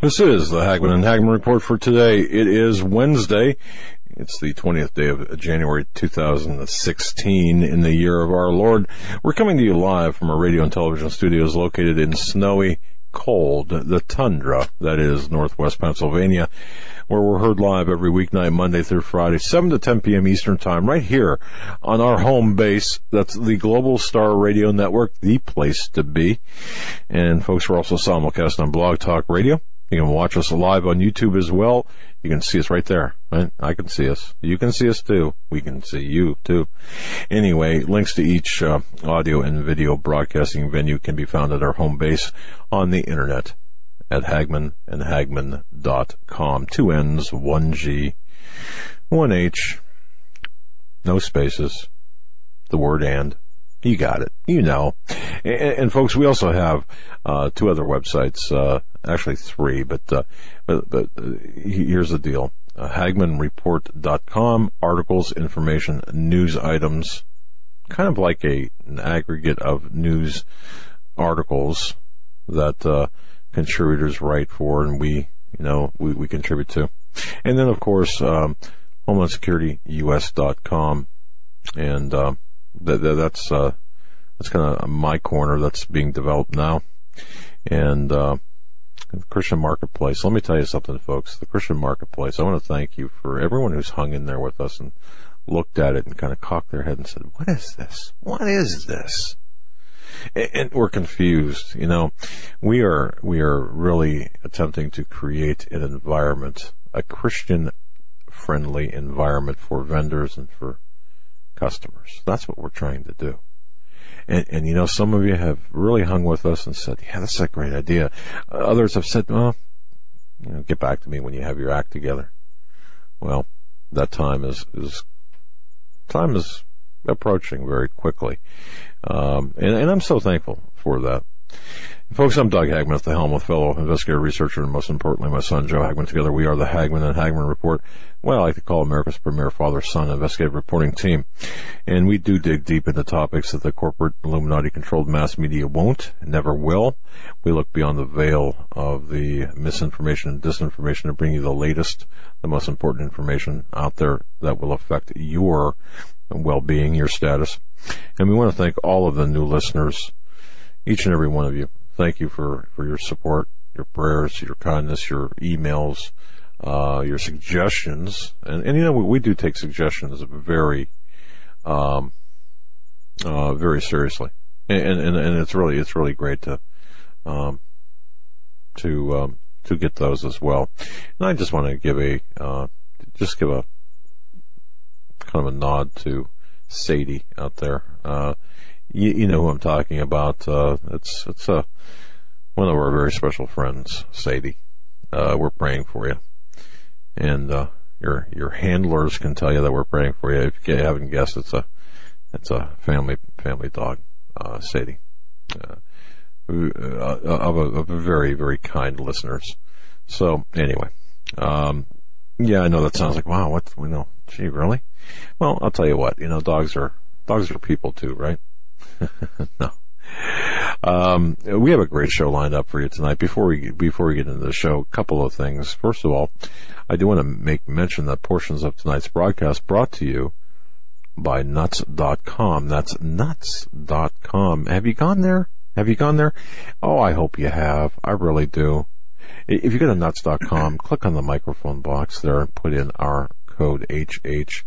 This is the Hagmann and Hagmann report for today. It is Wednesday. It's the 20th day of January 2016 in the year of our Lord. We're coming to you live from our radio and television studios located in snowy, cold, the tundra, that is northwest Pennsylvania, where we're heard live every weeknight, Monday through Friday, 7 to 10 p.m. Eastern Time, right here on our home base. That's the Global Star Radio Network, the place to be. And folks, we're also simulcast on Blog Talk Radio. You can watch us live on YouTube as well. You can see us right there. Right? I can see us. You can see us too. We can see you too. Anyway, links to each uh, audio and video broadcasting venue can be found at our home base on the internet at Hagmann and Hagmann.com. Two N's, one G, one H, no spaces, the word and. You got it. You know. And, and folks, we also have uh, two other websites, uh, actually three, but uh, but, but uh, here's the deal: uh, HagmannReport.com, articles, information, news items, kind of like a an aggregate of news articles that uh, contributors write for, and we you know we, we contribute to, and then of course um, HomelandSecurityUS.com, and uh, that, that, that's uh, that's kind of my corner that's being developed now, and uh, the Christian Marketplace. Let me tell you something, folks. The Christian Marketplace. I want to thank you for everyone who's hung in there with us and looked at it and kind of cocked their head and said, "What is this? What is this?" And, and we're confused. You know, we are we are really attempting to create an environment, a Christian friendly environment for vendors and for customers. That's what we're trying to do. And, and you know, some of you have really hung with us and said, yeah, that's a great idea. Others have said, well, you know, get back to me when you have your act together. Well, that time is, is, time is approaching very quickly. Um, and, and I'm so thankful for that. Folks, I'm Doug Hagmann at the helm with fellow investigator, researcher, and most importantly, my son Joe Hagmann. Together, we are the Hagmann and Hagmann Report. Well, I like to call America's premier father-son investigative reporting team. And we do dig deep into topics that the corporate Illuminati-controlled mass media won't, never will. We look beyond the veil of the misinformation and disinformation to bring you the latest, the most important information out there that will affect your well-being, your status. And we want to thank all of the new listeners, each and every one of you thank you for, for your support, your prayers, your kindness, your emails, uh, your suggestions. And, and you know, we, we do take suggestions very, um, uh, very seriously. And, and, and it's really, it's really great to, um, to, um, to get those as well. And I just want to give a, uh, just give a kind of a nod to Sadie out there. Uh, you, you know who I'm talking about. Uh, it's it's uh, one of our very special friends, Sadie. Uh, we're praying for you, and uh, your your handlers can tell you that we're praying for you. If you haven't guessed, it's a it's a family family dog, uh, Sadie, uh, of a, of a very very kind listeners. So anyway, um, yeah, I know that sounds like wow. What we know? Gee, really? Well, I'll tell you what. You know, dogs are dogs are people too, right? no. Um, we have a great show lined up for you tonight. Before we before we get into the show, a couple of things. First of all, I do want to make mention that portions of tonight's broadcast brought to you by nuts.com. That's nuts.com. Have you gone there? Have you gone there? Oh, I hope you have. I really do. If you go to nuts.com, click on the microphone box there and put in our code HH.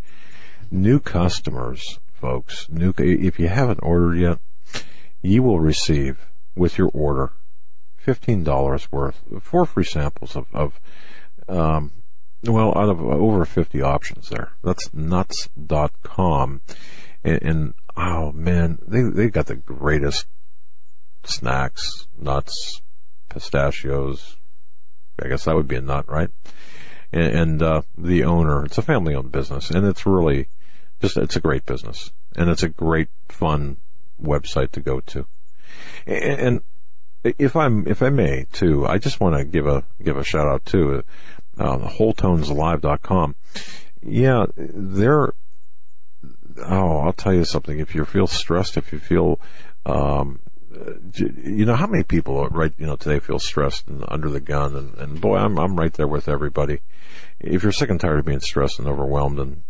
New customers folks. If you haven't ordered yet, you will receive with your order $15 worth, four free samples of, of um, well, out of over 50 options there. That's nuts.com. And, and oh man, they they've got the greatest snacks, nuts, pistachios. I guess that would be a nut, right? And, and uh, the owner, it's a family-owned business, and it's really just it's a great business, and it's a great fun website to go to. And, if I'm if I may too, I just want to give a give a shout out to uh, WholeTonesLive.com. Yeah, they're oh, I'll tell you something. If you feel stressed, if you feel, um, you know, how many people right, you know, today feel stressed and under the gun and, and boy, I'm, I'm right there with everybody. If you're sick and tired of being stressed and overwhelmed and,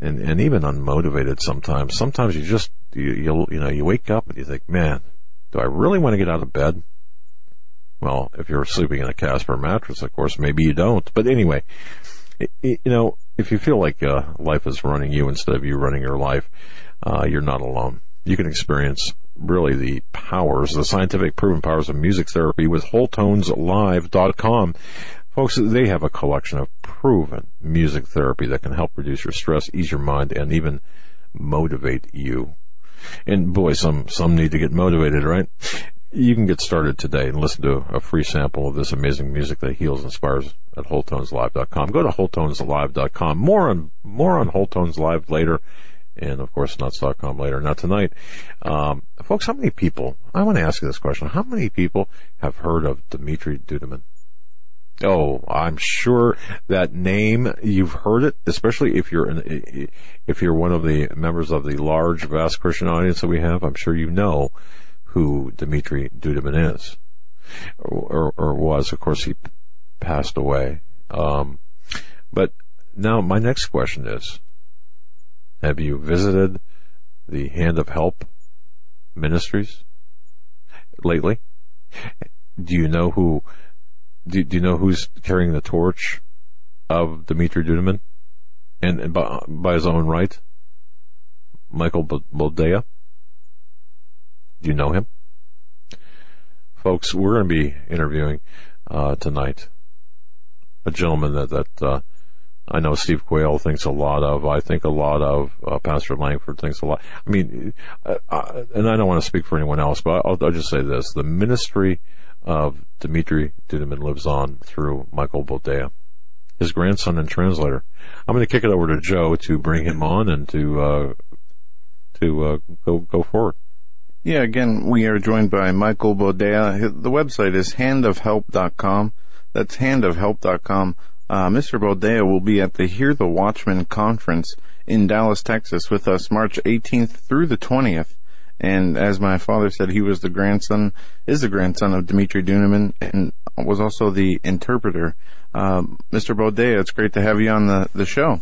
and, and even unmotivated sometimes, sometimes you just, you, you, you know, you wake up and you think, man, do I really want to get out of bed? Well, if you're sleeping in a Casper mattress, of course, maybe you don't. But anyway, it, it, you know, if you feel like uh, life is running you instead of you running your life, uh, you're not alone. You can experience really the powers, the scientific proven powers of music therapy with WholeTonesLive.com. Folks, they have a collection of proven music therapy that can help reduce your stress, ease your mind, and even motivate you. And boy, some, some need to get motivated, right? You can get started today and listen to a free sample of this amazing music that heals, and inspires at WholeTonesLive.com. Go to WholeTonesLive.com. More on more on WholeTones Live later, and of course Nuts.com later. Not tonight, um, folks. How many people? I want to ask you this question: How many people have heard of Dimitri Duduman? Oh, I'm sure that name you've heard it, especially if you're an, if you're one of the members of the large, vast Christian audience that we have. I'm sure you know who Dimitri Duduman is, or, or, was. Of course, he passed away. Um, but now my next question is, have you visited the Hand of Help ministries lately? Do you know who, do, do you know who's carrying the torch of Dimitri Duduman? And, and by, by, his own right? Michael Boldea? Do you know him? Folks, we're going to be interviewing uh, tonight a gentleman that that uh, I know Steve Quayle thinks a lot of. I think a lot of. Uh, Pastor Langford thinks a lot. I mean, uh, uh, and I don't want to speak for anyone else, but I'll, I'll just say this: the ministry of Dimitri Duduman lives on through Michael Boldea, his grandson and translator. I'm going to kick it over to Joe to bring him on and to uh, to go go forward. Yeah, again, we are joined by Michael Boldea. The website is handofhelp.com. That's handofhelp.com. Uh, Mr. Boldea will be at the Hear the Watchman conference in Dallas, Texas with us March 18th through the 20th. And as my father said, he was the grandson, is the grandson of Dimitri Duduman and was also the interpreter. Mr. Boldea, it's great to have you on the, the show.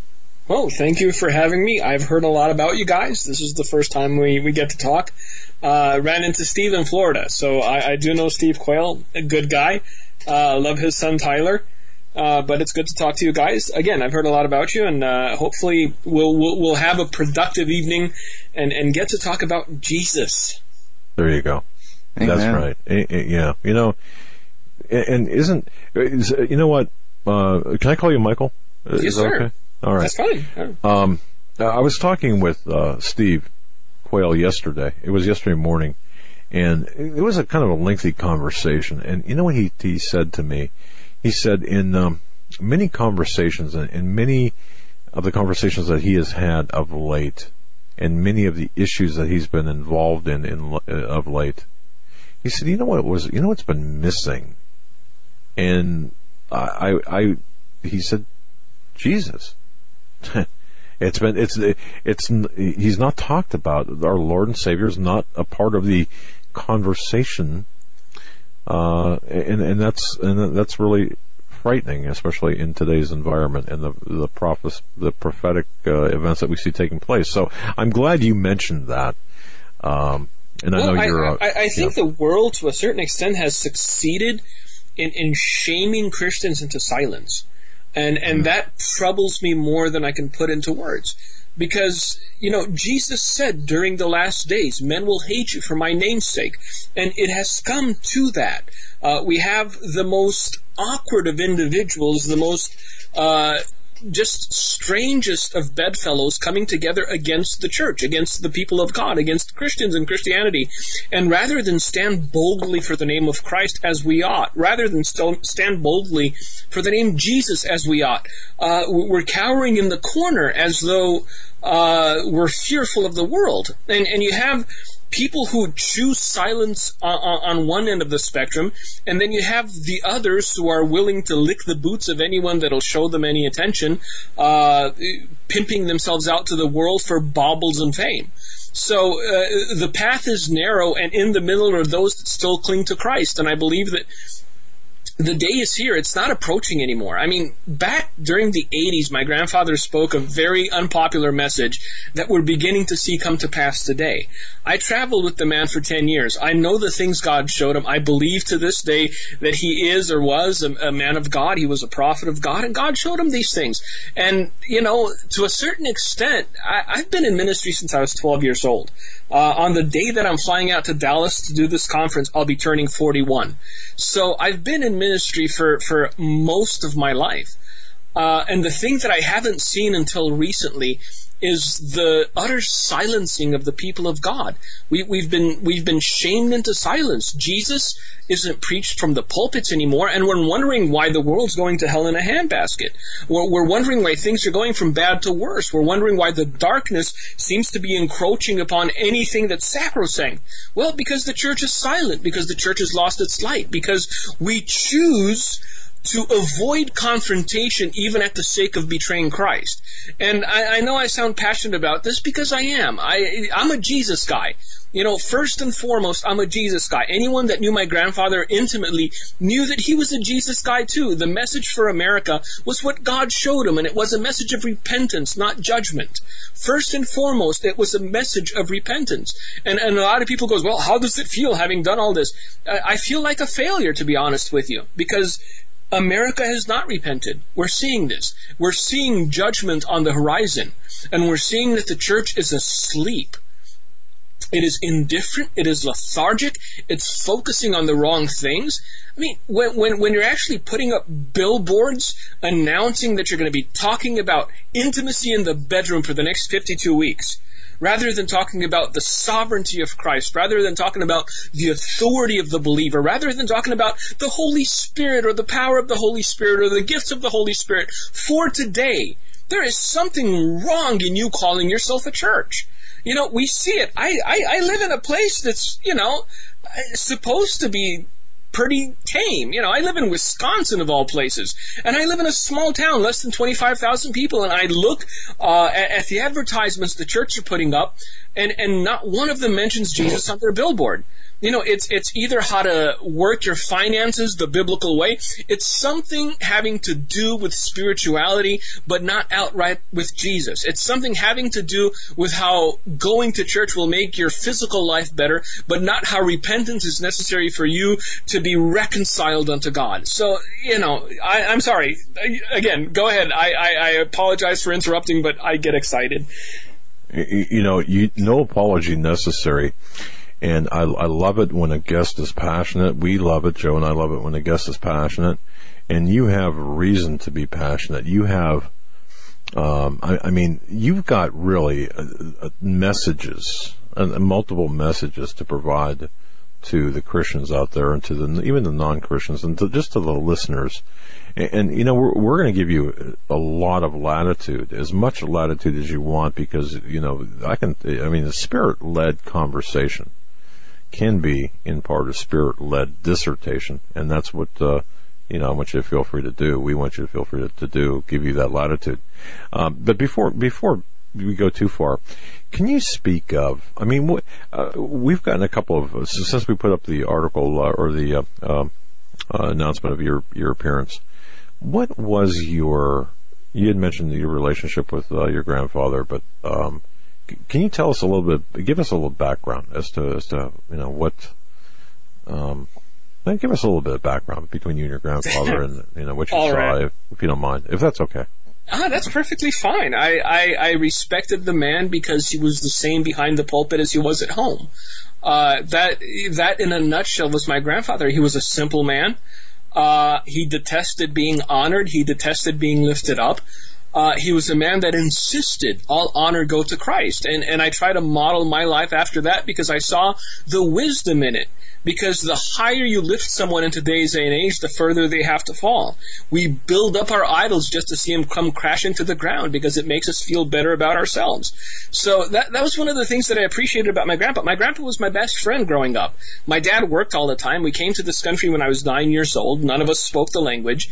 Well, thank you for having me. I've heard a lot about you guys. This is the first time we, we get to talk. Uh, ran into Steve in Florida, so I, I do know Steve Quayle, a good guy. Uh, love his son Tyler. Uh, but it's good to talk to you guys. Again, I've heard a lot about you, and uh, hopefully we'll, we'll, we'll have a productive evening and and get to talk about Jesus. There you go. Amen. That's right. Yeah, you know, and isn't is, you know what? Uh, can I call you Michael? Yes, sir. Okay? All right. That's fine. Um, I was talking with uh, Steve Quayle yesterday. It was yesterday morning, and it was a kind of a lengthy conversation. And you know what he he said to me? He said in um, many conversations, in many of the conversations that he has had of late, and many of the issues that he's been involved in, in uh, of late, he said, you know what was, you know what's been missing, and I, I, I he said, Jesus. it's been it's it's he's not talked about. Our Lord and Savior is not a part of the conversation, uh, and and that's and that's really frightening, especially in today's environment and the the prophes- the prophetic uh, events that we see taking place. So I'm glad you mentioned that. Um, and well, I know you're. Uh, I, I, think the world, to a certain extent, has succeeded in, in shaming Christians into silence. And, and mm. that troubles me more than I can put into words. Because, you know, Jesus said during the last days, men will hate you for my name's sake. And it has come to that. Uh, we have the most awkward of individuals, the most, uh, just strangest of bedfellows coming together against the church, against the people of God, against Christians and Christianity. And rather than stand boldly for the name of Christ as we ought, rather than stand boldly for the name Jesus as we ought, uh, we're cowering in the corner as though uh, we're fearful of the world. And, and you have people who choose silence on, on, one end of the spectrum, and then you have the others who are willing to lick the boots of anyone that'll show them any attention, uh, pimping themselves out to the world for baubles and fame. So uh, the path is narrow, and in the middle are those that still cling to Christ. And I believe that the day is here. It's not approaching anymore. I mean, back during the 80s, my grandfather spoke a very unpopular message that we're beginning to see come to pass today. I traveled with the man for 10 years. I know the things God showed him. I believe to this day that he is or was a, a man of God. He was a prophet of God, and God showed him these things. And, you know, to a certain extent, I, I've been in ministry since I was 12 years old. Uh, on the day that I'm flying out to Dallas to do this conference, I'll be turning 41. So I've been in ministry for, for most of my life. Uh, and the thing that I haven't seen until recently is the utter silencing of the people of God. We, we've been we've been shamed into silence. Jesus isn't preached from the pulpits anymore, and we're wondering why the world's going to hell in a handbasket. We're, we're wondering why things are going from bad to worse. We're wondering why the darkness seems to be encroaching upon anything that's sacrosanct. Well, because the church is silent, because the church has lost its light, because we choose to avoid confrontation even at the sake of betraying Christ. And I, I, know I sound passionate about this because I am. I, I'm a Jesus guy. You know, first and foremost, I'm a Jesus guy. Anyone that knew my grandfather intimately knew that he was a Jesus guy too. The message for America was what God showed him, and it was a message of repentance, not judgment. First and foremost, it was a message of repentance. And, and a lot of people goes, well, how does it feel having done all this? I, I feel like a failure, to be honest with you, because America has not repented. We're seeing this. We're seeing judgment on the horizon. And we're seeing that the church is asleep. It is indifferent. It is lethargic. It's focusing on the wrong things. I mean, when, when, when you're actually putting up billboards announcing that you're going to be talking about intimacy in the bedroom for the next 52 weeks, rather than talking about the sovereignty of Christ, rather than talking about the authority of the believer, rather than talking about the Holy Spirit or the power of the Holy Spirit or the gifts of the Holy Spirit for today, there is something wrong in you calling yourself a church. You know, we see it. I, I, I live in a place that's, you know, supposed to be pretty tame. You know, I live in Wisconsin of all places, and I live in a small town, less than 25,000 people, and I look uh, at, at, the advertisements the church are putting up, and, and not one of them mentions Jesus on their billboard you know, it's it's either how to work your finances the biblical way. It's something having to do with spirituality, but not outright with Jesus. It's something having to do with how going to church will make your physical life better, but not how repentance is necessary for you to be reconciled unto God. So, you know, I, am sorry. Again, go ahead. I, I, I apologize for interrupting, but I get excited. You know, you, no apology necessary. And I, I love it when a guest is passionate. We love it, Joe and I love it when a guest is passionate. And you have reason to be passionate. You have, um, I, I, mean, you've got really uh, uh, messages, uh, multiple messages to provide to the Christians out there and to the even the non-Christians and to, just to the listeners. And, and you know, we're, we're going to give you a lot of latitude, as much latitude as you want, because you know, I can. I mean, the spirit-led conversation can be in part a spirit-led dissertation, and that's what uh, you know. I want you to feel free to do. We want you to feel free to, to do. Give you that latitude. Um, but before before we go too far, can you speak of? I mean, uh, we've gotten a couple of since we put up the article uh, or the uh, um, uh, announcement of your your appearance. What was your? You had mentioned your relationship with uh, your grandfather, but um, can you tell us a little bit? Give us a little background as to as to you know what. Um, then give us a little bit of background between you and your grandfather, and you know what you saw, right. if, if, you don't mind, if that's okay. Ah, that's perfectly fine. I, I, I respected the man because he was the same behind the pulpit as he was at home. Uh, that that in a nutshell was my grandfather. He was a simple man. Uh, he detested being honored. He detested being lifted up. Uh, he was a man that insisted all honor go to Christ. And, and I try to model my life after that because I saw the wisdom in it. Because the higher you lift someone in today's day and age, the further they have to fall. We build up our idols just to see them come crashing to the ground because it makes us feel better about ourselves. So that, that was one of the things that I appreciated about my grandpa. My grandpa was my best friend growing up. My dad worked all the time. We came to this country when I was nine years old. None of us spoke the language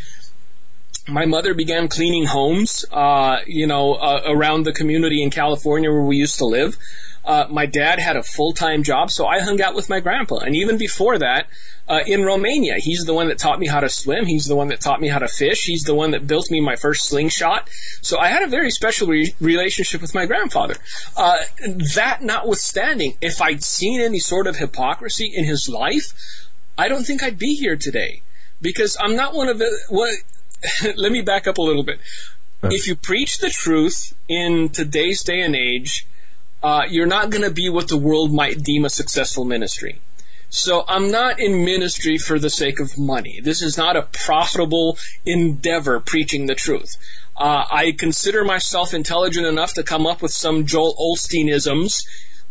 my mother began cleaning homes, uh, you know, uh, around the community in California where we used to live. Uh, my dad had a full-time job, so I hung out with my grandpa. And even before that, uh, in Romania, he's the one that taught me how to swim. He's the one that taught me how to fish. He's the one that built me my first slingshot. So I had a very special re- relationship with my grandfather. Uh, that notwithstanding, if I'd seen any sort of hypocrisy in his life, I don't think I'd be here today because I'm not one of the what let me back up a little bit. If you preach the truth in today's day and age, uh, you're not going to be what the world might deem a successful ministry. So I'm not in ministry for the sake of money. This is not a profitable endeavor preaching the truth. Uh, I consider myself intelligent enough to come up with some Joel Osteenisms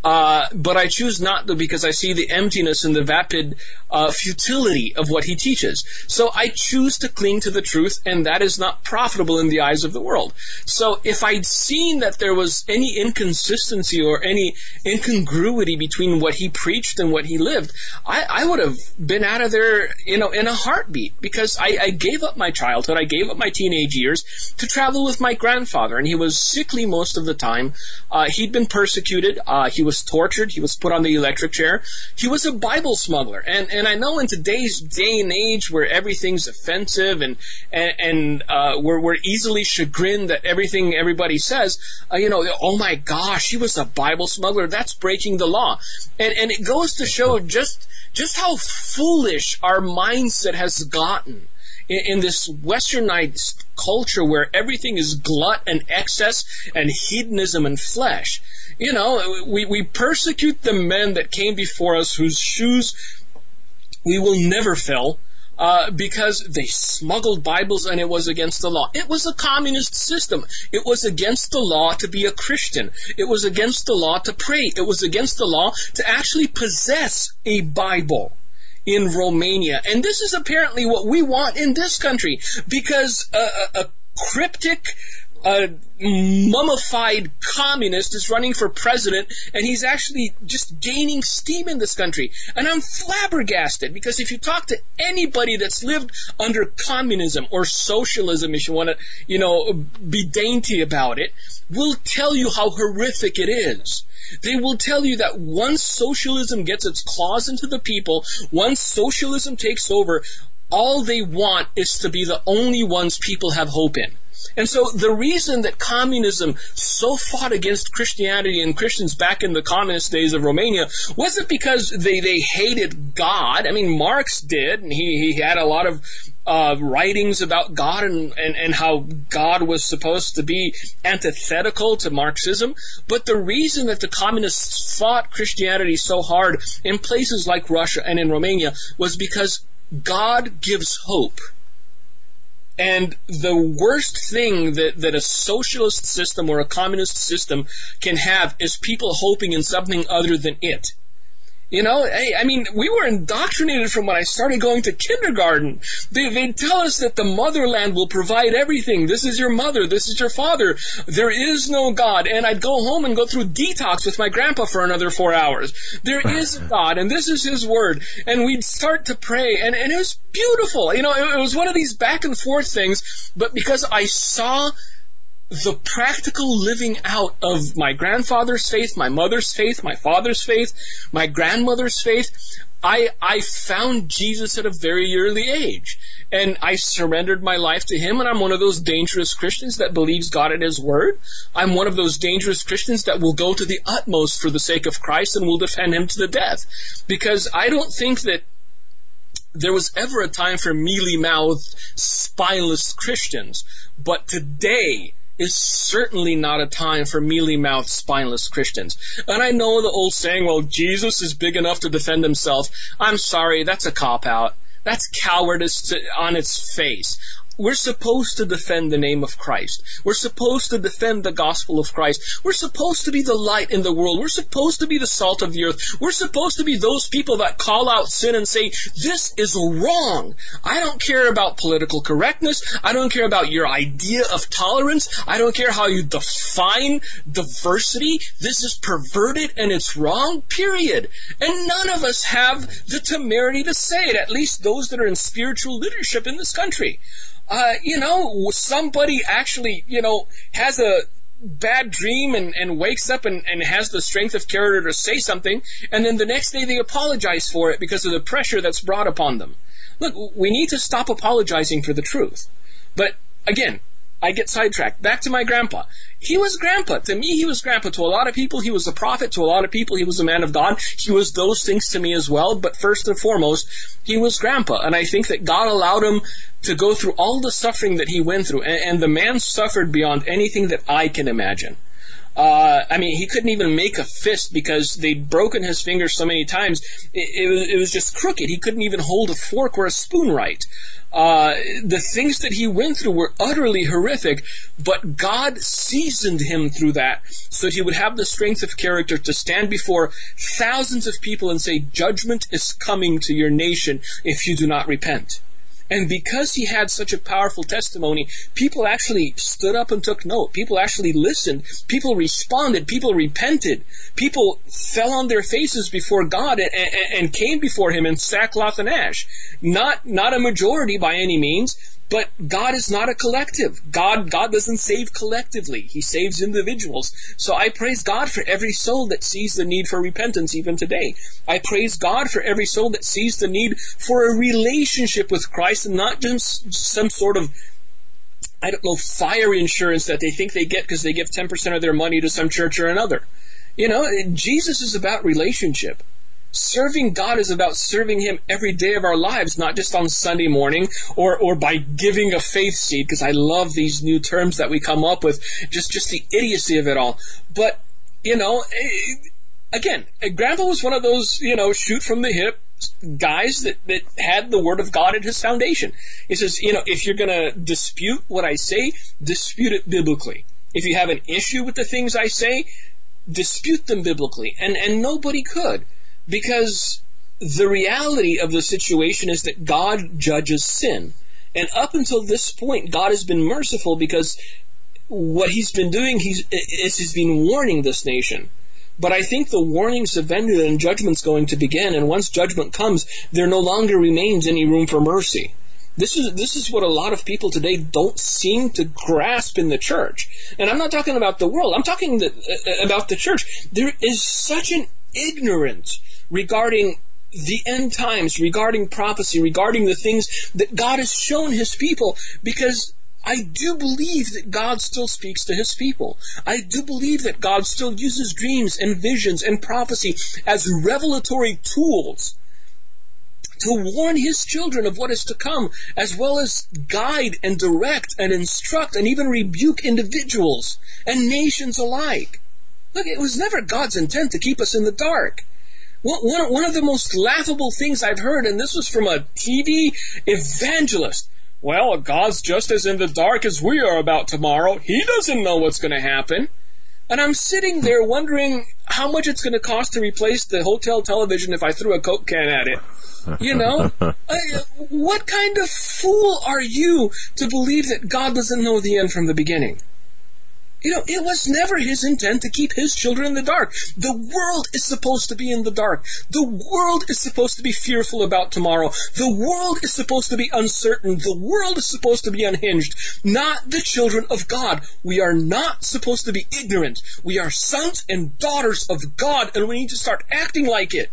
uh, but I choose not to because I see the emptiness and the vapid uh, futility of what he teaches. So I choose to cling to the truth, and that is not profitable in the eyes of the world. So if I'd seen that there was any inconsistency or any incongruity between what he preached and what he lived, I, I would have been out of there, you know, in a heartbeat because I, I gave up my childhood, I gave up my teenage years to travel with my grandfather, and he was sickly most of the time. Uh, he'd been persecuted. Uh, he was was tortured. He was put on the electric chair. He was a Bible smuggler. And, and I know in today's day and age where everything's offensive and, and, and uh, we're, we're easily chagrined that everything everybody says, uh, you know, oh my gosh, he was a Bible smuggler. That's breaking the law. And, and it goes to show just, just how foolish our mindset has gotten in, in this westernized culture where everything is glut and excess and hedonism and flesh. You know, we, we persecute the men that came before us whose shoes we will never fill. Uh, because they smuggled Bibles and it was against the law. It was a communist system. It was against the law to be a Christian. It was against the law to pray. It was against the law to actually possess a Bible in Romania. And this is apparently what we want in this country because a, a, a cryptic, a mummified communist is running for president and he's actually just gaining steam in this country. And I'm flabbergasted because if you talk to anybody that's lived under communism or socialism, if you want to, you know, be dainty about it, will tell you how horrific it is. They will tell you that once socialism gets its claws into the people, once socialism takes over, all they want is to be the only ones people have hope in. And so the reason that communism so fought against Christianity and Christians back in the communist days of Romania wasn't because they, they hated God. I mean, Marx did, and he, he had a lot of uh, writings about God and, and, and how God was supposed to be antithetical to Marxism. But the reason that the communists fought Christianity so hard in places like Russia and in Romania was because God gives hope. And the worst thing that, that a socialist system or a communist system can have is people hoping in something other than it. You know, I, I mean, we were indoctrinated from when I started going to kindergarten. They, they tell us that the motherland will provide everything. This is your mother. This is your father. There is no God. And I'd go home and go through detox with my grandpa for another four hours. There is God, and this is His Word. And we'd start to pray, and, and it was beautiful. You know, it, it was one of these back and forth things, but because I saw the practical living out of my grandfather's faith, my mother's faith, my father's faith, my grandmother's faith, I, I found Jesus at a very early age. And I surrendered my life to Him, and I'm one of those dangerous Christians that believes God at His Word. I'm one of those dangerous Christians that will go to the utmost for the sake of Christ and will defend Him to the death. Because I don't think that there was ever a time for mealy-mouthed, spineless Christians. But today, is certainly not a time for mealy-mouthed, spineless Christians. And I know the old saying, well, Jesus is big enough to defend himself. I'm sorry, that's a cop-out. That's cowardice to, on its face. We're supposed to defend the name of Christ. We're supposed to defend the gospel of Christ. We're supposed to be the light in the world. We're supposed to be the salt of the earth. We're supposed to be those people that call out sin and say, this is wrong. I don't care about political correctness. I don't care about your idea of tolerance. I don't care how you define diversity. This is perverted and it's wrong, period. And none of us have the temerity to say it, at least those that are in spiritual leadership in this country uh, you know, somebody actually, you know, has a bad dream and, and wakes up and, and has the strength of character to say something, and then the next day they apologize for it because of the pressure that's brought upon them. Look, we need to stop apologizing for the truth. But again, I get sidetracked. Back to my grandpa. He was grandpa. To me, he was grandpa. To a lot of people, he was a prophet. To a lot of people, he was a man of God. He was those things to me as well. But first and foremost, he was grandpa. And I think that God allowed him to go through all the suffering that he went through. And, and the man suffered beyond anything that I can imagine. Uh, I mean, he couldn't even make a fist because they'd broken his fingers so many times. It, it, was, it was just crooked. He couldn't even hold a fork or a spoon right. Uh, the things that he went through were utterly horrific, but God seasoned him through that so he would have the strength of character to stand before thousands of people and say, Judgment is coming to your nation if you do not repent. And because he had such a powerful testimony, people actually stood up and took note. People actually listened. People responded. People repented. People fell on their faces before God and, and, and came before him in sackcloth and ash. Not, not a majority by any means, but God is not a collective. God, God doesn't save collectively. He saves individuals. So I praise God for every soul that sees the need for repentance even today. I praise God for every soul that sees the need for a relationship with Christ and not just some sort of I don't know, fire insurance that they think they get because they give 10% of their money to some church or another. You know, Jesus is about relationship. Serving God is about serving Him every day of our lives, not just on Sunday morning or, or by giving a faith seed, because I love these new terms that we come up with, just, just the idiocy of it all. But, you know, eh, again, Grandpa was one of those, you know, shoot from the hip guys that, that had the Word of God at his foundation. He says, you know, if you're going to dispute what I say, dispute it biblically. If you have an issue with the things I say, dispute them biblically. And, and nobody could because the reality of the situation is that God judges sin. And up until this point, God has been merciful because what He's been doing he's, is He's been warning this nation. But I think the warnings have ended and judgment's going to begin. And once judgment comes, there no longer remains any room for mercy. This is this is what a lot of people today don't seem to grasp in the church. And I'm not talking about the world. I'm talking the, uh, about the church. There is such an ignorance regarding the end times, regarding prophecy, regarding the things that God has shown His people, because I do believe that God still speaks to His people. I do believe that God still uses dreams and visions and prophecy as revelatory tools to warn His children of what is to come, as well as guide and direct and instruct and even rebuke individuals and nations alike. Look, it was never God's intent to keep us in the dark. One, one of the most laughable things I've heard, and this was from a TV evangelist. Well, God's just as in the dark as we are about tomorrow. He doesn't know what's going to happen. And I'm sitting there wondering how much it's going to cost to replace the hotel television if I threw a Coke can at it. You know? I, what kind of fool are you to believe that God doesn't know the end from the beginning? You know, it was never his intent to keep his children in the dark. The world is supposed to be in the dark. The world is supposed to be fearful about tomorrow. The world is supposed to be uncertain. The world is supposed to be unhinged. Not the children of God. We are not supposed to be ignorant. We are sons and daughters of God, and we need to start acting like it.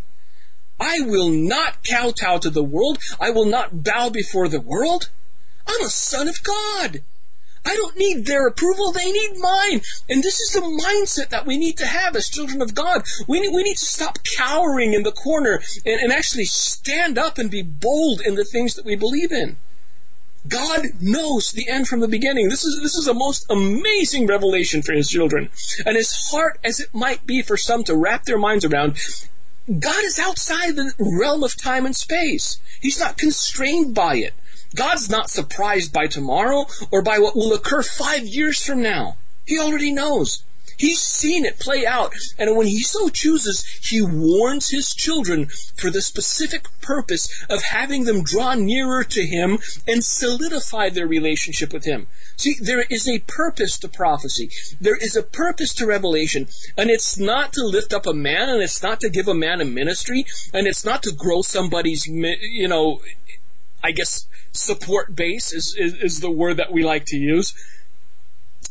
I will not kowtow to the world. I will not bow before the world. I'm a son of God. I don't need their approval, they need mine. And this is the mindset that we need to have as children of God. We need, we need to stop cowering in the corner and, and actually stand up and be bold in the things that we believe in. God knows the end from the beginning. This is, this is a most amazing revelation for his children. And as hard as it might be for some to wrap their minds around, God is outside the realm of time and space. He's not constrained by it. God's not surprised by tomorrow or by what will occur five years from now. He already knows. He's seen it play out, and when he so chooses, he warns his children for the specific purpose of having them draw nearer to him and solidify their relationship with him. See, there is a purpose to prophecy. There is a purpose to revelation, and it's not to lift up a man, and it's not to give a man a ministry, and it's not to grow somebody's, you know, I guess support base is, is, is the word that we like to use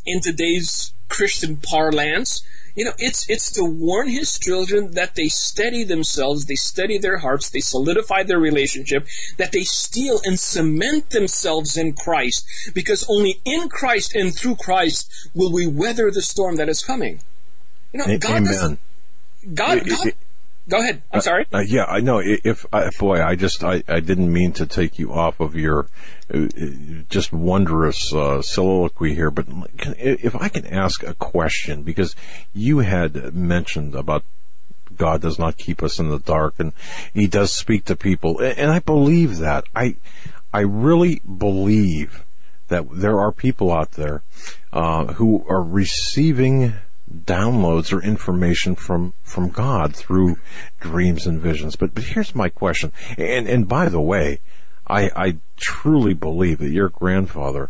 in today's Christian parlance. You know, it's it's to warn his children that they steady themselves, they steady their hearts, they solidify their relationship, that they steal and cement themselves in Christ, because only in Christ and through Christ will we weather the storm that is coming. You know, God Amen. God, God, Go ahead. I'm sorry. Uh, yeah, I know. If uh, boy, I just I, I didn't mean to take you off of your uh, just wondrous uh, soliloquy here, but can, if I can ask a question because you had mentioned about God does not keep us in the dark, and He does speak to people, and I believe that. I I really believe that there are people out there uh, who are receiving downloads or information from from God through dreams and visions. But but here's my question. And and by the way, I I truly believe that your grandfather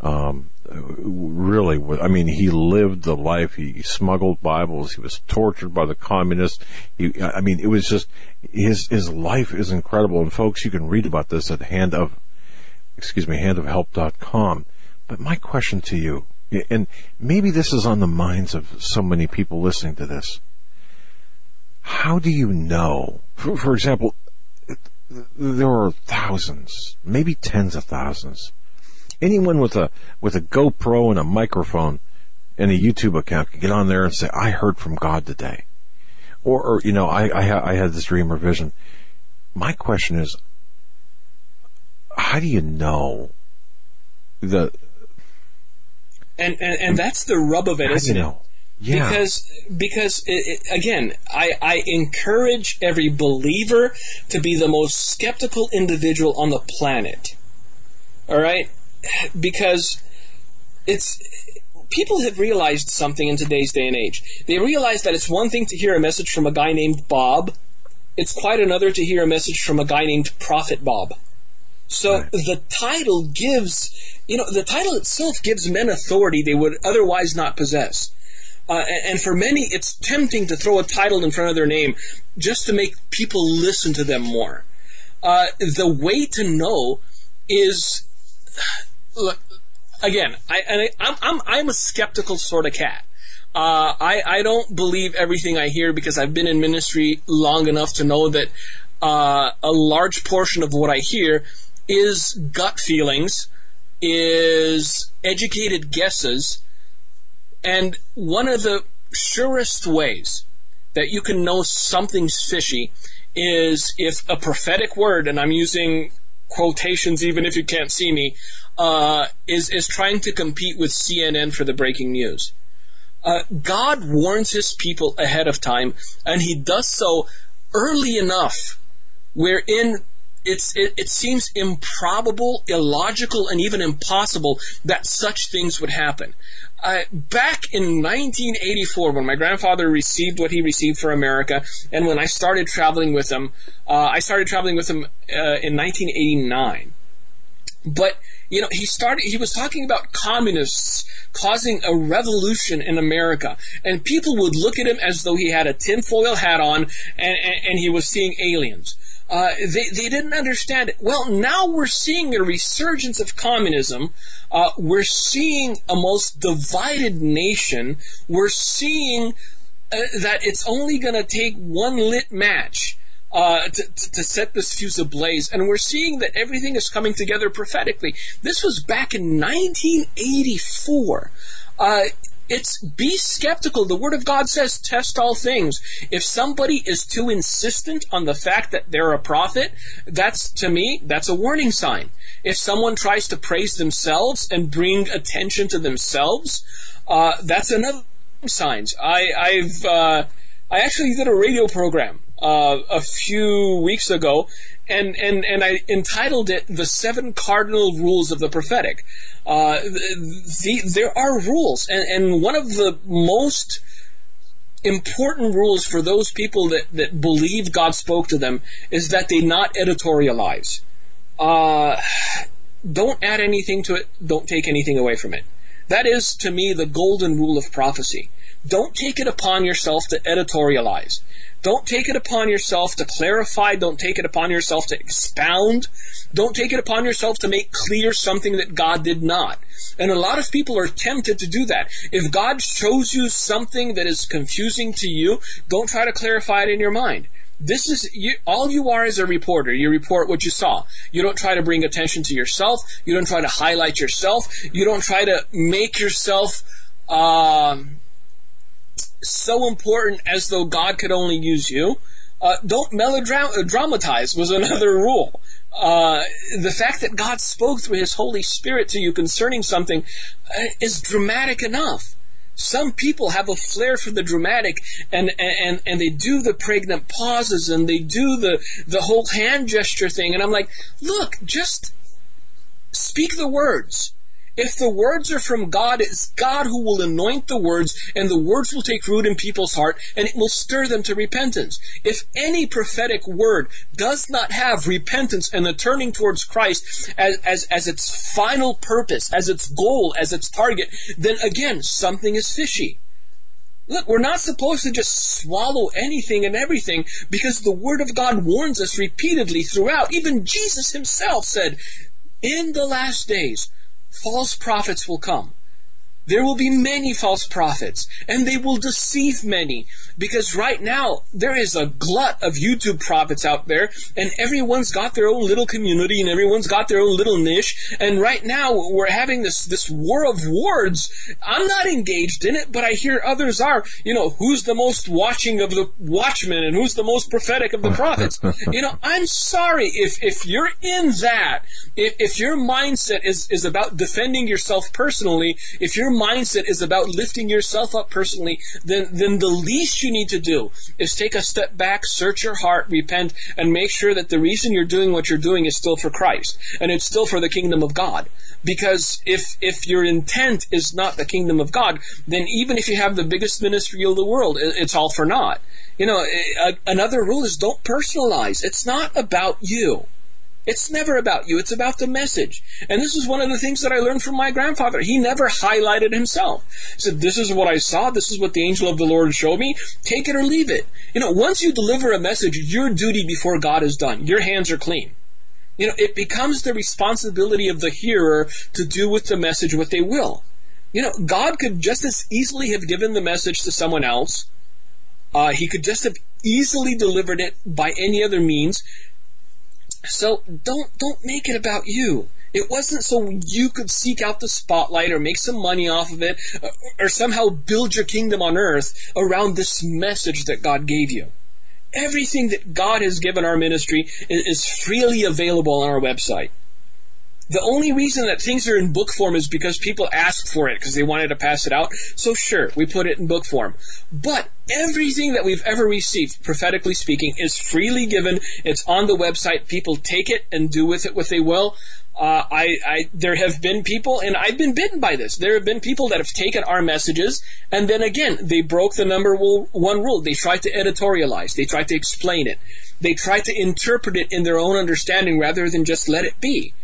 um, really was, I mean, he lived the life. He smuggled Bibles. He was tortured by the communists. He, I mean, it was just, his, his life is incredible. And folks, you can read about this at hand of, excuse me, handofhelp.com. But my question to you, and maybe this is on the minds of so many people listening to this. How do you know? For, for example, there are thousands, maybe tens of thousands. Anyone with a with a GoPro and a microphone and a YouTube account can get on there and say, "I heard from God today," or, or you know, I I, I had this dream or vision. My question is, how do you know the and and, and that's the rub of it, isn't know? it? Yeah. Because because it, it, again, I, I encourage every believer to be the most skeptical individual on the planet. All right, because it's people have realized something in today's day and age. They realize that it's one thing to hear a message from a guy named Bob. It's quite another to hear a message from a guy named Prophet Bob. So right. the title gives, you know, the title itself gives men authority they would otherwise not possess. Uh, and for many, it's tempting to throw a title in front of their name just to make people listen to them more. Uh, the way to know is, look, again, I, I, I'm, I'm, I'm a skeptical sort of cat. Uh, I, I don't believe everything I hear because I've been in ministry long enough to know that uh, a large portion of what I hear is gut feelings, is educated guesses, and one of the surest ways that you can know something's fishy is if a prophetic word, and I'm using quotations even if you can't see me, uh, is is trying to compete with CNN for the breaking news. Uh, God warns His people ahead of time, and He does so early enough, wherein it's it, it seems improbable, illogical, and even impossible that such things would happen. Uh, back in 1984, when my grandfather received what he received for America, and when I started traveling with him, uh, I started traveling with him uh, in 1989. But you know, he started. He was talking about communists causing a revolution in America, and people would look at him as though he had a tinfoil hat on, and, and, and he was seeing aliens. Uh, they, they didn't understand it. Well, now we're seeing a resurgence of communism. Uh, we're seeing a most divided nation. We're seeing uh, that it's only going to take one lit match uh, to, to, set this fuse ablaze. And we're seeing that everything is coming together prophetically. This was back in 1984. Uh, it's be skeptical. The Word of God says, test all things. If somebody is too insistent on the fact that they're a prophet, that's, to me, that's a warning sign. If someone tries to praise themselves and bring attention to themselves, uh, that's another sign. I, I've, uh, I actually did a radio program uh, a few weeks ago, and, and, and I entitled it The Seven Cardinal Rules of the Prophetic. Uh, the, there are rules, and, and one of the most important rules for those people that, that believe God spoke to them is that they not editorialize. Uh, don't add anything to it, don't take anything away from it. That is, to me, the golden rule of prophecy. Don't take it upon yourself to editorialize. Don't take it upon yourself to clarify. Don't take it upon yourself to expound. Don't take it upon yourself to make clear something that God did not. And a lot of people are tempted to do that. If God shows you something that is confusing to you, don't try to clarify it in your mind. This is you, all you are as a reporter. You report what you saw. You don't try to bring attention to yourself. You don't try to highlight yourself. You don't try to make yourself um, so important as though God could only use you. Uh, don't melodramatize was another rule. Uh, the fact that God spoke through His Holy Spirit to you concerning something uh, is dramatic enough. Some people have a flair for the dramatic and, and, and they do the pregnant pauses and they do the, the whole hand gesture thing. And I'm like, look, just speak the words. If the words are from God, it's God who will anoint the words, and the words will take root in people's heart, and it will stir them to repentance. If any prophetic word does not have repentance and the turning towards Christ as, as, as its final purpose, as its goal, as its target, then again, something is fishy. Look, we're not supposed to just swallow anything and everything because the Word of God warns us repeatedly throughout. Even Jesus himself said, in the last days, false prophets will come. There will be many false prophets, and they will deceive many. Because right now, there is a glut of YouTube prophets out there, and everyone's got their own little community, and everyone's got their own little niche. And right now, we're having this, this war of words. I'm not engaged in it, but I hear others are. You know, who's the most watching of the watchmen, and who's the most prophetic of the prophets? you know, I'm sorry if, if you're in that, if, if your mindset is, is about defending yourself personally, if your mindset is about lifting yourself up personally, then, then the least you need to do is take a step back, search your heart, repent, and make sure that the reason you're doing what you're doing is still for Christ. And it's still for the kingdom of God. Because if, if your intent is not the kingdom of God, then even if you have the biggest ministry of the world, it's all for naught. You know, another rule is don't personalize. It's not about you. It's never about you. It's about the message. And this is one of the things that I learned from my grandfather. He never highlighted himself. He said, this is what I saw. This is what the angel of the Lord showed me. Take it or leave it. You know, once you deliver a message, your duty before God is done. Your hands are clean. You know, it becomes the responsibility of the hearer to do with the message what they will. You know, God could just as easily have given the message to someone else. Uh, he could just have easily delivered it by any other means. So don't don't make it about you. It wasn't so you could seek out the spotlight or make some money off of it or, or somehow build your kingdom on earth around this message that God gave you. Everything that God has given our ministry is freely available on our website. The only reason that things are in book form is because people asked for it because they wanted to pass it out. So sure, we put it in book form. But everything that we've ever received, prophetically speaking, is freely given. It's on the website. People take it and do with it what they will. Uh, I, I, there have been people, and I've been bitten by this. There have been people that have taken our messages, and then again, they broke the number one rule. They tried to editorialize. They tried to explain it. They tried to interpret it in their own understanding rather than just let it be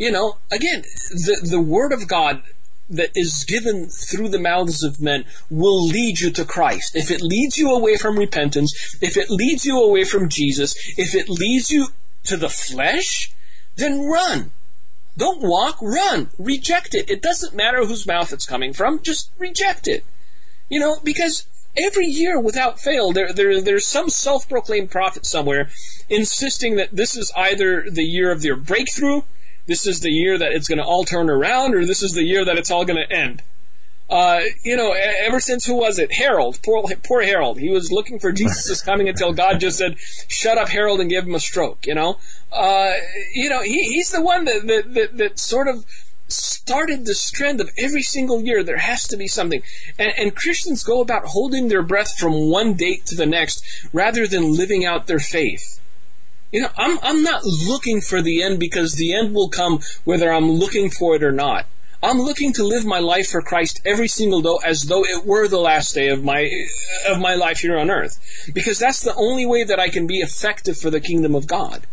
you know, again, the, the word of God that is given through the mouths of men will lead you to Christ. If it leads you away from repentance, if it leads you away from Jesus, if it leads you to the flesh, then run. Don't walk, run. Reject it. It doesn't matter whose mouth it's coming from, just reject it. You know, because every year without fail, there, there, there's some self-proclaimed prophet somewhere insisting that this is either the year of their breakthrough, this is the year that it's going to all turn around, or this is the year that it's all going to end. Uh, you know, ever since who was it? Harold, poor, poor Harold. He was looking for Jesus' coming until God just said, "Shut up, Harold," and gave him a stroke. You know, uh, you know, he, he's the one that, that that, that sort of started this trend of every single year there has to be something. And, and Christians go about holding their breath from one date to the next rather than living out their faith. You know, I'm, I'm not looking for the end because the end will come whether I'm looking for it or not. I'm looking to live my life for Christ every single day as though it were the last day of my of my life here on earth, because that's the only way that I can be effective for the kingdom of God.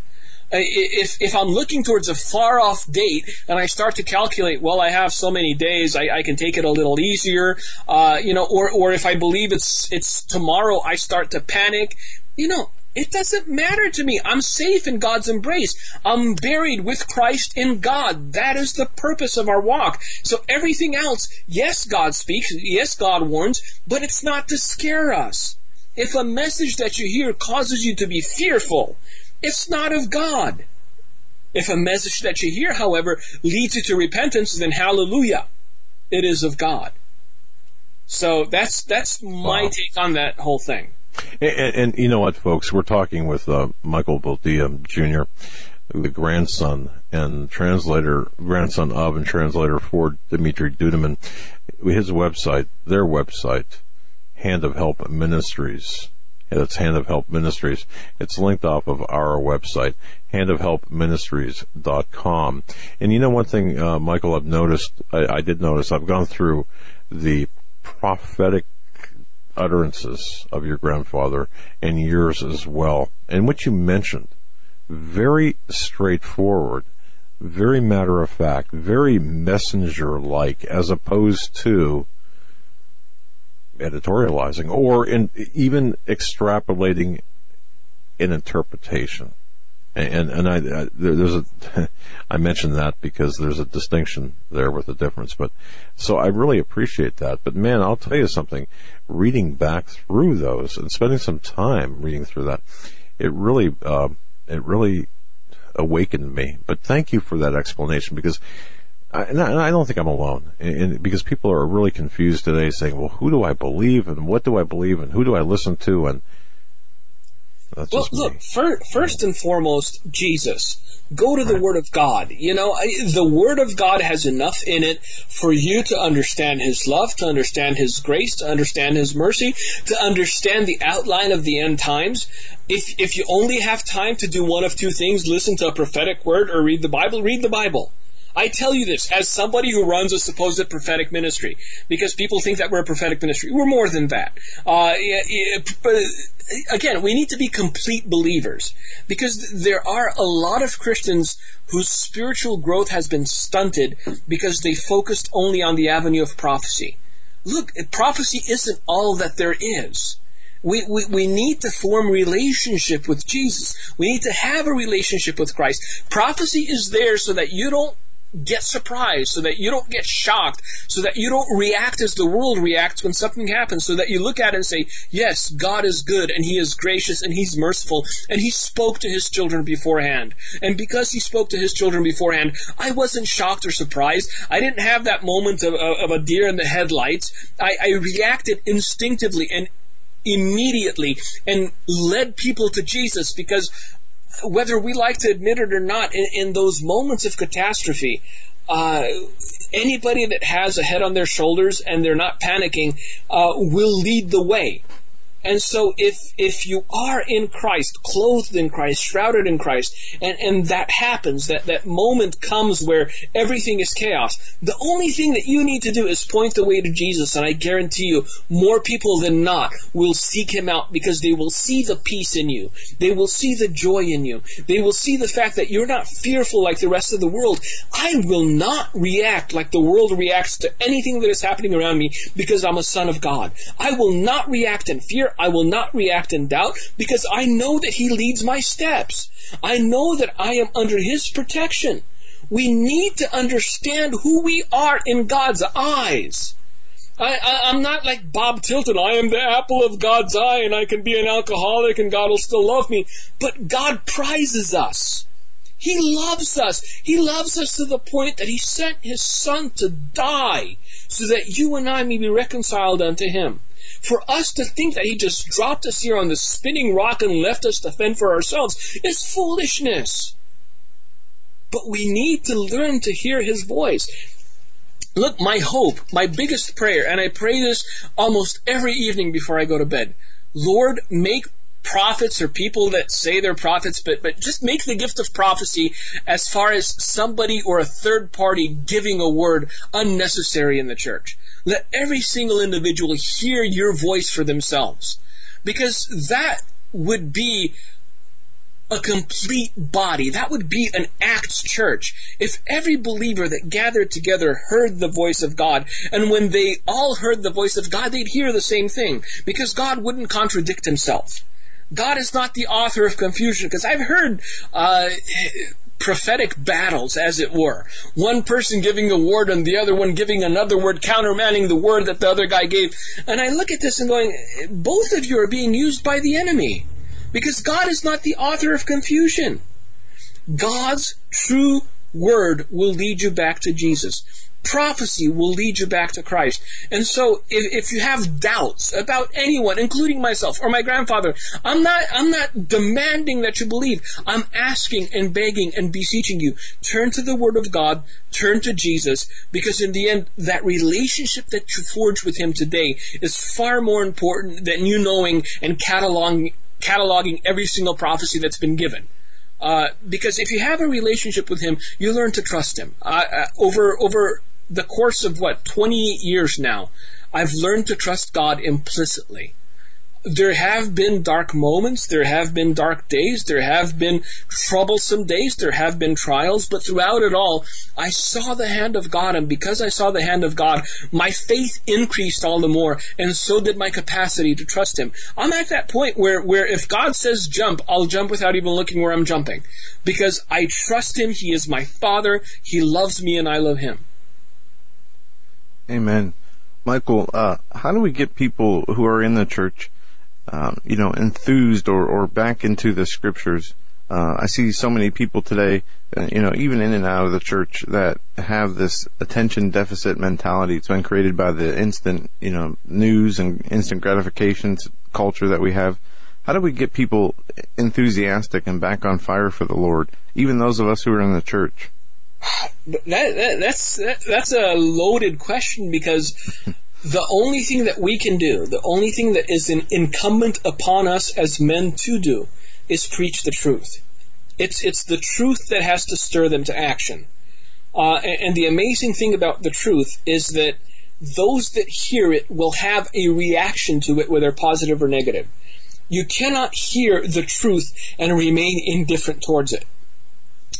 If if I'm looking towards a far off date and I start to calculate, well, I have so many days, I, I can take it a little easier, uh, you know, or or if I believe it's it's tomorrow, I start to panic. You know, it doesn't matter to me. I'm safe in God's embrace. I'm buried with Christ in God. That is the purpose of our walk. So everything else, yes, God speaks. Yes, God warns, but it's not to scare us. If a message that you hear causes you to be fearful, it's not of God. If a message that you hear, however, leads you to repentance, then hallelujah, it is of God. So that's that's my wow. take on that whole thing. And, and, you know what, folks? We're talking with uh, Michael Boldea Jr., the grandson and translator, grandson of and translator for Dimitri Duduman. His website, their website, Hand of Help Ministries. It's Hand of Help Ministries. It's linked off of our website, handofhelpministries.com. And you know one thing, uh, Michael, I've noticed, I, I did notice, I've gone through the prophetic utterances of your grandfather and yours as well, and what you mentioned, very straightforward, very matter of fact, very messenger like, as opposed to editorializing or in, even extrapolating an interpretation and and I, I there's a I mentioned that because there's a distinction there with the difference. But so I really appreciate that. But man, I'll tell you something. Reading back through those and spending some time reading through that, it really uh, it really awakened me. But thank you for that explanation because. I, and I don't think I'm alone, and because people are really confused today, saying, "Well, who do I believe, and what do I believe, and who do I listen to?" And that's well, look, for, first and foremost, Jesus. Go to the Word of God. You know, the Word of God has enough in it for you to understand His love, to understand His grace, to understand His mercy, to understand the outline of the end times. If, if you only have time to do one of two things, listen to a prophetic word or read the Bible, read the Bible. I tell you this as somebody who runs a supposed prophetic ministry, because people think that we're a prophetic ministry. We're more than that. Uh, again, we need to be complete believers, because there are a lot of Christians whose spiritual growth has been stunted because they focused only on the avenue of prophecy. Look, prophecy isn't all that there is. We, we, we need to form relationship with Jesus. We need to have a relationship with Christ. Prophecy is there so that you don't get surprised, so that you don't get shocked, so that you don't react as the world reacts when something happens, so that you look at it and say, yes, God is good and He is gracious and He's merciful and He spoke to His children beforehand. And because He spoke to His children beforehand, I wasn't shocked or surprised. I didn't have that moment of, of a deer in the headlights. I, I reacted instinctively and immediately and led people to Jesus because whether we like to admit it or not, in, in those moments of catastrophe, uh, anybody that has a head on their shoulders and they're not panicking uh, will lead the way. And so if if you are in Christ, clothed in Christ, shrouded in Christ, and, and that happens, that, that moment comes where everything is chaos, the only thing that you need to do is point the way to Jesus, and I guarantee you, more people than not will seek him out because they will see the peace in you. They will see the joy in you. They will see the fact that you're not fearful like the rest of the world. I will not react like the world reacts to anything that is happening around me because I'm a son of God. I will not react in fear. I will not react in doubt because I know that He leads my steps. I know that I am under His protection. We need to understand who we are in God's eyes. I, am not like Bob Tilton. I am the apple of God's eye and I can be an alcoholic and God will still love me. But God prizes us. He loves us. He loves us to the point that He sent His Son to die so that you and I may be reconciled unto Him. For us to think that he just dropped us here on the spinning rock and left us to fend for ourselves is foolishness. but we need to learn to hear his voice. Look, my hope, my biggest prayer, and I pray this almost every evening before I go to bed. Lord, make prophets or people that say they're prophets, but, but just make the gift of prophecy as far as somebody or a third party giving a word unnecessary in the church. Let every single individual hear your voice for themselves. Because that would be a complete body. That would be an Acts church. If every believer that gathered together heard the voice of God, and when they all heard the voice of God, they'd hear the same thing, because God wouldn't contradict himself. God is not the author of confusion, because I've heard uh, prophetic battles, as it were. One person giving a word and the other one giving another word, countermanding the word that the other guy gave. And I look at this and going, both of you are being used by the enemy. Because God is not the author of confusion. God's true word will lead you back to Jesus. Prophecy will lead you back to Christ. And so if, if you have doubts about anyone, including myself or my grandfather, I'm not, I'm not demanding that you believe. I'm asking and begging and beseeching you. Turn to the Word of God, turn to Jesus, because in the end, that relationship that you forge with Him today is far more important than you knowing and cataloging, cataloging every single prophecy that's been given. Uh, because if you have a relationship with him, you learn to trust him. Uh, uh, over over the course of what 28 years now, I've learned to trust God implicitly. There have been dark moments, there have been dark days, there have been troublesome days, there have been trials, but throughout it all, I saw the hand of God, and because I saw the hand of God, my faith increased all the more, and so did my capacity to trust Him. I'm at that point where, where if God says jump, I'll jump without even looking where I'm jumping. Because I trust Him, He is my Father, He loves me, and I love Him. Amen. Michael, uh, how do we get people who are in the church, um, you know, enthused or, or back into the scriptures? Uh, I see so many people today, uh, you know, even in and out of the church that have this attention deficit mentality. It's been created by the instant, you know, news and instant gratifications culture that we have. How do we get people enthusiastic and back on fire for the Lord, even those of us who are in the church? That, that, that's that, that's a loaded question because the only thing that we can do, the only thing that is incumbent upon us as men to do, is preach the truth. It's it's the truth that has to stir them to action. Uh, and, and the amazing thing about the truth is that those that hear it will have a reaction to it, whether positive or negative. You cannot hear the truth and remain indifferent towards it.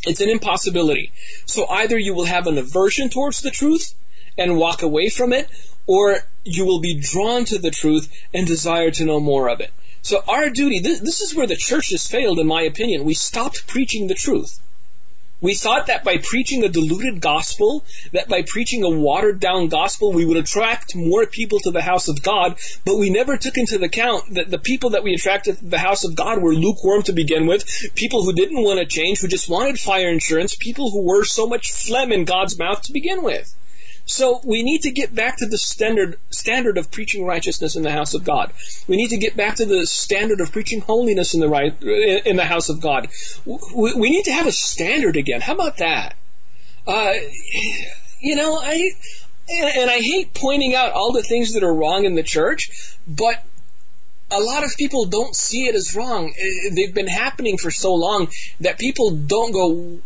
It's an impossibility. So either you will have an aversion towards the truth and walk away from it, or you will be drawn to the truth and desire to know more of it. So our duty, this, this is where the church has failed, in my opinion. We stopped preaching the truth. We thought that by preaching a diluted gospel, that by preaching a watered down gospel, we would attract more people to the house of God, but we never took into account that the people that we attracted to the house of God were lukewarm to begin with, people who didn't want to change, who just wanted fire insurance, people who were so much phlegm in God's mouth to begin with. So we need to get back to the standard standard of preaching righteousness in the house of God. We need to get back to the standard of preaching holiness in the right in the house of God. We, we need to have a standard again. How about that? Uh, you know, I and, and I hate pointing out all the things that are wrong in the church, but a lot of people don't see it as wrong. They've been happening for so long that people don't go,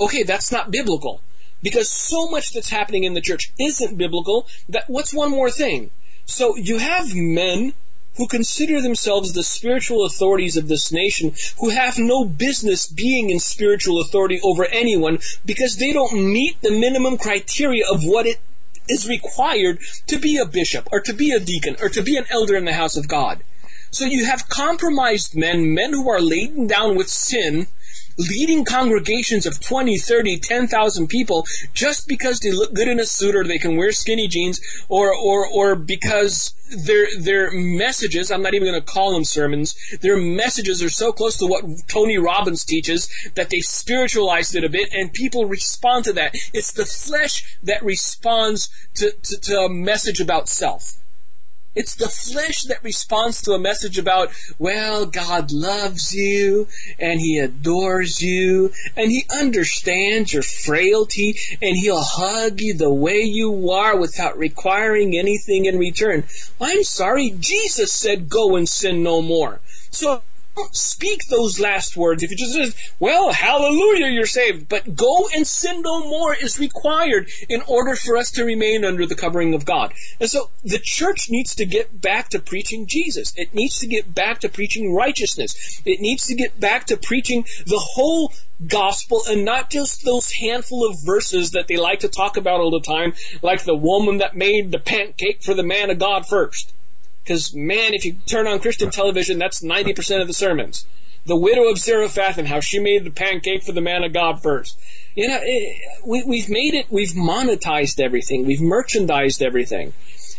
okay, that's not biblical because so much that's happening in the church isn't biblical that what's one more thing? So you have men who consider themselves the spiritual authorities of this nation who have no business being in spiritual authority over anyone because they don't meet the minimum criteria of what it is required to be a bishop or to be a deacon or to be an elder in the house of God. So you have compromised men, men who are laden down with sin, leading congregations of 20, 30, 10,000 people just because they look good in a suit or they can wear skinny jeans or, or, or because their, their messages, I'm not even going to call them sermons, their messages are so close to what Tony Robbins teaches that they spiritualized it a bit and people respond to that. It's the flesh that responds to, to, to a message about self. It's the flesh that responds to a message about, well, God loves you and He adores you and He understands your frailty and He'll hug you the way you are without requiring anything in return. I'm sorry, Jesus said go and sin no more. So speak those last words. If you just says, well, hallelujah, you're saved. But go and sin no more is required in order for us to remain under the covering of God. And so the church needs to get back to preaching Jesus. It needs to get back to preaching righteousness. It needs to get back to preaching the whole gospel and not just those handful of verses that they like to talk about all the time, like the woman that made the pancake for the man of God first. Because, man, if you turn on Christian television, that's 90% of the sermons. The widow of Zarephath and how she made the pancake for the man of God first. You know, it, we, we've made it, we've monetized everything, we've merchandised everything.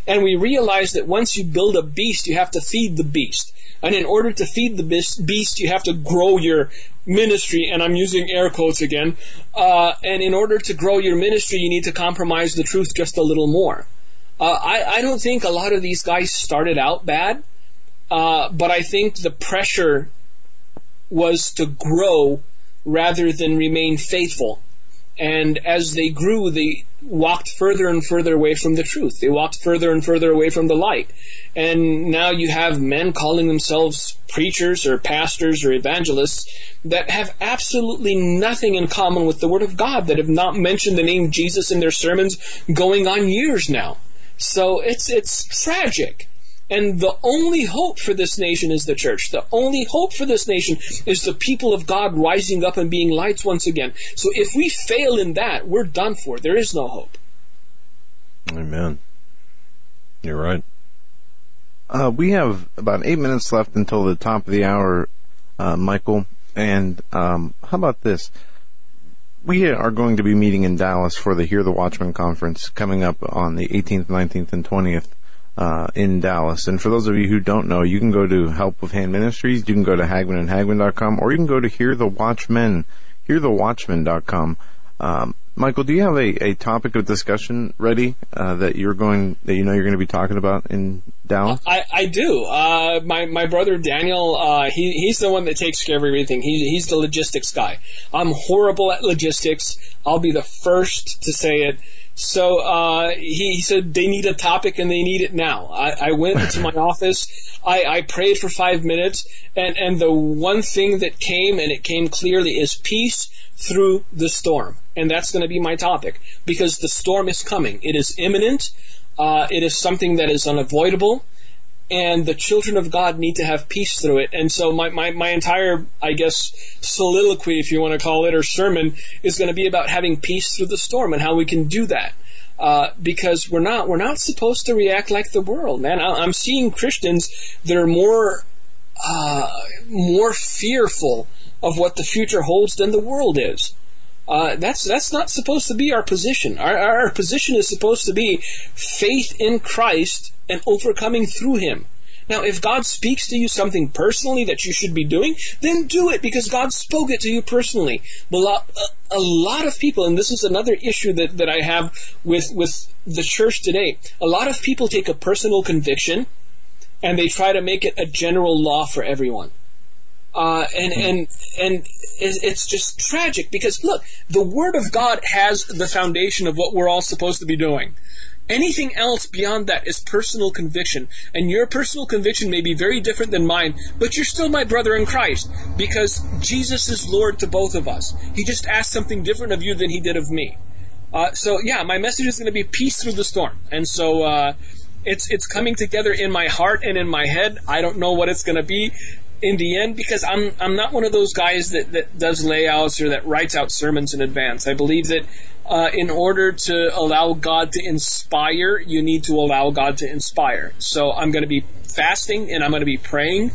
And we realize that once you build a beast, you have to feed the beast. And in order to feed the beast, you have to grow your ministry, and I'm using air quotes again. Uh, and in order to grow your ministry, you need to compromise the truth just a little more. Uh, I, I don't think a lot of these guys started out bad, uh, but I think the pressure was to grow rather than remain faithful. And as they grew, they walked further and further away from the truth. They walked further and further away from the light. And now you have men calling themselves preachers or pastors or evangelists that have absolutely nothing in common with the Word of God, that have not mentioned the name Jesus in their sermons going on years now. So it's it's tragic. And the only hope for this nation is the church. The only hope for this nation is the people of God rising up and being lights once again. So if we fail in that, we're done for. There is no hope. Amen. You're right. Uh, we have about eight minutes left until the top of the hour, uh, Michael. And um, how about this? We are going to be meeting in Dallas for the Hear the Watchman conference coming up on the 18th, 19th, and 20th uh, in Dallas. And for those of you who don't know, you can go to Help with Hand Ministries, you can go to HagmannandHagmann.com, or you can go to Hear the Watchman, HearTheWatchman.com. Um, Michael, do you have a, a topic of discussion ready uh, that you're going that you know you're going to be talking about in Dallas? I, I do. Uh, my my brother Daniel, uh, he he's the one that takes care of everything. He, he's the logistics guy. I'm horrible at logistics. I'll be the first to say it. So uh, he, he, said they need a topic and they need it now. I, I went into my office. I, I prayed for five minutes, and and the one thing that came and it came clearly is peace through the storm and that's going to be my topic because the storm is coming. It is imminent. Uh, it is something that is unavoidable, and the children of God need to have peace through it. And so my, my, my entire, I guess, soliloquy, if you want to call it, or sermon, is going to be about having peace through the storm and how we can do that. Uh, because we're not we're not supposed to react like the world, man. I, am seeing Christians that are more uh, more fearful of what the future holds than the world is. Uh, that's that's not supposed to be our position. Our, our position is supposed to be faith in Christ and overcoming through Him. Now, if God speaks to you something personally that you should be doing, then do it because God spoke it to you personally. A lot, a lot of people, and this is another issue that, that I have with, with the church today, a lot of people take a personal conviction and they try to make it a general law for everyone. Uh, and and and it's just tragic because look, the Word of God has the foundation of what we're all supposed to be doing. Anything else beyond that is personal conviction, and your personal conviction may be very different than mine, but you're still my brother in Christ because Jesus is Lord to both of us. He just asked something different of you than he did of me. Uh, so yeah, my message is going to be peace through the storm, and so. Uh, it's it's coming together in my heart and in my head. I don't know what it's going to be in the end because I'm I'm not one of those guys that, that does layouts or that writes out sermons in advance. I believe that uh, in order to allow God to inspire, you need to allow God to inspire. So I'm going to be fasting and I'm going to be praying.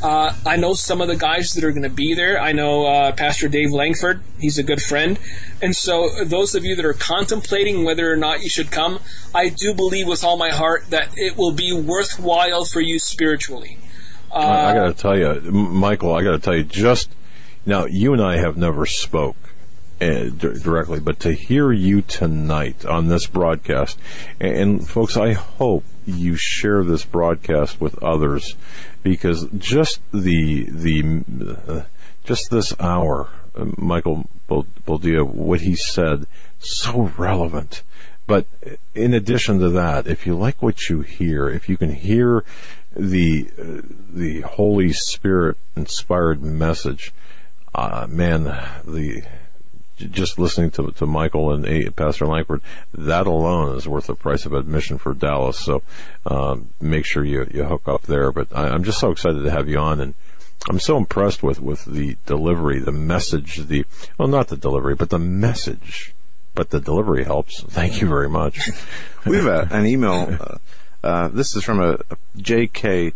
Uh, I know some of the guys that are going to be there. I know uh, Pastor Dave Langford. He's a good friend. And so, those of you that are contemplating whether or not you should come, I do believe with all my heart that it will be worthwhile for you spiritually. Uh, I got to tell you, Michael, I got to tell you, just now, you and I have never spoke uh, directly, but to hear you tonight on this broadcast, and, and folks, I hope you share this broadcast with others because just the the uh, just this hour, uh, Michael Boldea, what he said, so relevant. But in addition to that, if you like what you hear, if you can hear the the Holy Spirit inspired message, uh, man, the just listening to, to Michael and a, Pastor Langford, that alone is worth the price of admission for Dallas. So um, make sure you, you hook up there. But I, am just so excited to have you on, and I'm so impressed with, with the delivery, the message, the well, not the delivery, but the message. But the delivery helps. Thank you very much. we have a, an email. Uh, uh, this is from a, a JK.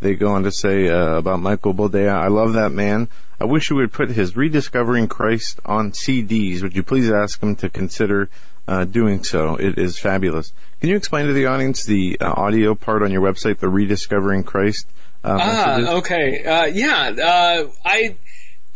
They go on to say uh, about Michael Boldea. I love that man. I wish you would put his Rediscovering Christ on CDs. Would you please ask him to consider uh, doing so? It is fabulous. Can you explain to the audience the uh, audio part on your website, the Rediscovering Christ? Uh, ah, okay. Uh, yeah, uh, I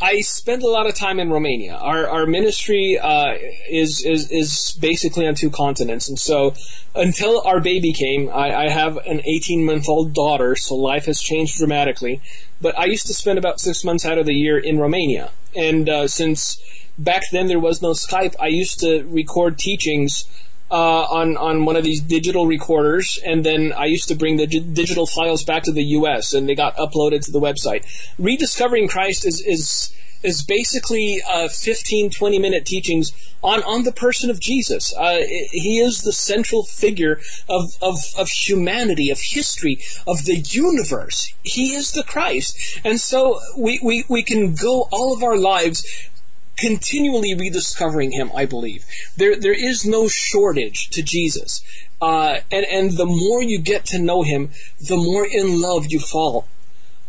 I spend a lot of time in Romania. Our our ministry uh, is is is basically on two continents, and so until our baby came, I, I have an 18 month old daughter. So life has changed dramatically. But I used to spend about six months out of the year in Romania, and uh, since back then there was no Skype, I used to record teachings uh, on on one of these digital recorders, and then I used to bring the digital files back to the U.S. and they got uploaded to the website. Rediscovering Christ is is is basically uh, 15, 20 minute teachings on, on the person of Jesus. Uh, he is the central figure of, of, of humanity, of history, of the universe. He is the Christ. And so we, we, we can go all of our lives continually rediscovering him, I believe. There, there is no shortage to Jesus. Uh, and, and the more you get to know him, the more in love you fall.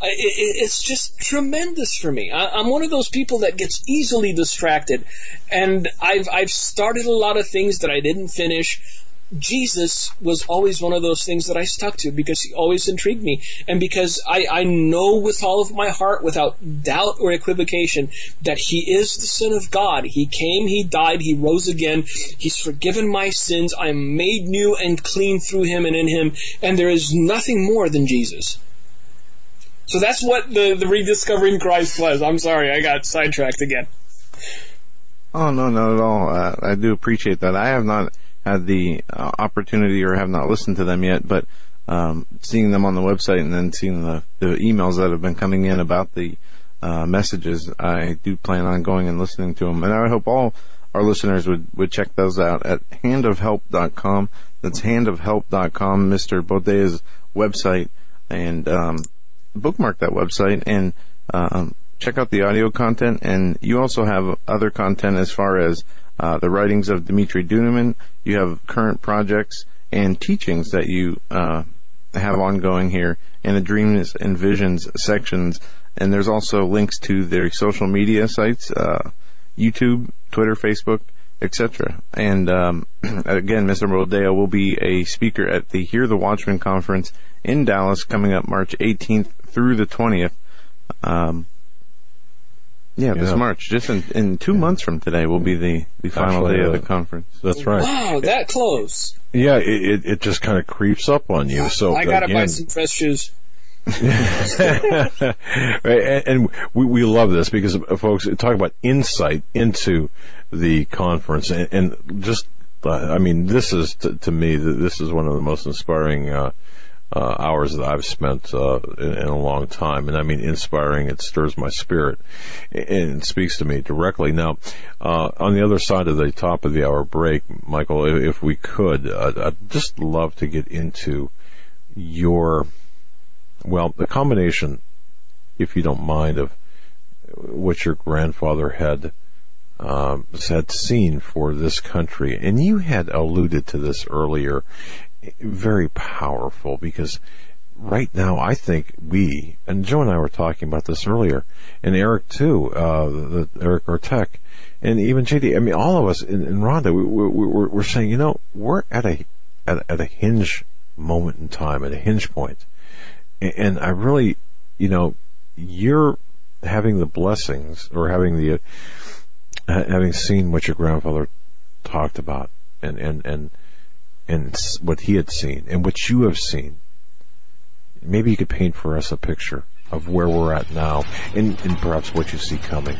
It, it's just tremendous for me. I, am one of those people that gets easily distracted, and I've I've started a lot of things that I didn't finish. Jesus was always one of those things that I stuck to because he always intrigued me. And because I, I know with all of my heart, without doubt or equivocation, that he is the Son of God. He came, he died, he rose again, he's forgiven my sins, I'm made new and clean through him and in him, and there is nothing more than Jesus. So that's what the, the rediscovering Christ was. I'm sorry, I got sidetracked again. Oh, no, not at all. Uh, I do appreciate that. I have not had the uh, opportunity or have not listened to them yet, but um, seeing them on the website and then seeing the, the emails that have been coming in about the uh, messages, I do plan on going and listening to them. And I hope all our listeners would, would check those out at handofhelp.com. That's handofhelp.com, Mr. Boldea's website, and um, bookmark that website and um, check out the audio content. And you also have other content as far as uh, the writings of Dimitri Duduman. You have current projects and teachings that you uh, have ongoing here in the dreams and visions sections. And there's also links to their social media sites, uh, YouTube, Twitter, Facebook, etc. And um, again, Mr. Boldea will be a speaker at the Hear the Watchman conference in Dallas coming up March 18th through the 20th. Um, yeah, this March, just in, in two yeah. months from today, will be the, the final Actually, day of the uh, conference. That's right. Wow, that close. Yeah, it, it, it just kind of creeps up on you. So I gotta again, buy some fresh shoes. and, and we, we love this because uh, folks talk about insight into the conference and, and just uh, I mean this is to, to, me this is one of the most inspiring uh, uh, hours that I've spent uh, in, in, a long time, and I mean inspiring. It stirs my spirit and speaks to me directly. Now, uh, on the other side of the top of the hour break, Michael, if we could, I'd just love to get into your well, the combination, if you don't mind, of what your grandfather had. Um, had seen for this country, and you had alluded to this earlier, very powerful because right now I think we and Joe and I were talking about this earlier, and Eric too, uh, the, Eric Ortek, and even JD. I mean, all of us in, in Rhonda, we, we, we're, saying, you know, we're at a at, at a hinge moment in time, at a hinge point, and, and I really, you know, you're having the blessings or having the uh, having seen what your grandfather talked about and and and and what he had seen and what you have seen, maybe you could paint for us a picture of where we're at now and, and perhaps what you see coming,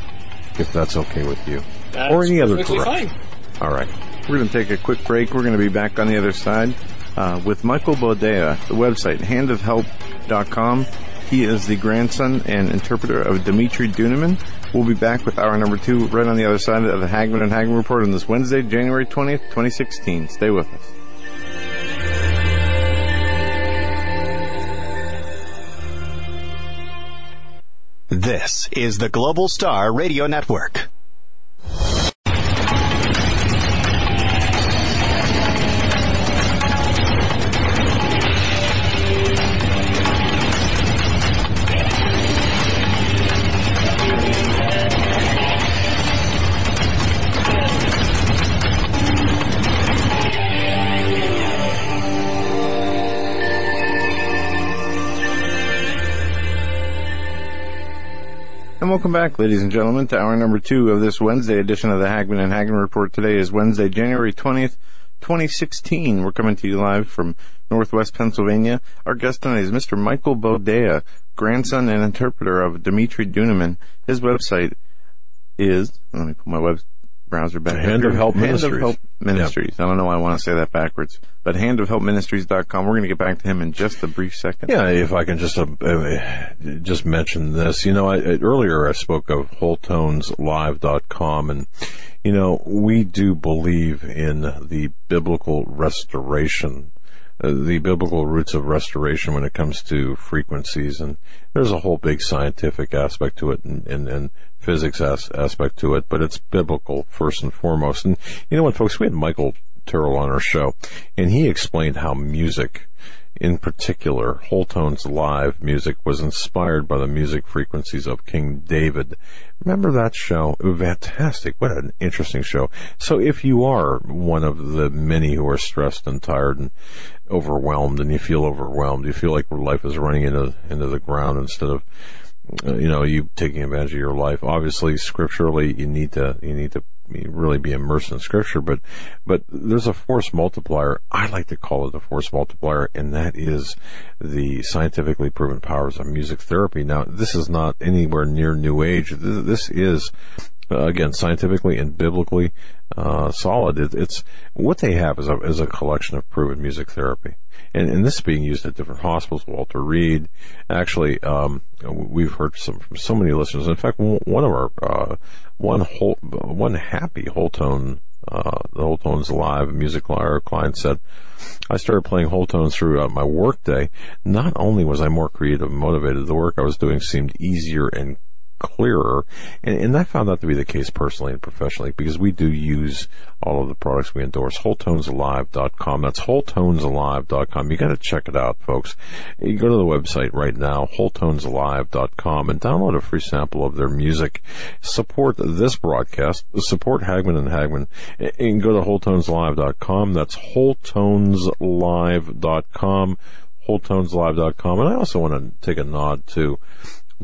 if that's okay with you. That's or any other perfectly direction. fine. All right. We're going to take a quick break. We're going to be back on the other side uh, with Michael Boldea, the website handofhelp.com. He is the grandson and interpreter of Dimitri Duduman. We'll be back with hour number two right on the other side of the Hagmann and Hagmann Report on this Wednesday, January 20th, 2016. Stay with us. This is the Global Star Radio Network. And welcome back, ladies and gentlemen, to hour number two of this Wednesday edition of the Hagmann and Hagmann Report. Today is Wednesday, January 20th, 2016. We're coming to you live from Northwest Pennsylvania. Our guest tonight is Mr. Michael Boldea, grandson and interpreter of Dimitri Duduman. His website is, let me put my web browser back. Hand of. Help Hand Ministries. of Help Ministries. I don't know why I want to say that backwards, but handofhelpministries.com. We're going to get back to him in just a brief second. Yeah, if I can just uh, uh, just mention this, you know, I, I- earlier I spoke of WholeTonesLive.com, and you know, we do believe in the biblical restoration, the biblical roots of restoration when it comes to frequencies, and there's a whole big scientific aspect to it, and, and, and physics as, aspect to it, but it's biblical first and foremost. And you know what, folks, we had Michael Tyrrell on our show, and he explained how music, in particular, Whole Tones Live music, was inspired by the music frequencies of King David. Remember that show? It was fantastic. What an interesting show. So if you are one of the many who are stressed and tired and overwhelmed, and you feel overwhelmed, you feel like life is running into into the ground instead of Uh, you know, you taking advantage of your life. Obviously, scripturally, you need to, you need to really be immersed in scripture, but, but there's a force multiplier. I like to call it a force multiplier, and that is the scientifically proven powers of music therapy. Now, this is not anywhere near new age. This is, uh, again, scientifically and biblically, uh, solid. It, it's, what they have is a, is a collection of proven music therapy. And, and this is being used at different hospitals. Walter Reed, actually, um, we've heard some from so many listeners. In fact, one of our uh, one whole one happy whole tone uh, the whole tones live music our client said, I started playing whole tones throughout my workday. Not only was I more creative and motivated, the work I was doing seemed easier and clearer. And, and I found that to be the case personally and professionally because we do use all of the products we endorse. WholeTonesAlive.com. That's WholeTonesAlive.com. You got to check it out, folks. You go to the website right now, WholeTonesAlive.com, and download a free sample of their music. Support this broadcast. Support Hagmann and Hagmann. And go to WholeTonesAlive.com. That's WholeTonesLive.com. WholeTonesLive.com. And I also want to take a nod to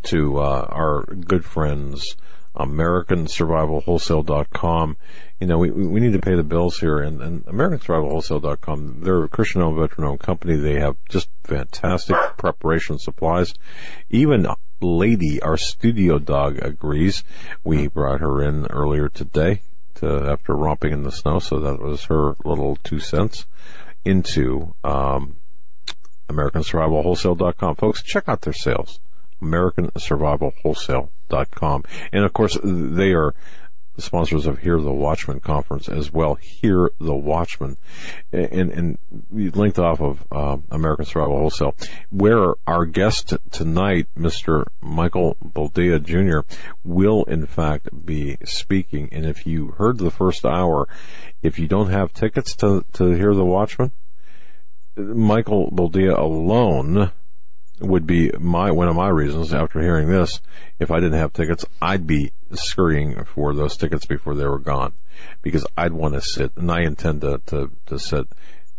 to uh, our good friends AmericanSurvivalWholesale.com. You know, we we need to pay the bills here, and, and AmericanSurvivalWholesale.com. They're a Christian-owned, veteran-owned company. They have just fantastic preparation supplies. Even Lady, our studio dog, agrees. We brought her in earlier today to after romping in the snow, so that was her little two cents into um, AmericanSurvivalWholesale.com. Folks, check out their sales. AmericanSurvivalWholesale.com. And of course, they are sponsors of Hear the Watchman conference as well. Hear the Watchman. And, and linked off of uh, American Survival Wholesale, where our guest tonight, Mr. Michael Boldea Jr., will in fact be speaking. And if you heard the first hour, if you don't have tickets to, to Hear the Watchman, Michael Boldea alone would be my one of my reasons after hearing this. If I didn't have tickets, I'd be scurrying for those tickets before they were gone because I'd want to sit, and I intend to to, to sit.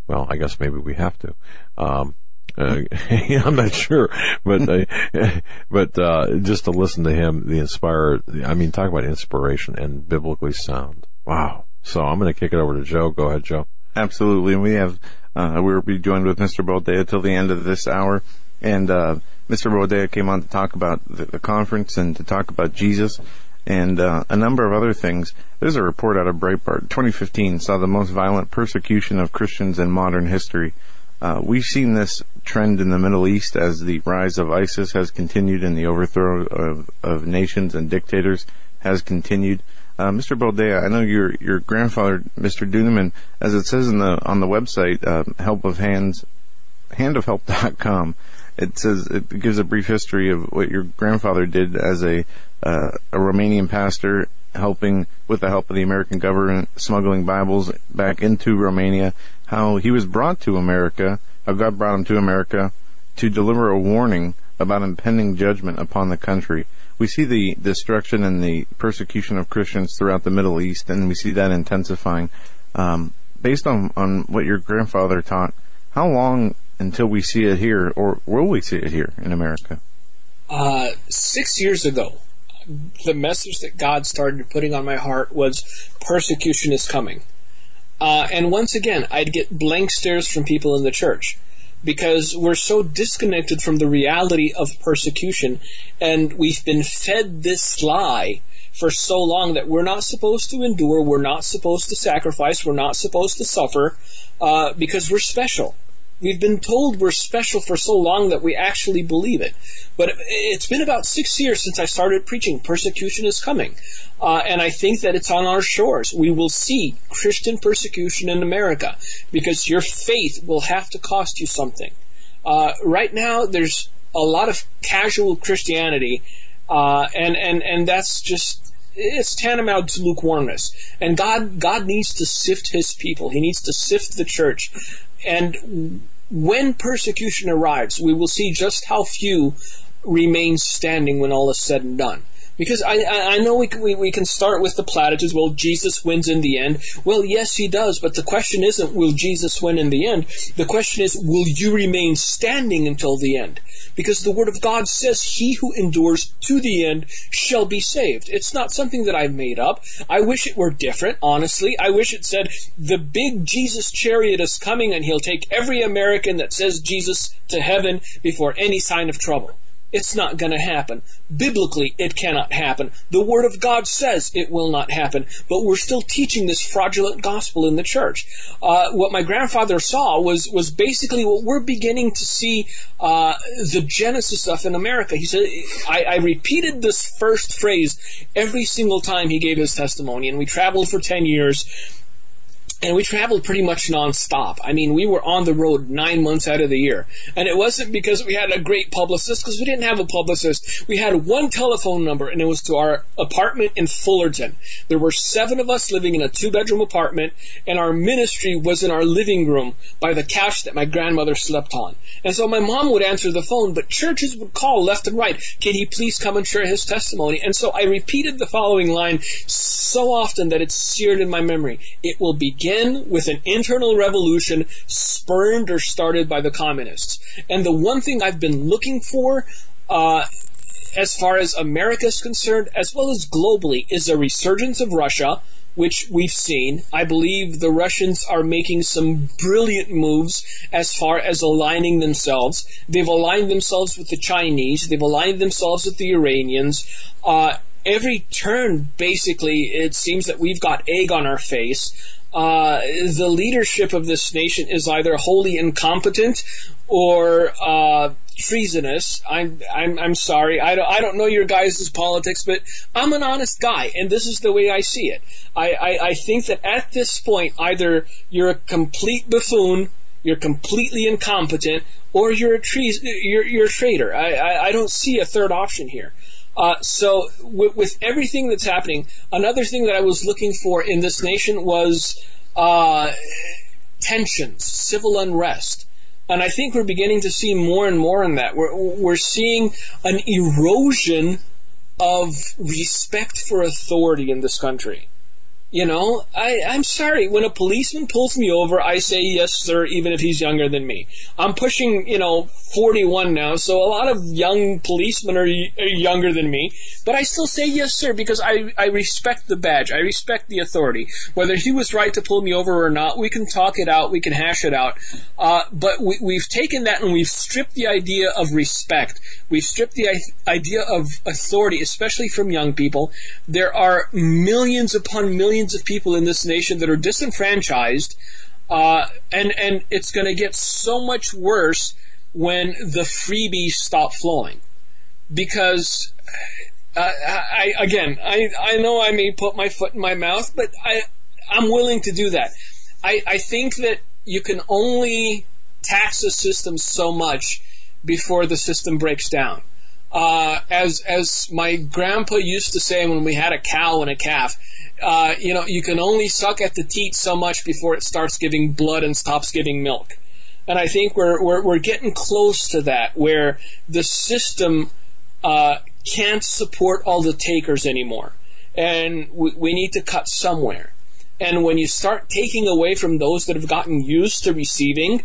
Well, I guess maybe we have to. Um, uh, I'm not sure, but uh, but uh, just to listen to him, the inspire. I mean, talk about inspiration and biblically sound. Wow. So I'm going to kick it over to Joe. Go ahead, Joe. Absolutely. And we have, uh, we will be joined with Mr. Boldea till the end of this hour. And, uh, Mr. Boldea came on to talk about the, the conference and to talk about Jesus and, uh, a number of other things. There's a report out of Breitbart. 2015 saw the most violent persecution of Christians in modern history. Uh, we've seen this trend in the Middle East as the rise of ISIS has continued and the overthrow of, of nations and dictators has continued. Uh, Mr. Boldea, I know your your grandfather, Mr. Duduman, as it says in the on the website, uh, Help of Hands, handofhelp.com. It says it gives a brief history of what your grandfather did as a uh, a Romanian pastor, helping with the help of the American government smuggling Bibles back into Romania. How he was brought to America, how God brought him to America to deliver a warning about impending judgment upon the country we see the destruction and the persecution of Christians throughout the Middle East, and we see that intensifying. Um, based on, on what your grandfather taught, how long until we see it here, or will we see it here in America? Uh, six years ago, the message that God started putting on my heart was persecution is coming. Uh, and once again, I'd get blank stares from people in the church because we're so disconnected from the reality of persecution and we've been fed this lie for so long that we're not supposed to endure, we're not supposed to sacrifice, we're not supposed to suffer uh, because we're special. We've been told we're special for so long that we actually believe it. But it's been about six years since I started preaching persecution is coming. Uh, and I think that it's on our shores. We will see Christian persecution in America because your faith will have to cost you something. Uh, right now, there's a lot of casual Christianity, uh, and, and, and that's just it's tantamount to lukewarmness. And God, God needs to sift His people. He needs to sift the church. And when persecution arrives, we will see just how few remain standing when all is said and done. Because I, I know we we, we can start with the platitudes, well, Jesus wins in the end. Well, yes, he does, but the question isn't, will Jesus win in the end? The question is, will you remain standing until the end? Because the Word of God says, he who endures to the end shall be saved. It's not something that I've made up. I wish it were different, honestly. I wish it said, the big Jesus chariot is coming and he'll take every American that says Jesus to heaven before any sign of trouble. It's not going to happen. Biblically, it cannot happen. The Word of God says it will not happen, but we're still teaching this fraudulent gospel in the church. Uh, what my grandfather saw was was basically what we're beginning to see uh, the genesis of in America. He said, I, I repeated this first phrase every single time he gave his testimony, and we traveled for 10 years and we traveled pretty much nonstop. I mean, we were on the road nine months out of the year. And it wasn't because we had a great publicist, because we didn't have a publicist. We had one telephone number, and it was to our apartment in Fullerton. There were seven of us living in a two bedroom apartment, and our ministry was in our living room by the couch that my grandmother slept on. And so my mom would answer the phone, but churches would call left and right. Can he please come and share his testimony? And so I repeated the following line so often that it's seared in my memory. It will begin begin with an internal revolution spurned or started by the communists. And the one thing I've been looking for, uh, as far as America is concerned, as well as globally, is a resurgence of Russia, which we've seen. I believe the Russians are making some brilliant moves as far as aligning themselves. They've aligned themselves with the Chinese. They've aligned themselves with the Iranians. Uh, every turn, basically, it seems that we've got egg on our face uh, the leadership of this nation is either wholly incompetent or uh, treasonous. I'm I'm I'm sorry. I don't I don't know your guys' politics, but I'm an honest guy, and this is the way I see it. I, I, I think that at this point, either you're a complete buffoon, you're completely incompetent, or you're a trees you're you're a traitor. I, I, I don't see a third option here. Uh, so with, with, everything that's happening, another thing that I was looking for in this nation was uh, tensions, civil unrest. And I think we're beginning to see more and more in that. We're, we're seeing an erosion of respect for authority in this country. You know, I, I'm sorry. When a policeman pulls me over, I say yes, sir, even if he's younger than me. I'm pushing, you know, 41 now, so a lot of young policemen are, are younger than me, but I still say yes, sir, because I, I respect the badge. I respect the authority. Whether he was right to pull me over or not, we can talk it out, we can hash it out. Uh, but we, we've taken that and we've stripped the idea of respect. We've stripped the idea of authority, especially from young people. There are millions upon millions millions of people in this nation that are disenfranchised, uh, and and it's going to get so much worse when the freebies stop flowing, because. Uh, I, again, I, I know I may put my foot in my mouth, but I, I'm willing to do that. I, I think that you can only tax a system so much before the system breaks down. Uh, as as my grandpa used to say when we had a cow and a calf, uh, you know, you can only suck at the teat so much before it starts giving blood and stops giving milk. And I think we're we're, we're getting close to that, where the system uh, can't support all the takers anymore, and we, we need to cut somewhere. And when you start taking away from those that have gotten used to receiving,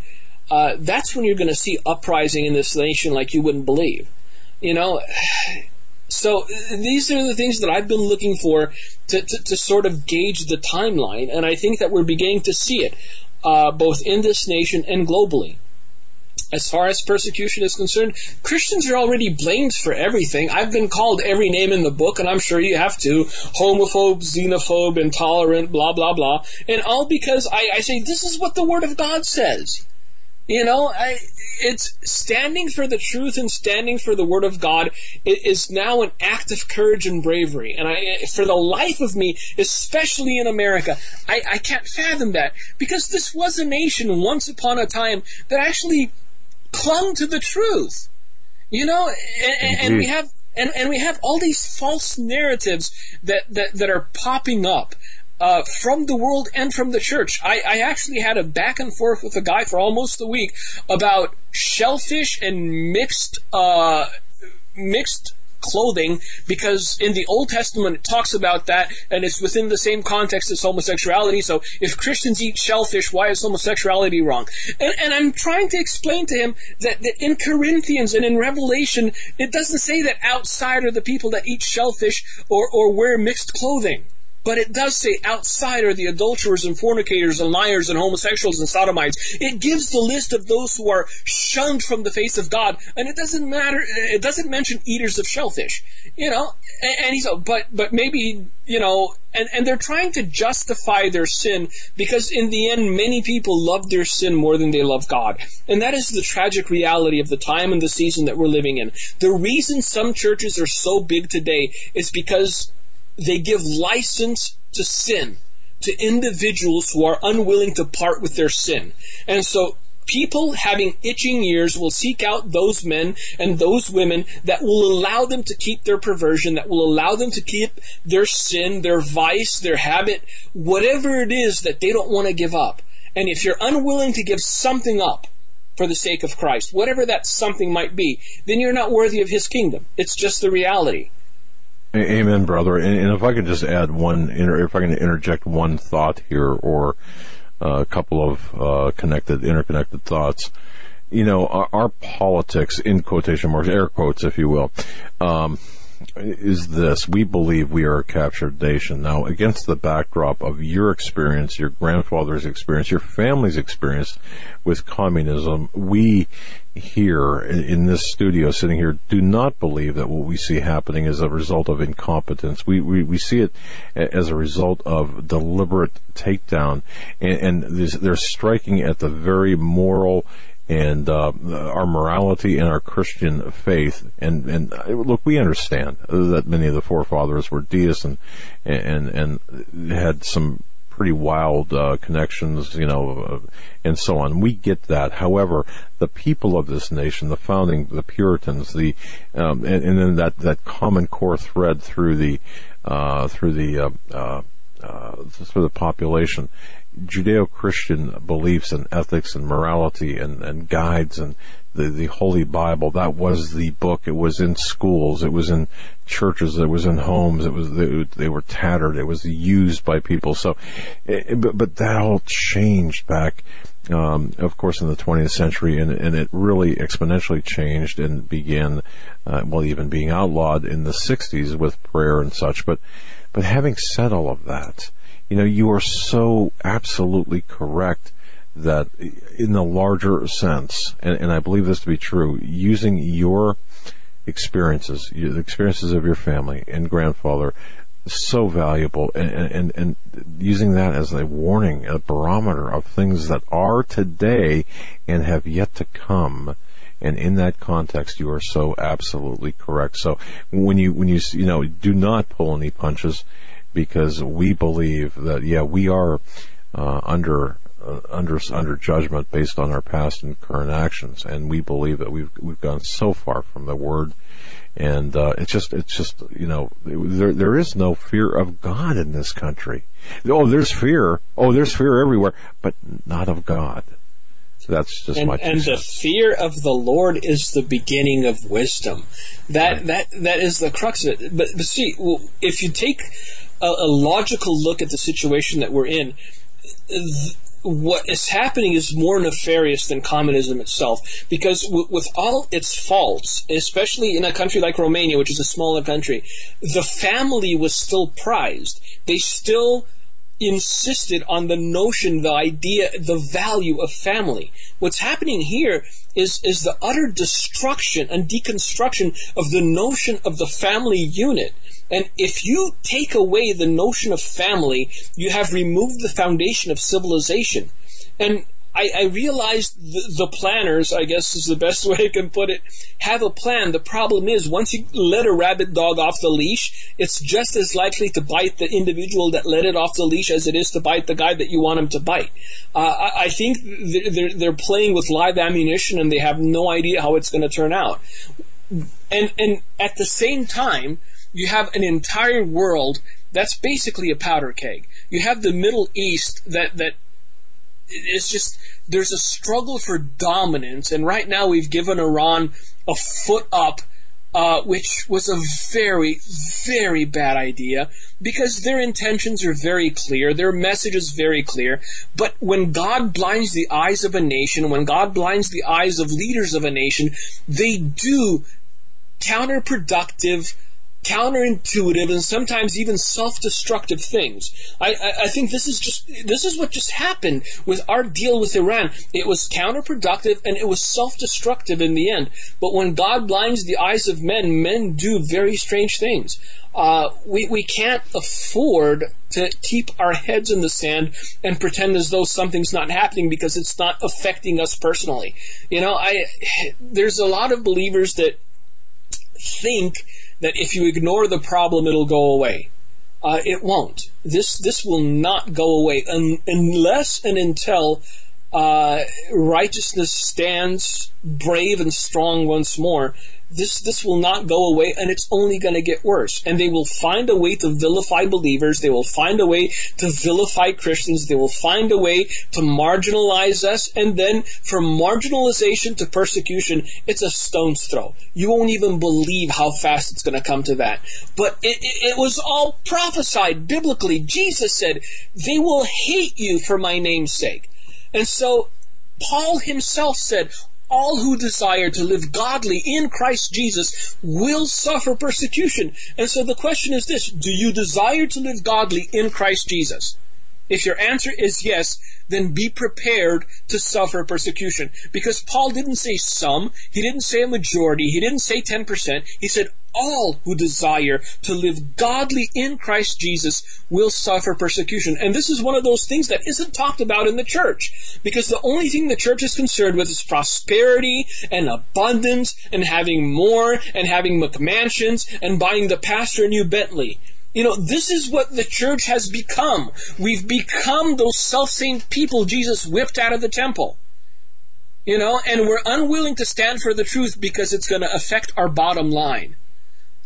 uh, that's when you're going to see uprising in this nation like you wouldn't believe. You know, so these are the things that I've been looking for to, to, to sort of gauge the timeline, and I think that we're beginning to see it uh, both in this nation and globally. As far as persecution is concerned, Christians are already blamed for everything. I've been called every name in the book, and I'm sure you have to homophobe, xenophobe, intolerant, blah, blah, blah. And all because I, I say, this is what the Word of God says. You know, I, it's standing for the truth and standing for the word of God is now an act of courage and bravery. And I, for the life of me, especially in America, I, I can't fathom that because this was a nation once upon a time that actually clung to the truth. You know, and, and we have and, and we have all these false narratives that, that, that are popping up uh, from the world and from the church. I, I actually had a back and forth with a guy for almost a week about shellfish and mixed uh, mixed clothing because in the Old Testament it talks about that and it's within the same context as homosexuality. So if Christians eat shellfish, why is homosexuality wrong? And, and I'm trying to explain to him that, that in Corinthians and in Revelation, it doesn't say that outside are the people that eat shellfish or, or wear mixed clothing. But it does say outside are the adulterers and fornicators and liars and homosexuals and sodomites. It gives the list of those who are shunned from the face of God, and it doesn't matter. It doesn't mention eaters of shellfish, you know. And, and he's, but but maybe you know, and and they're trying to justify their sin because in the end, many people love their sin more than they love God, and that is the tragic reality of the time and the season that we're living in. The reason some churches are so big today is because they give license to sin to individuals who are unwilling to part with their sin. And so people having itching ears will seek out those men and those women that will allow them to keep their perversion, that will allow them to keep their sin, their vice, their habit, whatever it is that they don't want to give up. And if you're unwilling to give something up for the sake of Christ, whatever that something might be, then you're not worthy of His kingdom. It's just the reality. Amen, brother. And, and, if I could just add one, if I can interject one thought here, or a couple of uh, connected, interconnected thoughts. You know, our, our, politics, in quotation marks, air quotes, if you will, um, is this. We believe we are a captured nation. Now, against the backdrop of your experience, your grandfather's experience, your family's experience with communism, we here in this studio sitting here do not believe that what we see happening is a result of incompetence. We, we, we see it as a result of deliberate takedown and, and they're striking at the very moral and uh, our morality and our Christian faith. And and uh, look, we understand that many of the forefathers were deists and and and had some pretty wild uh, connections, you know, uh, and so on. We get that. However, the people of this nation, the founding, the Puritans, the um, and, and, then that that common core thread through the uh, through the uh, for the population, Judeo-Christian beliefs and ethics and morality and, and guides and the, the Holy Bible. That was the book. It was in schools. It was in churches. It was in homes. It was, they, they were tattered. It was used by people. So, it, but, but that all changed back, um, of course, in the 20th century and, and it really exponentially changed and began, uh, well, even being outlawed in the 60s with prayer and such. But, but having said all of that, you know, you are so absolutely correct that in the larger sense, and, and I believe this to be true, using your experiences, the experiences of your family and grandfather, so valuable, and, and, and using that as a warning, a barometer of things that are today and have yet to come. And in that context, you are so absolutely correct. So when you when you you know do not pull any punches, because we believe that yeah we are uh, under uh, under under judgment based on our past and current actions, and we believe that we've we've gone so far from the word, and uh, it's just it's just you know there there is no fear of God in this country. Oh, there's fear. Oh, there's fear everywhere, but not of God. That's just and, my and the fear of the Lord is the beginning of wisdom. That right. that that is the crux of it. But, but see, if you take a, a logical look at the situation that we're in, th- what is happening is more nefarious than communism itself because w- with all its faults, especially in a country like Romania, which is a smaller country, the family was still prized. They still insisted on the notion, the idea, the value of family. What's happening here is, is the utter destruction and deconstruction of the notion of the family unit. And if you take away the notion of family, you have removed the foundation of civilization. And I, I realized the, the, planners, I guess is the best way I can put it, have a plan. The problem is once you let a rabid dog off the leash, it's just as likely to bite the individual that let it off the leash as it is to bite the guy that you want him to bite. Uh, I, I, think they're, they're playing with live ammunition and they have no idea how it's going to turn out. And, and at the same time, you have an entire world that's basically a powder keg. You have the Middle East that that it's just there's a struggle for dominance, and right now we've given Iran a foot up, uh, which was a very, very bad idea because their intentions are very clear, their message is very clear. But when God blinds the eyes of a nation, when God blinds the eyes of leaders of a nation, they do counterproductive counterintuitive and sometimes even self-destructive things. I, I, I, think this is just this is what just happened with our deal with Iran. It was counterproductive and it was self-destructive in the end. But when God blinds the eyes of men, men do very strange things. Uh, we we can't afford to keep our heads in the sand and pretend as though something's not happening because it's not affecting us personally. You know, I there's a lot of believers that think that if you ignore the problem, it'll go away. Uh, it won't. This this will not go away un- unless and until uh, righteousness stands brave and strong once more this this will not go away and it's only going to get worse. And they will find a way to vilify believers. They will find a way to vilify christians. They will find a way to marginalize us. And then from marginalization to persecution it's a stone's throw. You won't even believe how fast it's going to come to that. But it, it, it was all prophesied biblically. Jesus said they will hate you for my name's sake. And so Paul himself said, all who desire to live godly in Christ Jesus will suffer persecution. And so the question is this Do you desire to live godly in Christ Jesus? If your answer is yes, then be prepared to suffer persecution. Because Paul didn't say some, he didn't say a majority, he didn't say 10%, he said all who desire to live godly in Christ Jesus will suffer persecution. And this is one of those things that isn't talked about in the church. Because the only thing the church is concerned with is prosperity and abundance and having more and having McMansions and buying the pastor a new Bentley. You know, this is what the church has become. We've become those self-same people Jesus whipped out of the temple. You know, and we're unwilling to stand for the truth because it's going to affect our bottom line.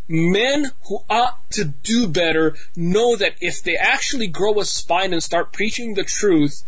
Men who ought to do better know that if they actually grow a spine and start preaching the truth,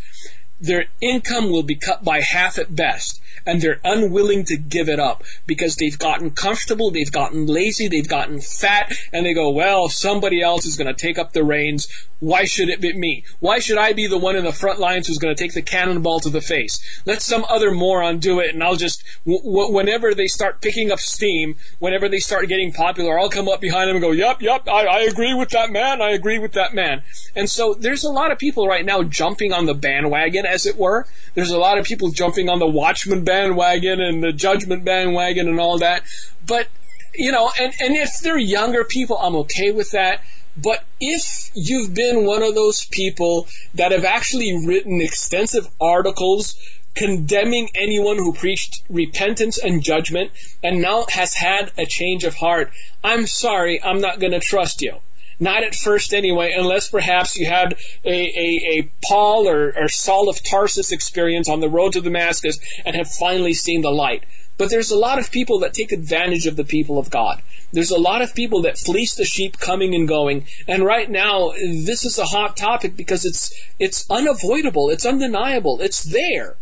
their income will be cut by half at best and they're unwilling to give it up because they've gotten comfortable, they've gotten lazy, they've gotten fat, and they go, well, somebody else is going to take up the reins. Why should it be me? Why should I be the one in the front lines who's going to take the cannonball to the face? Let some other moron do it, and I'll just, w- w- whenever they start picking up steam, whenever they start getting popular, I'll come up behind them and go, yep, yep, I, I agree with that man, I agree with that man. And so there's a lot of people right now jumping on the bandwagon, as it were. There's a lot of people jumping on the Watchman bandwagon and the Judgment bandwagon and all that. But, you know, and, and if they're younger people, I'm okay with that. But if you've been one of those people that have actually written extensive articles condemning anyone who preached repentance and judgment and now has had a change of heart, I'm sorry, I'm not going to trust you. Not at first anyway, unless perhaps you had a, a, a Paul or, or Saul of Tarsus experience on the road to Damascus and have finally seen the light. But there's a lot of people that take advantage of the people of God. There's a lot of people that fleece the sheep coming and going. And right now, this is a hot topic because it's, it's unavoidable. It's undeniable. It's there.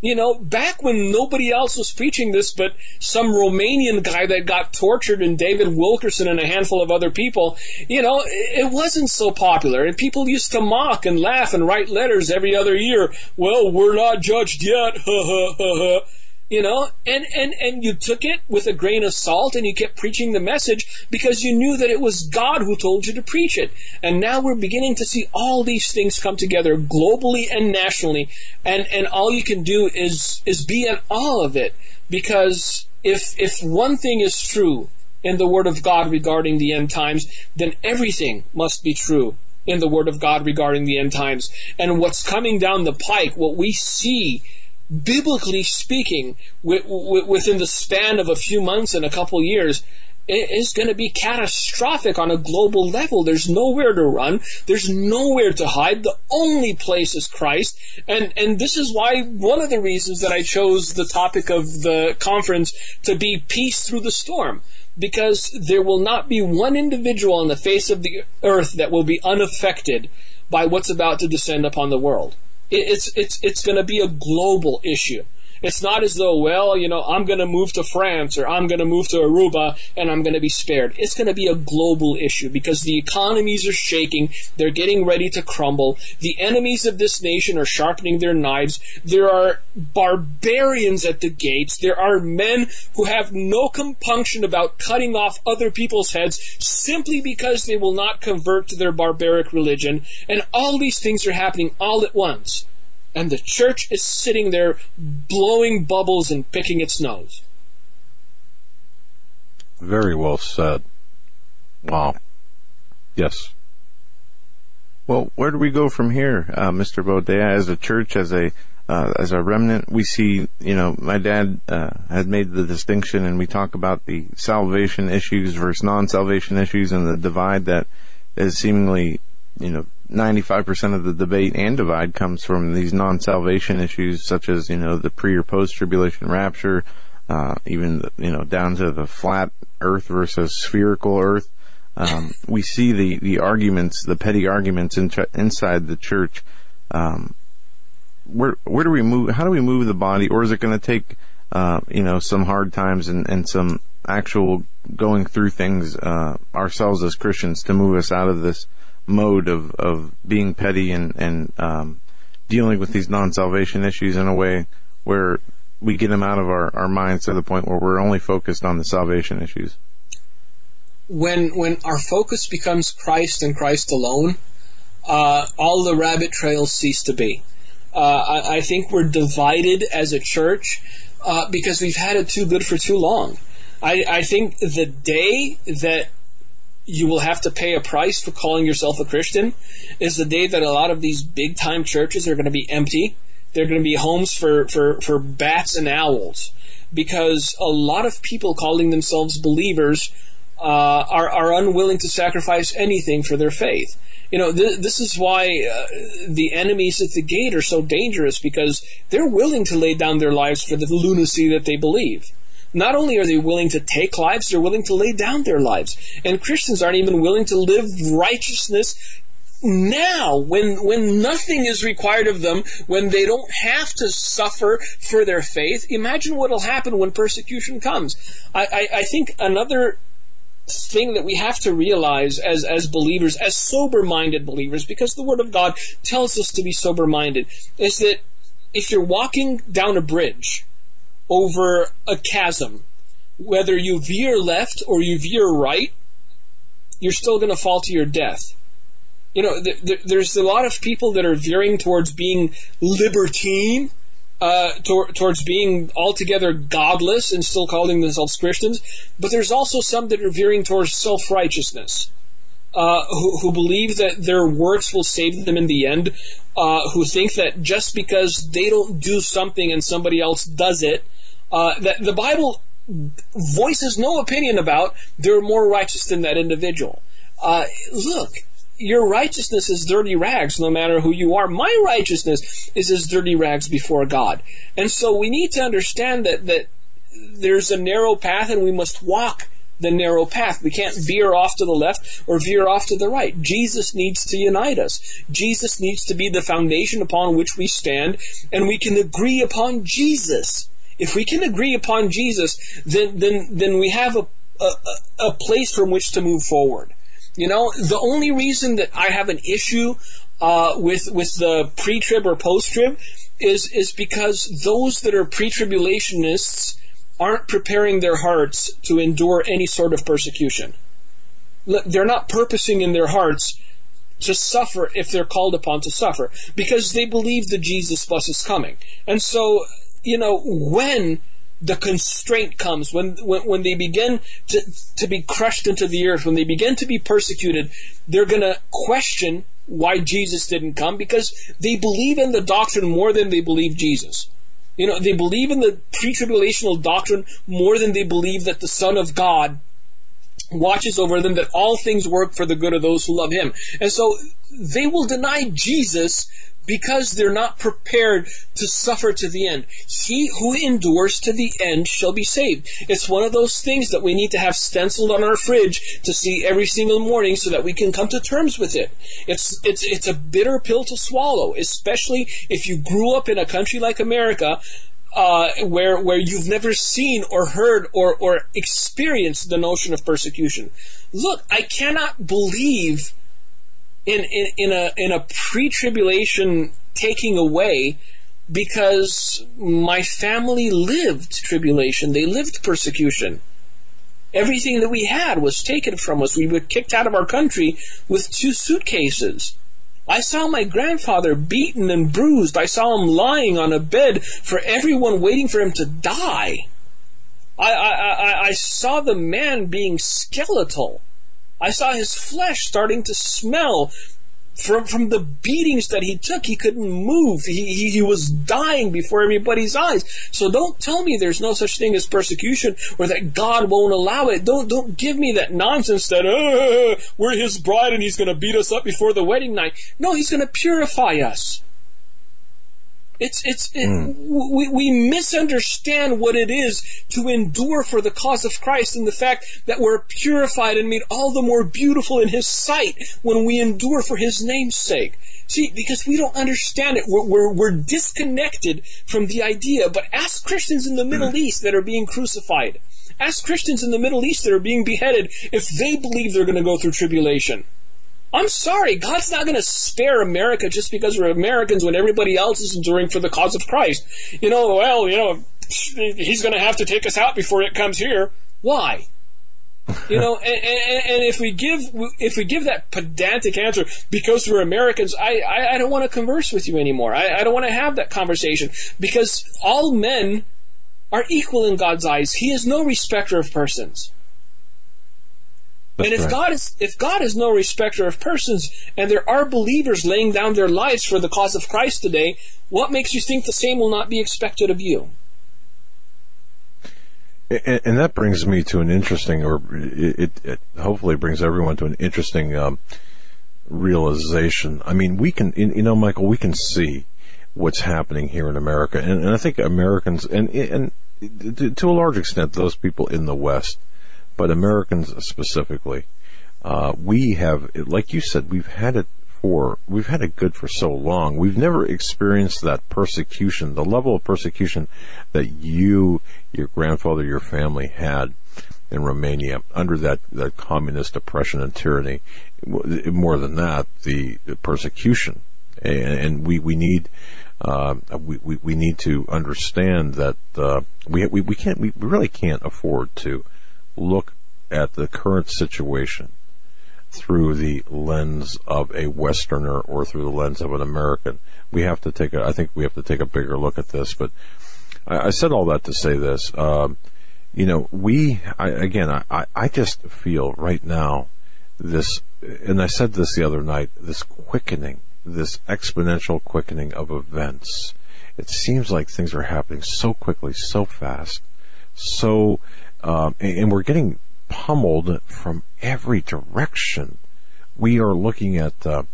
You know, back when nobody else was preaching this but some Romanian guy that got tortured and David Wilkerson and a handful of other people, you know, it wasn't so popular. And people used to mock and laugh and write letters every other year. Well, we're not judged yet. You know and and and you took it with a grain of salt and you kept preaching the message because you knew that it was God who told you to preach it. And now we're beginning to see all these things come together globally and nationally. And and all you can do is is be in awe of it. Because if if one thing is true in the word of God regarding the end times then everything must be true in the word of God regarding the end times. And what's coming down the pike what we see biblically speaking, w- w- within the span of a few months and a couple years, is going to be catastrophic on a global level. There's nowhere to run. There's nowhere to hide. The only place is Christ. And, and this is why one of the reasons that I chose the topic of the conference to be peace through the storm. Because there will not be one individual on the face of the earth that will be unaffected by what's about to descend upon the world it's it's it's going to be a global issue. It's not as though, well, you know, I'm going to move to France or I'm going to move to Aruba and I'm going to be spared. It's going to be a global issue because the economies are shaking. They're getting ready to crumble. The enemies of this nation are sharpening their knives. There are barbarians at the gates. There are men who have no compunction about cutting off other people's heads simply because they will not convert to their barbaric religion. And all these things are happening all at once and the church is sitting there blowing bubbles and picking its nose. Very well said. Wow. Yes. Well, where do we go from here, uh, Mr. Boldea? As a church, as a uh, as a remnant, we see, you know, my dad uh, had made the distinction, and we talk about the salvation issues versus non-salvation issues, and the divide that is seemingly, you know, 95% of the debate and divide comes from these non-salvation issues such as, you know, the pre or post-tribulation rapture, uh, even, you know, down to the flat earth versus spherical earth. Um, we see the, the arguments, the petty arguments in, inside the church. Um, where, where do we move, how do we move the body or is it going to take, uh, you know, some hard times and, and some actual going through things, uh, ourselves as Christians to move us out of this, mode of, of being petty and, and um, dealing with these non-salvation issues in a way where we get them out of our, our minds to the point where we're only focused on the salvation issues. When when our focus becomes Christ and Christ alone, uh, all the rabbit trails cease to be. Uh, I, I, think we're divided as a church uh, because we've had it too good for too long. I, I think the day that you will have to pay a price for calling yourself a Christian is the day that a lot of these big time churches are going to be empty. They're going to be homes for, for, for bats and owls because a lot of people calling themselves believers uh, are, are unwilling to sacrifice anything for their faith. You know, th- this is why uh, the enemies at the gate are so dangerous because they're willing to lay down their lives for the lunacy that they believe. Not only are they willing to take lives, they're willing to lay down their lives. And Christians aren't even willing to live righteousness now when when nothing is required of them when they don't have to suffer for their faith imagine what will happen when persecution comes I, I, I think another thing that we have to realize as as believers as sober minded believers because the word of god tells us to be sober minded is that if you're walking down a bridge over a chasm whether you veer left or you veer right you're still going to fall to your death you know, th- th- there's a lot of people that are veering towards being libertine, uh, tor- towards being altogether godless and still calling themselves Christians. But there's also some that are veering towards self righteousness, uh, who, who, believe that their works will save them in the end, uh, who think that just because they don't do something and somebody else does it, uh, that the Bible voices no opinion about, they're more righteous than that individual. Uh, look, your righteousness is dirty rags no matter who you are. My righteousness is as dirty rags before God. And so we need to understand that, that there's a narrow path and we must walk the narrow path. We can't veer off to the left or veer off to the right. Jesus needs to unite us. Jesus needs to be the foundation upon which we stand and we can agree upon Jesus. If we can agree upon Jesus, then, then, then we have a, a, a place from which to move forward. You know, the only reason that I have an issue uh, with with the pre-trib or post-trib is is because those that are pre-tribulationists aren't preparing their hearts to endure any sort of persecution. They're not purposing in their hearts to suffer if they're called upon to suffer because they believe the Jesus bus is coming. And so, you know, when the constraint comes when, when, when they begin to, to be crushed into the earth, when they begin to be persecuted, they're going to question why Jesus didn't come because they believe in the doctrine more than they believe Jesus. You know, they believe in the pre-tribulational doctrine more than they believe that the Son of God watches over them, that all things work for the good of those who love Him. And so they will deny Jesus because they're not prepared to suffer to the end. He who endures to the end shall be saved. It's one of those things that we need to have stenciled on our fridge to see every single morning so that we can come to terms with it. It's, it's, it's a bitter pill to swallow, especially if you grew up in a country like America uh, where where you've never seen or heard or or experienced the notion of persecution. Look, I cannot believe in, in, in a in a pre-tribulation taking away because my family lived tribulation. They lived persecution. Everything that we had was taken from us. We were kicked out of our country with two suitcases. I saw my grandfather beaten and bruised. I saw him lying on a bed for everyone waiting for him to die. I, I, I, I saw the man being skeletal. I saw his flesh starting to smell from from the beatings that he took. He couldn't move. He, he, he was dying before everybody's eyes. So don't tell me there's no such thing as persecution or that God won't allow it. Don't don't give me that nonsense that uh, we're His bride and He's going to beat us up before the wedding night. No, He's going to purify us. It's it's it, mm. we we misunderstand what it is to endure for the cause of Christ and the fact that we're purified and made all the more beautiful in His sight when we endure for His name's sake. See, because we don't understand it, we're, we're, we're disconnected from the idea. But ask Christians in the Middle mm. East that are being crucified. Ask Christians in the Middle East that are being beheaded if they believe they're going to go through tribulation. I'm sorry, God's not going to spare America just because we're Americans when everybody else is enduring for the cause of Christ. You know, well, you know, he's going to have to take us out before it comes here. Why? You know, and, and, and, if we give if we give that pedantic answer because we're Americans, I, I, I don't want to converse with you anymore. I, I don't want to have that conversation because all men are equal in God's eyes. He is no respecter of persons. That's and if right. God is if God is no respecter of persons, and there are believers laying down their lives for the cause of Christ today, what makes you think the same will not be expected of you? And, and that brings me to an interesting, or it, it hopefully brings everyone to an interesting um, realization. I mean, we can, you know, Michael, we can see what's happening here in America, and, and I think Americans, and and to, to a large extent, those people in the West, but Americans specifically, uh, we have, like you said, we've had it for, we've had it good for so long. We've never experienced that persecution, the level of persecution that you, your grandfather, your family had in Romania under that, that communist oppression and tyranny. More than that, the, the persecution. And, and, we, we need, uh, we, we, we, need to understand that, uh, we, we, we can't, we really can't afford to look at the current situation through the lens of a Westerner or through the lens of an American. We have to take a, I think we have to take a bigger look at this, but I, I said all that to say this. Um, you know, we, I, again, I, I just feel right now this, and I said this the other night, this quickening, this exponential quickening of events. It seems like things are happening so quickly, so fast, so, um, and, we're getting pummeled from every direction. We are looking at, uh,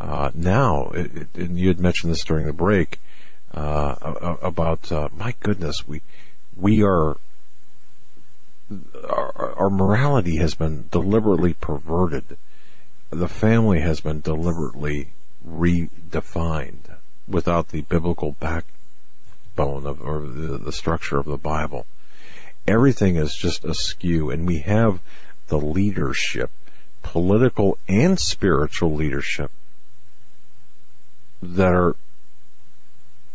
uh, now, it, it, and you had mentioned this during the break, uh, about, uh, my goodness, we, we are our, our morality has been deliberately perverted. The family has been deliberately redefined without the biblical backbone of or the, the structure of the Bible. Everything is just askew, and we have the leadership, political and spiritual leadership, that are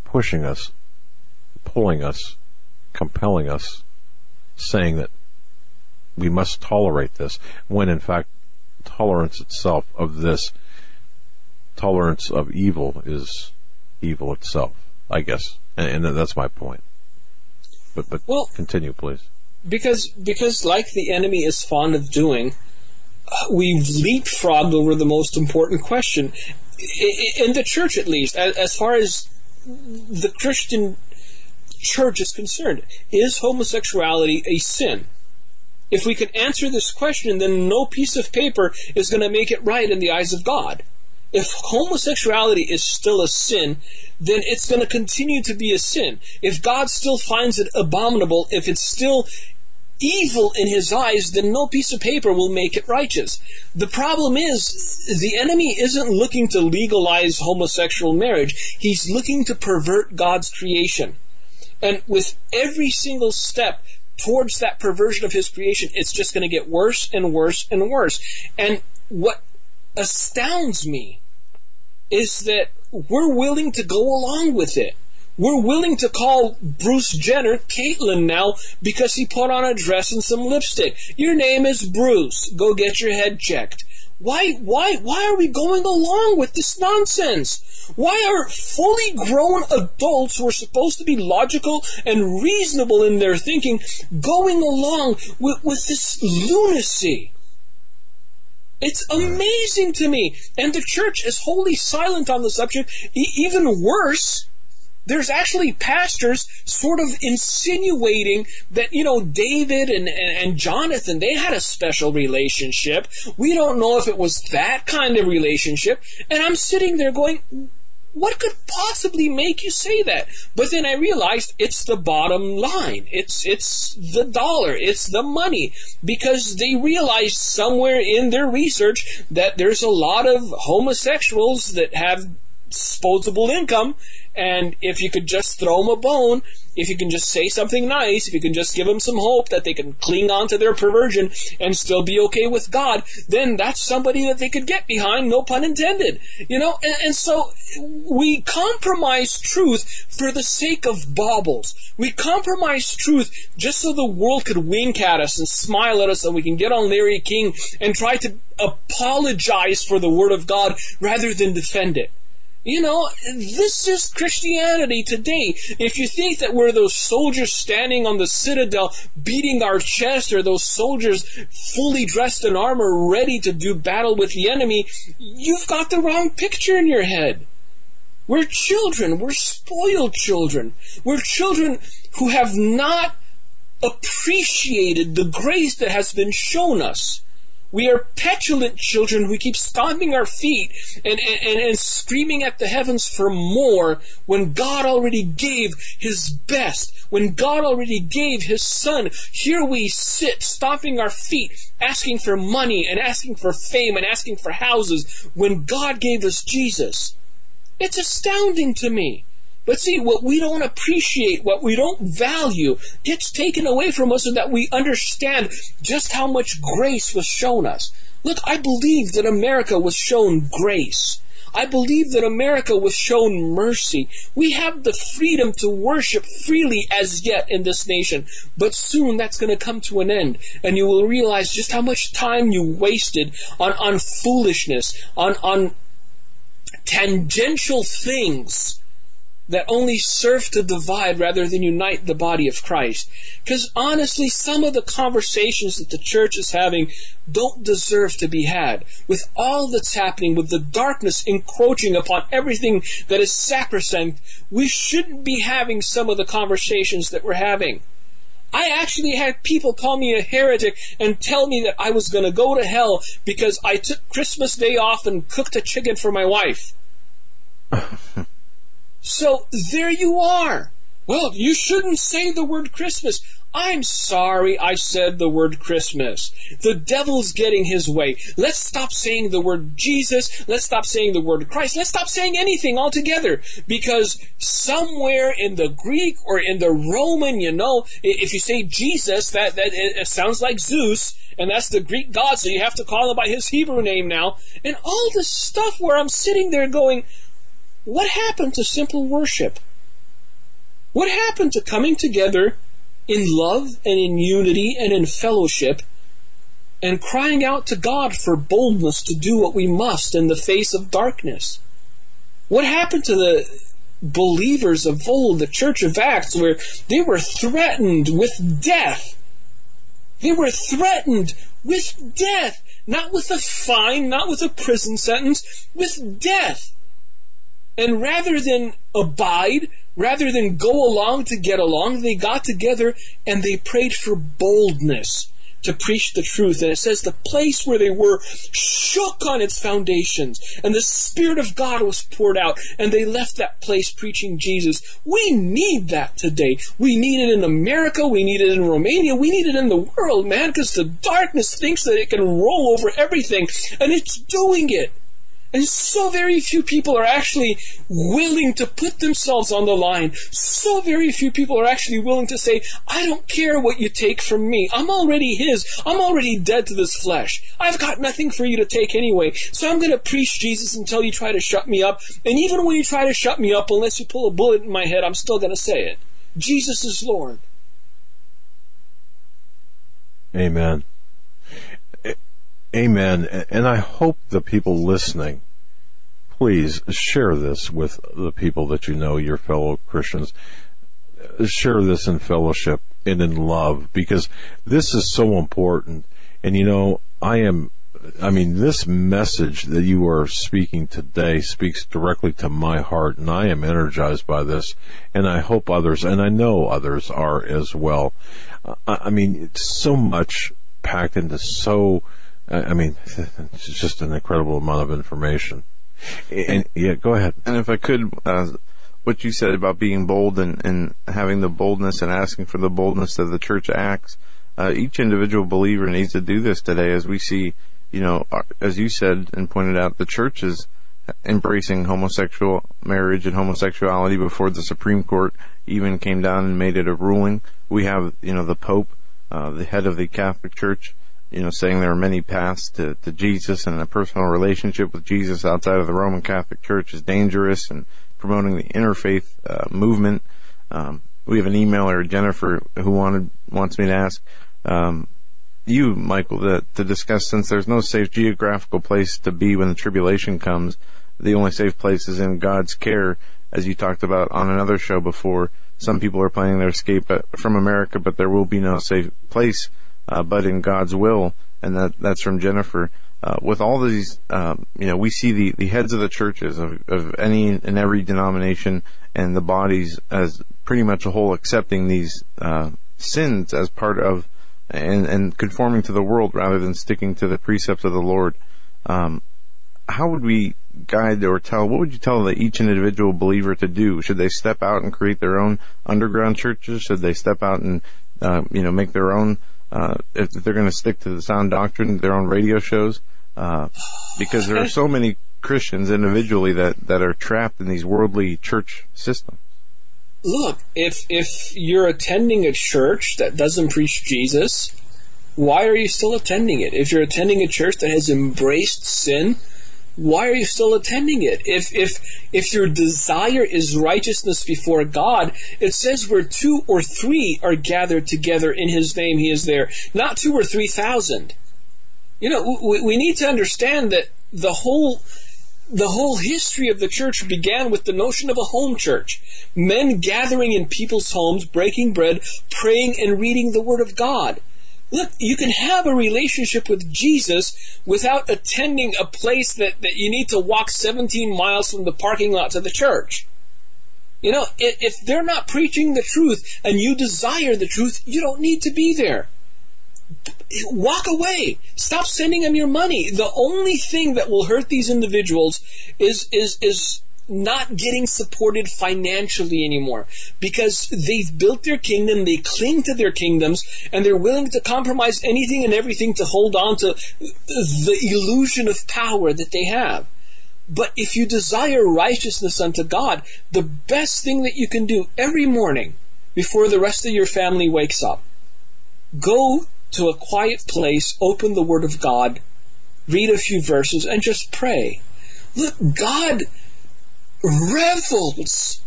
pushing us, pulling us, compelling us, saying that we must tolerate this, when in fact tolerance itself of this tolerance of evil is evil itself, I guess, and, and that's my point. But but well, continue, please. Because because like the enemy is fond of doing, uh, we've leapfrogged over the most important question in the church, at least, as far as the Christian church is concerned. Is homosexuality a sin? If we can answer this question, then no piece of paper is going to make it right in the eyes of God. If homosexuality is still a sin, then it's going to continue to be a sin. If God still finds it abominable, if it's still evil in his eyes, then no piece of paper will make it righteous. The problem is, the enemy isn't looking to legalize homosexual marriage. He's looking to pervert God's creation. And with every single step towards that perversion of his creation, it's just going to get worse and worse and worse. And what astounds me is that we're willing to go along with it. We're willing to call Bruce Jenner Caitlyn now because he put on a dress and some lipstick. Your name is Bruce. Go get your head checked. Why, why, why are we going along with this nonsense? Why are fully grown adults who are supposed to be logical and reasonable in their thinking going along with, with this lunacy? It's amazing to me. And the church is wholly silent on the subject. E- even worse, there's actually pastors sort of insinuating that, you know, David and, and, and, Jonathan, they had a special relationship. We don't know if it was that kind of relationship. And I'm sitting there going, what could possibly make you say that? But then I realized it's the bottom line. It's, it's the dollar. It's the money. Because they realized somewhere in their research that there's a lot of homosexuals that have disposable income and if you could just throw them a bone, if you can just say something nice, if you can just give them some hope that they can cling on to their perversion and still be okay with God, then that's somebody that they could get behind, no pun intended. You know, and, and so we compromise truth for the sake of baubles. We compromise truth just so the world could wink at us and smile at us and we can get on Larry King and try to apologize for the Word of God rather than defend it. You know, this is Christianity today. If you think that we're those soldiers standing on the citadel beating our chest or those soldiers fully dressed in armor ready to do battle with the enemy, you've got the wrong picture in your head. We're children. We're spoiled children. We're children who have not appreciated the grace that has been shown us. We are petulant children who keep stomping our feet and, and, and screaming at the heavens for more when God already gave His best, when God already gave His Son. Here we sit stomping our feet, asking for money and asking for fame and asking for houses when God gave us Jesus. It's astounding to me. But see, what we don't appreciate, what we don't value, gets taken away from us so that we understand just how much grace was shown us. Look, I believe that America was shown grace. I believe that America was shown mercy. We have the freedom to worship freely as yet in this nation, but soon that's going to come to an end, and you will realize just how much time you wasted on, on foolishness, on, on tangential things that only serve to divide rather than unite the body of Christ. Because honestly, some of the conversations that the church is having don't deserve to be had. With all that's happening, with the darkness encroaching upon everything that is sacrosanct, we shouldn't be having some of the conversations that we're having. I actually had people call me a heretic and tell me that I was going to go to hell because I took Christmas Day off and cooked a chicken for my wife. So there you are. Well, you shouldn't say the word Christmas. I'm sorry I said the word Christmas. The devil's getting his way. Let's stop saying the word Jesus. Let's stop saying the word Christ. Let's stop saying anything altogether. Because somewhere in the Greek or in the Roman, you know, if you say Jesus, that, that it sounds like Zeus, and that's the Greek god, so you have to call him by his Hebrew name now. And all this stuff where I'm sitting there going, what happened to simple worship? What happened to coming together in love and in unity and in fellowship and crying out to God for boldness to do what we must in the face of darkness? What happened to the believers of old, the Church of Acts, where they were threatened with death? They were threatened with death, not with a fine, not with a prison sentence, with death. And rather than abide, rather than go along to get along, they got together and they prayed for boldness to preach the truth. And it says the place where they were shook on its foundations, and the Spirit of God was poured out, and they left that place preaching Jesus. We need that today. We need it in America. We need it in Romania. We need it in the world, man, because the darkness thinks that it can roll over everything, and it's doing it. And so very few people are actually willing to put themselves on the line. So very few people are actually willing to say, I don't care what you take from me. I'm already His. I'm already dead to this flesh. I've got nothing for you to take anyway. So I'm going to preach Jesus until you try to shut me up. And even when you try to shut me up, unless you pull a bullet in my head, I'm still going to say it. Jesus is Lord. Amen. Amen. And I hope the people listening, please share this with the people that you know, your fellow Christians. Share this in fellowship and in love because this is so important. And you know, I am, I mean, this message that you are speaking today speaks directly to my heart and I am energized by this and I hope others, and I know others are as well. I mean, it's so much packed into so, I mean, it's just an incredible amount of information. And, yeah, go ahead. And if I could, uh, what you said about being bold and, and having the boldness and asking for the boldness that the church acts, uh, each individual believer needs to do this today as we see, you know, uh, as you said and pointed out, the church is embracing homosexual marriage and homosexuality before the Supreme Court even came down and made it a ruling. We have, you know, the Pope, uh, the head of the Catholic Church, you know, saying there are many paths to, to Jesus and a personal relationship with Jesus outside of the Roman Catholic Church is dangerous and promoting the interfaith uh, movement. Um, we have an emailer, Jennifer, who wanted wants me to ask um, you, Michael, to, to discuss since there's no safe geographical place to be when the tribulation comes. The only safe place is in God's care, as you talked about on another show before. Some people are planning their escape uh, from America, but there will be no safe place uh, but in God's will, and that that's from Jennifer. Uh, with all these, um, you know, we see the, the heads of the churches of, of any and every denomination and the bodies as pretty much a whole accepting these uh, sins as part of and, and conforming to the world rather than sticking to the precepts of the Lord. Um, how would we guide or tell, what would you tell each individual believer to do? Should they step out and create their own underground churches? Should they step out and, uh, you know, make their own, uh, if they're going to stick to the sound doctrine, their own radio shows? Uh, because there are so many Christians individually that, that are trapped in these worldly church systems. Look, if if you're attending a church that doesn't preach Jesus, why are you still attending it? If you're attending a church that has embraced sin, why are you still attending it? If if if your desire is righteousness before God, it says where two or three are gathered together in His name, He is there. Not two or three thousand. You know, we, we need to understand that the whole the whole history of the church began with the notion of a home church. Men gathering in people's homes, breaking bread, praying, and reading the Word of God. Look, you can have a relationship with Jesus without attending a place that, that you need to walk 17 miles from the parking lot to the church. You know, if they're not preaching the truth and you desire the truth, you don't need to be there walk away. Stop sending them your money. The only thing that will hurt these individuals is is is not getting supported financially anymore because they've built their kingdom, they cling to their kingdoms, and they're willing to compromise anything and everything to hold on to the illusion of power that they have. But if you desire righteousness unto God, the best thing that you can do every morning before the rest of your family wakes up, go to a quiet place, open the Word of God, read a few verses, and just pray. Look, God revels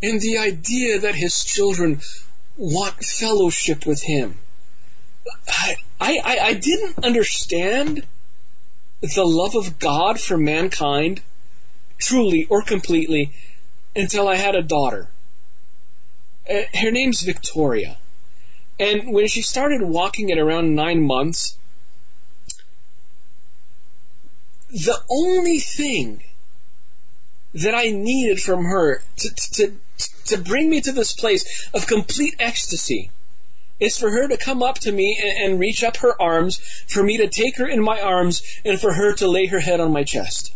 in the idea that His children want fellowship with Him. I, I, I didn't understand the love of God for mankind truly or completely until I had a daughter. Uh, her name's Victoria. And when she started walking at around nine months, the only thing that I needed from her to, to, to bring me to this place of complete ecstasy is for her to come up to me and, and reach up her arms, for me to take her in my arms, and for her to lay her head on my chest.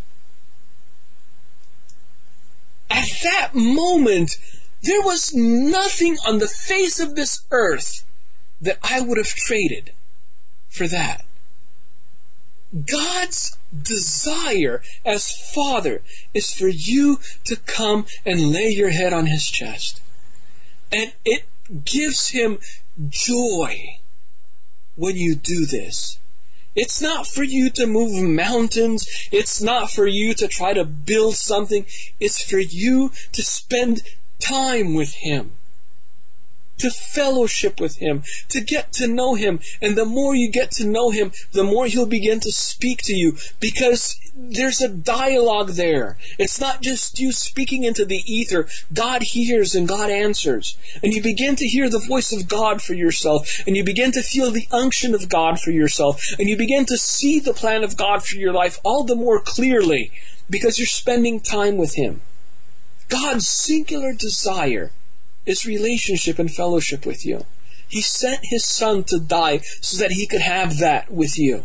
At that moment, there was nothing on the face of this earth that I would have traded for that. God's desire as Father is for you to come and lay your head on His chest. And it gives Him joy when you do this. It's not for you to move mountains. It's not for you to try to build something. It's for you to spend time with Him to fellowship with Him, to get to know Him. And the more you get to know Him, the more He'll begin to speak to you because there's a dialogue there. It's not just you speaking into the ether. God hears and God answers. And you begin to hear the voice of God for yourself. And you begin to feel the unction of God for yourself. And you begin to see the plan of God for your life all the more clearly because you're spending time with Him. God's singular desire is relationship and fellowship with you. He sent his son to die so that he could have that with you.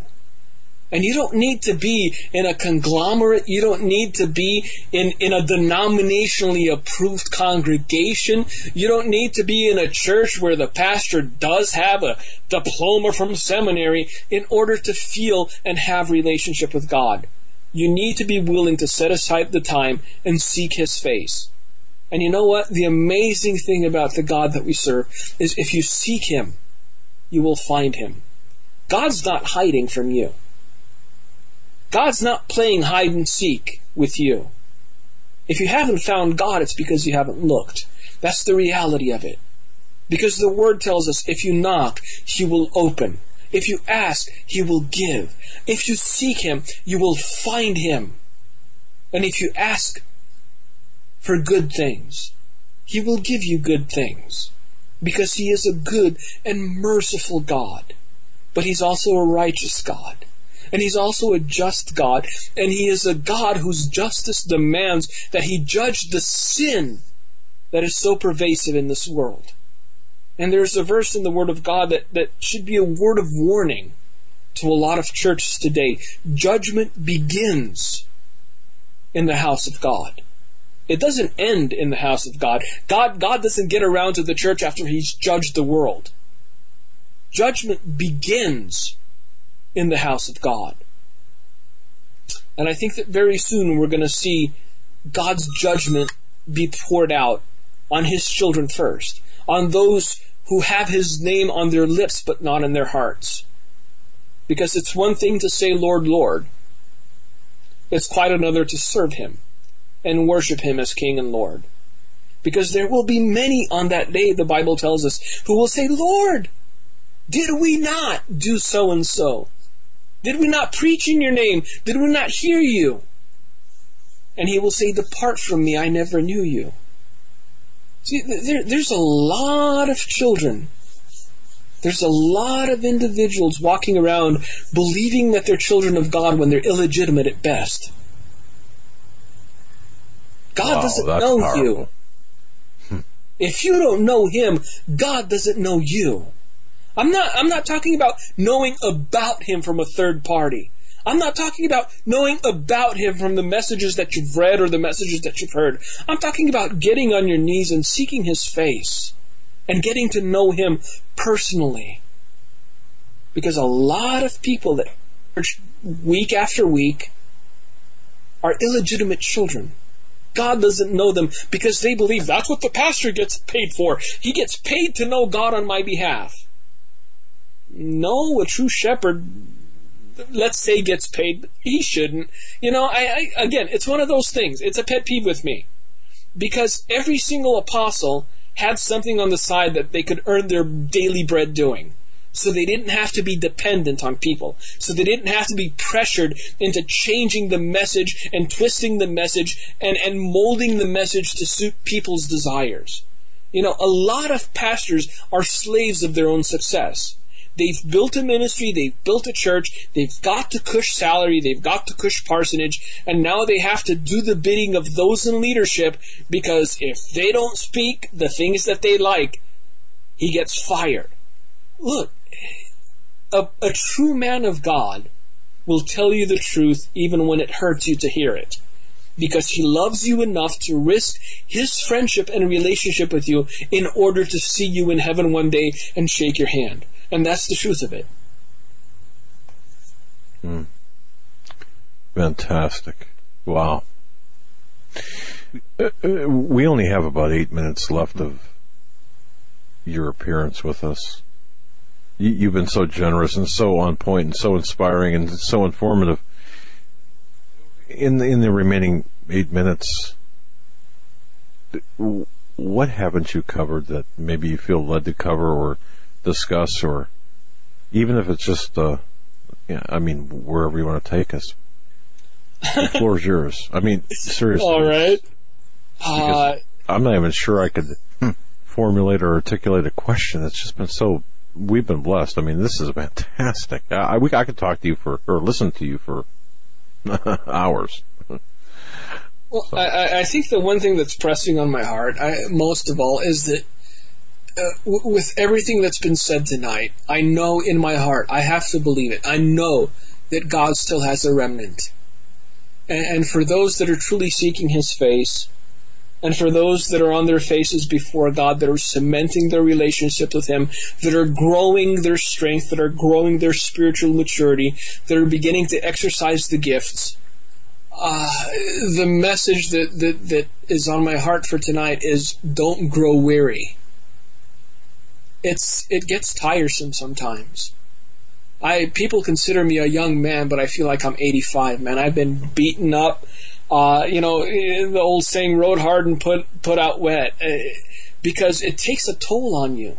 And you don't need to be in a conglomerate. You don't need to be in, in a denominationally approved congregation. You don't need to be in a church where the pastor does have a diploma from seminary in order to feel and have relationship with God. You need to be willing to set aside the time and seek his face. And you know what? The amazing thing about the God that we serve is if you seek Him, you will find Him. God's not hiding from you. God's not playing hide and seek with you. If you haven't found God, it's because you haven't looked. That's the reality of it. Because the Word tells us if you knock, He will open. If you ask, He will give. If you seek Him, you will find Him. And if you ask for good things. He will give you good things because He is a good and merciful God. But He's also a righteous God. And He's also a just God. And He is a God whose justice demands that He judge the sin that is so pervasive in this world. And there's a verse in the Word of God that, that should be a word of warning to a lot of churches today. Judgment begins in the house of God. It doesn't end in the house of God. God, God doesn't get around to the church after he's judged the world. Judgment begins in the house of God. And I think that very soon we're going to see God's judgment be poured out on his children first, on those who have his name on their lips but not in their hearts. Because it's one thing to say, Lord, Lord. It's quite another to serve him and worship him as King and Lord. Because there will be many on that day, the Bible tells us, who will say, Lord, did we not do so and so? Did we not preach in your name? Did we not hear you? And he will say, Depart from me, I never knew you. See, there, there's a lot of children. There's a lot of individuals walking around believing that they're children of God when they're illegitimate at best. God Wow, doesn't know powerful. you. If you don't know Him, God doesn't know you. I'm not, I'm not talking about knowing about Him from a third party. I'm not talking about knowing about Him from the messages that you've read or the messages that you've heard. I'm talking about getting on your knees and seeking His face and getting to know Him personally. Because a lot of people that church week after week are illegitimate children. God doesn't know them because they believe that's what the pastor gets paid for. He gets paid to know God on my behalf. No, a true shepherd, let's say, gets paid, he shouldn't. You know, I, I again, it's one of those things. It's a pet peeve with me because every single apostle had something on the side that they could earn their daily bread doing. So they didn't have to be dependent on people. So they didn't have to be pressured into changing the message and twisting the message and, and molding the message to suit people's desires. You know, a lot of pastors are slaves of their own success. They've built a ministry, they've built a church, they've got to cush salary, they've got to cush parsonage, and now they have to do the bidding of those in leadership because if they don't speak the things that they like, he gets fired. Look, a, a true man of God will tell you the truth even when it hurts you to hear it. Because he loves you enough to risk his friendship and relationship with you in order to see you in heaven one day and shake your hand. And that's the truth of it. Fantastic. Wow. Uh, uh, We only have about eight minutes left of your appearance with us. You, you've been so generous and so on point and so inspiring and so informative. In the, in the remaining eight minutes, what haven't you covered that maybe you feel led to cover or discuss, or even if it's just, uh, yeah, I mean, wherever you want to take us. The floor is yours. I mean, seriously. All right. Uh, I'm not even sure I could formulate or articulate a question. It's just been so. We've been blessed. I mean, this is fantastic. I, we, I could talk to you for or listen to you for hours. Well, I- I, I think the one thing that's pressing on my heart, I, most of all, is that uh, w- with everything that's been said tonight, I know in my heart, I have to believe it. I know that God still has a remnant. And, and for those that are truly seeking His face, and for those that are on their faces before God, that are cementing their relationship with Him, that are growing their strength, that are growing their spiritual maturity, that are beginning to exercise the gifts, uh, the message that, that, that is on my heart for tonight is don't grow weary. It's it gets tiresome sometimes. I people consider me a young man, but I feel like I'm 85, man. I've been beaten up. Uh, you know the old saying, "Rode hard and put put out wet," uh, because it takes a toll on you.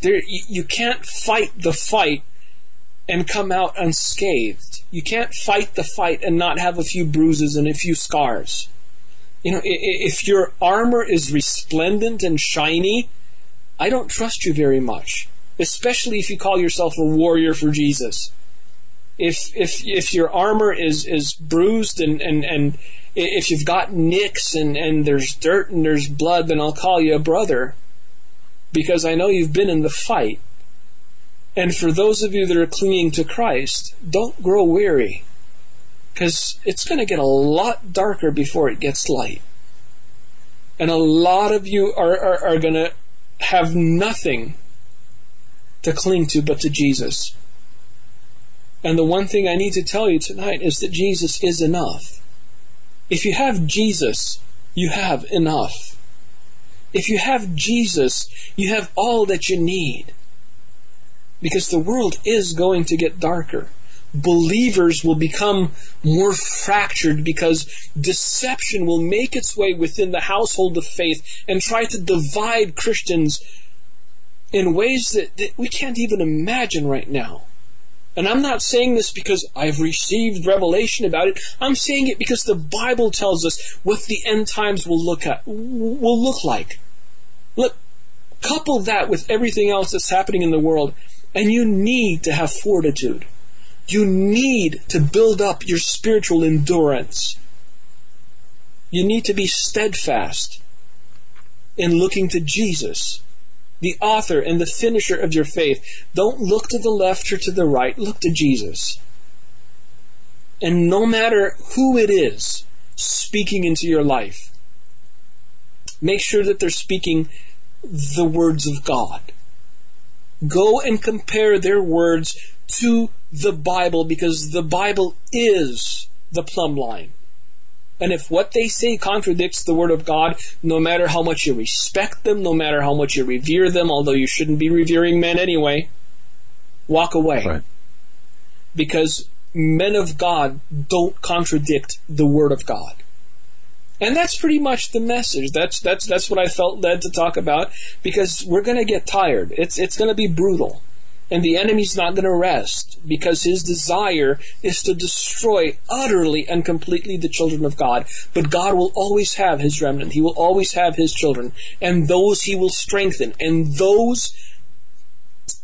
There, you, you can't fight the fight and come out unscathed. You can't fight the fight and not have a few bruises and a few scars. You know, if your armor is resplendent and shiny, I don't trust you very much. Especially if you call yourself a warrior for Jesus. If if if your armor is is bruised and and and if you've got nicks and and there's dirt and there's blood, then I'll call you a brother. because I know you've been in the fight. And for those of you that are clinging to Christ, don't grow weary because it's going to get a lot darker before it gets light. And a lot of you are, are, are going to have nothing to cling to but to Jesus. And the one thing I need to tell you tonight is that Jesus is enough. If you have Jesus, you have enough. If you have Jesus, you have all that you need. Because the world is going to get darker. Believers will become more fractured because deception will make its way within the household of faith and try to divide Christians in ways that, that we can't even imagine right now. And I'm not saying this because I've received revelation about it. I'm saying it because the Bible tells us what the end times will look at will look like. Look, couple that with everything else that's happening in the world, and you need to have fortitude. You need to build up your spiritual endurance. You need to be steadfast in looking to Jesus the author and the finisher of your faith. Don't look to the left or to the right, look to Jesus. And no matter who it is speaking into your life, make sure that they're speaking the words of God. Go and compare their words to the Bible because the Bible is the plumb line. And if what they say contradicts the Word of God, no matter how much you respect them, no matter how much you revere them, although you shouldn't be revering men anyway, walk away. Right. Because men of God don't contradict the Word of God. And that's pretty much the message. That's that's that's what I felt led to talk about because we're going to get tired. It's it's going to be brutal. And the enemy's not going to rest because his desire is to destroy utterly and completely the children of God. But God will always have his remnant. He will always have his children. And those he will strengthen. And those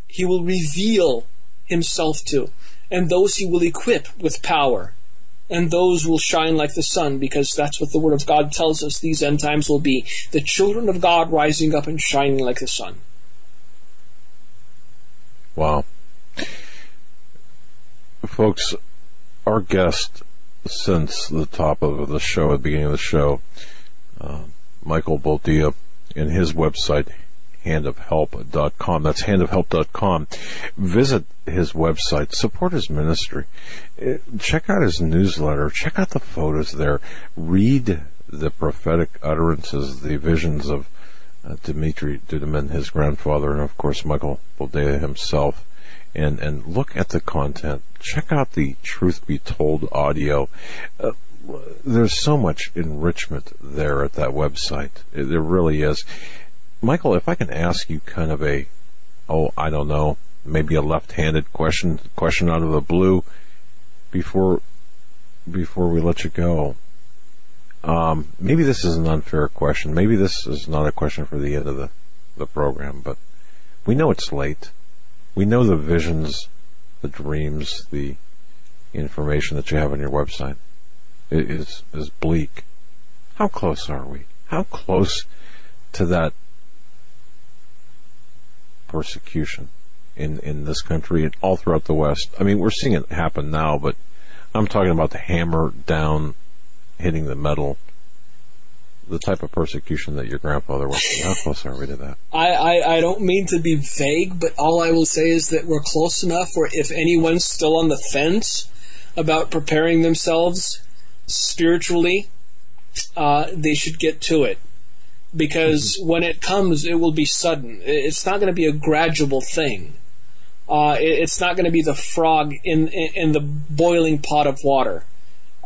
he will reveal himself to. And those he will equip with power. And those will shine like the sun because that's what the Word of God tells us these end times will be. The children of God rising up and shining like the sun. Wow. Folks, our guest since the top of the show, at the beginning of the show, uh, Michael Boldea, in his website, handofhelp.com. That's handofhelp.com. Visit his website. Support his ministry. Uh, check out his newsletter. Check out the photos there. Read the prophetic utterances, the visions of Dimitri Duduman, his grandfather, and of course Michael Boldea himself. And, and look at the content. Check out the Truth Be Told audio. Uh, there's so much enrichment there at that website. There really is. Michael, if I can ask you kind of a, oh, I don't know, maybe a left-handed question, question out of the blue before, before we let you go. Um, maybe this is an unfair question. Maybe this is not a question for the end of the, the program, but we know it's late. We know the visions, the dreams, the information that you have on your website is is bleak. How close are we? How close to that persecution in in this country and all throughout the West? I mean, we're seeing it happen now, but I'm talking about the hammer down hitting the metal, the type of persecution that your grandfather went through. How close are we to that? I, I, I don't mean to be vague, but all I will say is that we're close enough where if anyone's still on the fence about preparing themselves spiritually, uh, they should get to it. Because mm-hmm. when it comes, it will be sudden. It's not going to be a gradual thing. Uh, it, it's not going to be the frog in, in, in the boiling pot of water.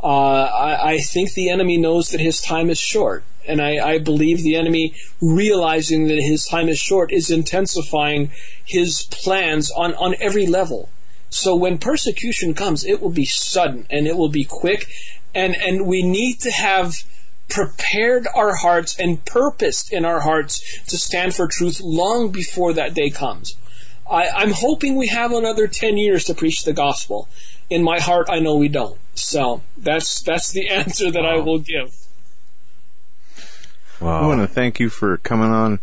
Uh, I, I, think the enemy knows that his time is short. And I, I, believe the enemy, realizing that his time is short, is intensifying his plans on, on every level. So when persecution comes, it will be sudden and it will be quick. And, and we need to have prepared our hearts and purposed in our hearts to stand for truth long before that day comes. I, I'm hoping we have another 10 years to preach the gospel. In my heart, I know we don't. So that's that's the answer that I will give. Wow. We want to thank you for coming on,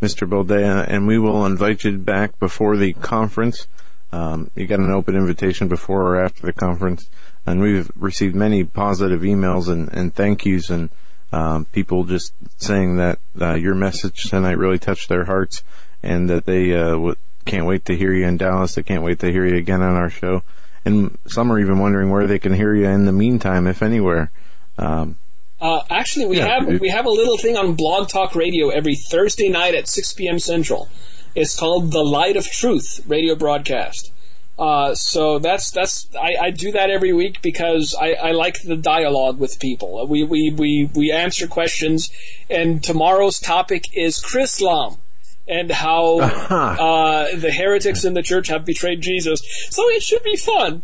Mr. Boldea, and we will invite you back before the conference. Um, you got an open invitation before or after the conference, and we've received many positive emails and, and thank yous and um, people just saying that uh, your message tonight really touched their hearts and that they uh, w- can't wait to hear you in Dallas. They can't wait to hear you again on our show. And some are even wondering where they can hear you in the meantime, if anywhere. Um, Uh, actually, we Yeah, have it- we have a little thing on Blog Talk Radio every Thursday night at 6 p.m. Central. It's called the Light of Truth radio broadcast. Uh, so that's that's I, I do that every week because I, I like the dialogue with people. We, we we we answer questions, and tomorrow's topic is Chris Chrislam and how uh, the heretics in the church have betrayed Jesus. So it should be fun.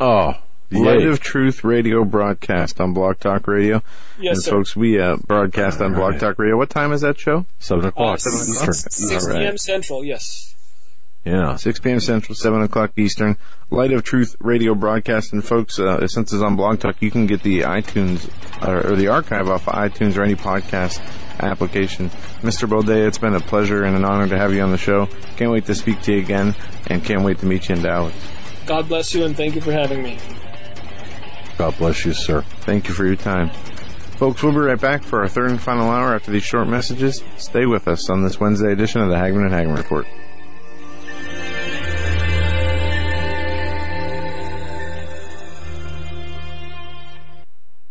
Oh, Light yay. of Truth radio broadcast on Blog Talk Radio. Yes, and sir. folks, we uh, broadcast on Blog. Talk Radio. What time is that show? seven o'clock. Uh, Eastern. 6 All right. p.m. Central. Yes. Yeah. 6 p.m. Central, 7 o'clock Eastern. Light of Truth radio broadcast. And folks, uh, since it's on Blog Talk, you can get the iTunes or, or the archive off of iTunes or any podcast application. Mr. Boldea, it's been a pleasure and an honor to have you on the show. Can't wait to speak to you again and can't wait to meet you in Dallas. God bless you and thank you for having me. God bless you, sir. Thank you for your time. Folks, we'll be right back for our third and final hour after these short messages. Stay with us on this Wednesday edition of the Hagmann and Hagmann Report.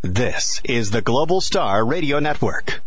This is the Global Star Radio Network.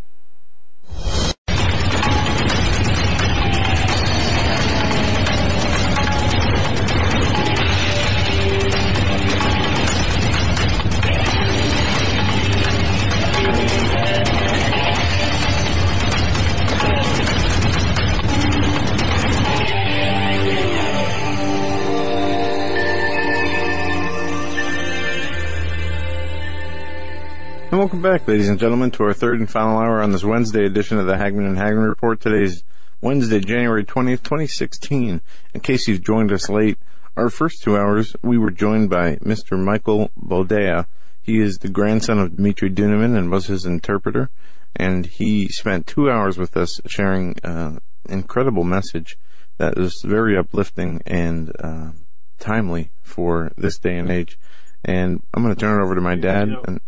And welcome back, ladies and gentlemen, to our third and final hour on this Wednesday edition of the Hagmann and Hagmann Report. Today's Wednesday, January 20th, 2016. In case you've joined us late, our first two hours, we were joined by Mr. Michael Boldea. He is the grandson of Dmitry Duduman and was his interpreter. And he spent two hours with us sharing uh, incredible message that is very uplifting and uh, timely for this day and age. And I'm going to turn it over to my dad. And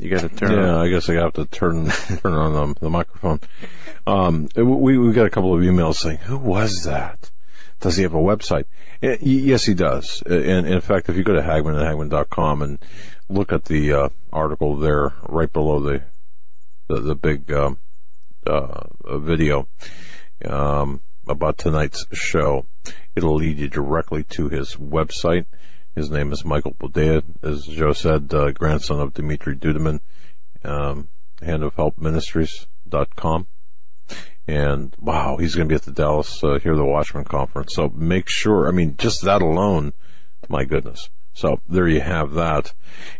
you got to turn Yeah, I guess I have to turn turn on the, the microphone. Um, we we got a couple of emails saying, "Who was that? Does he have a website?" Eh, yes, he does. Eh, And in fact, if you go to Hagmann and Hagmann.com and look at the uh, article there, right below the the, the big um, uh, video um, about tonight's show, it'll lead you directly to his website. His name is Michael Boldea, as Joe said, uh, grandson of Dmitry Duduman, um, handofhelpministries.com. And wow, he's going to be at the Dallas uh, Hear the Watchman conference. So make sure, I mean, just that alone, my goodness. So there you have that.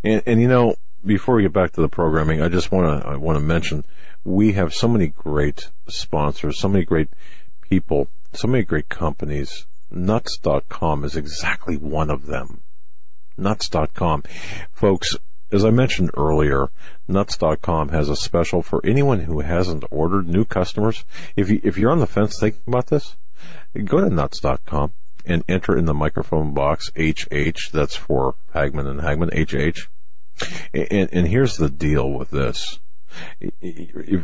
And, and you know, before we get back to the programming, I just want to, I want to mention we have so many great sponsors, so many great people, so many great companies. Nuts.com is exactly one of them. Nuts.com. Folks, as I mentioned earlier, Nuts.com has a special for anyone who hasn't ordered new customers. If you, if you're on the fence thinking about this, go to Nuts.com and enter in the microphone box HH. That's for Hagmann and Hagmann HH. And, and here's the deal with this.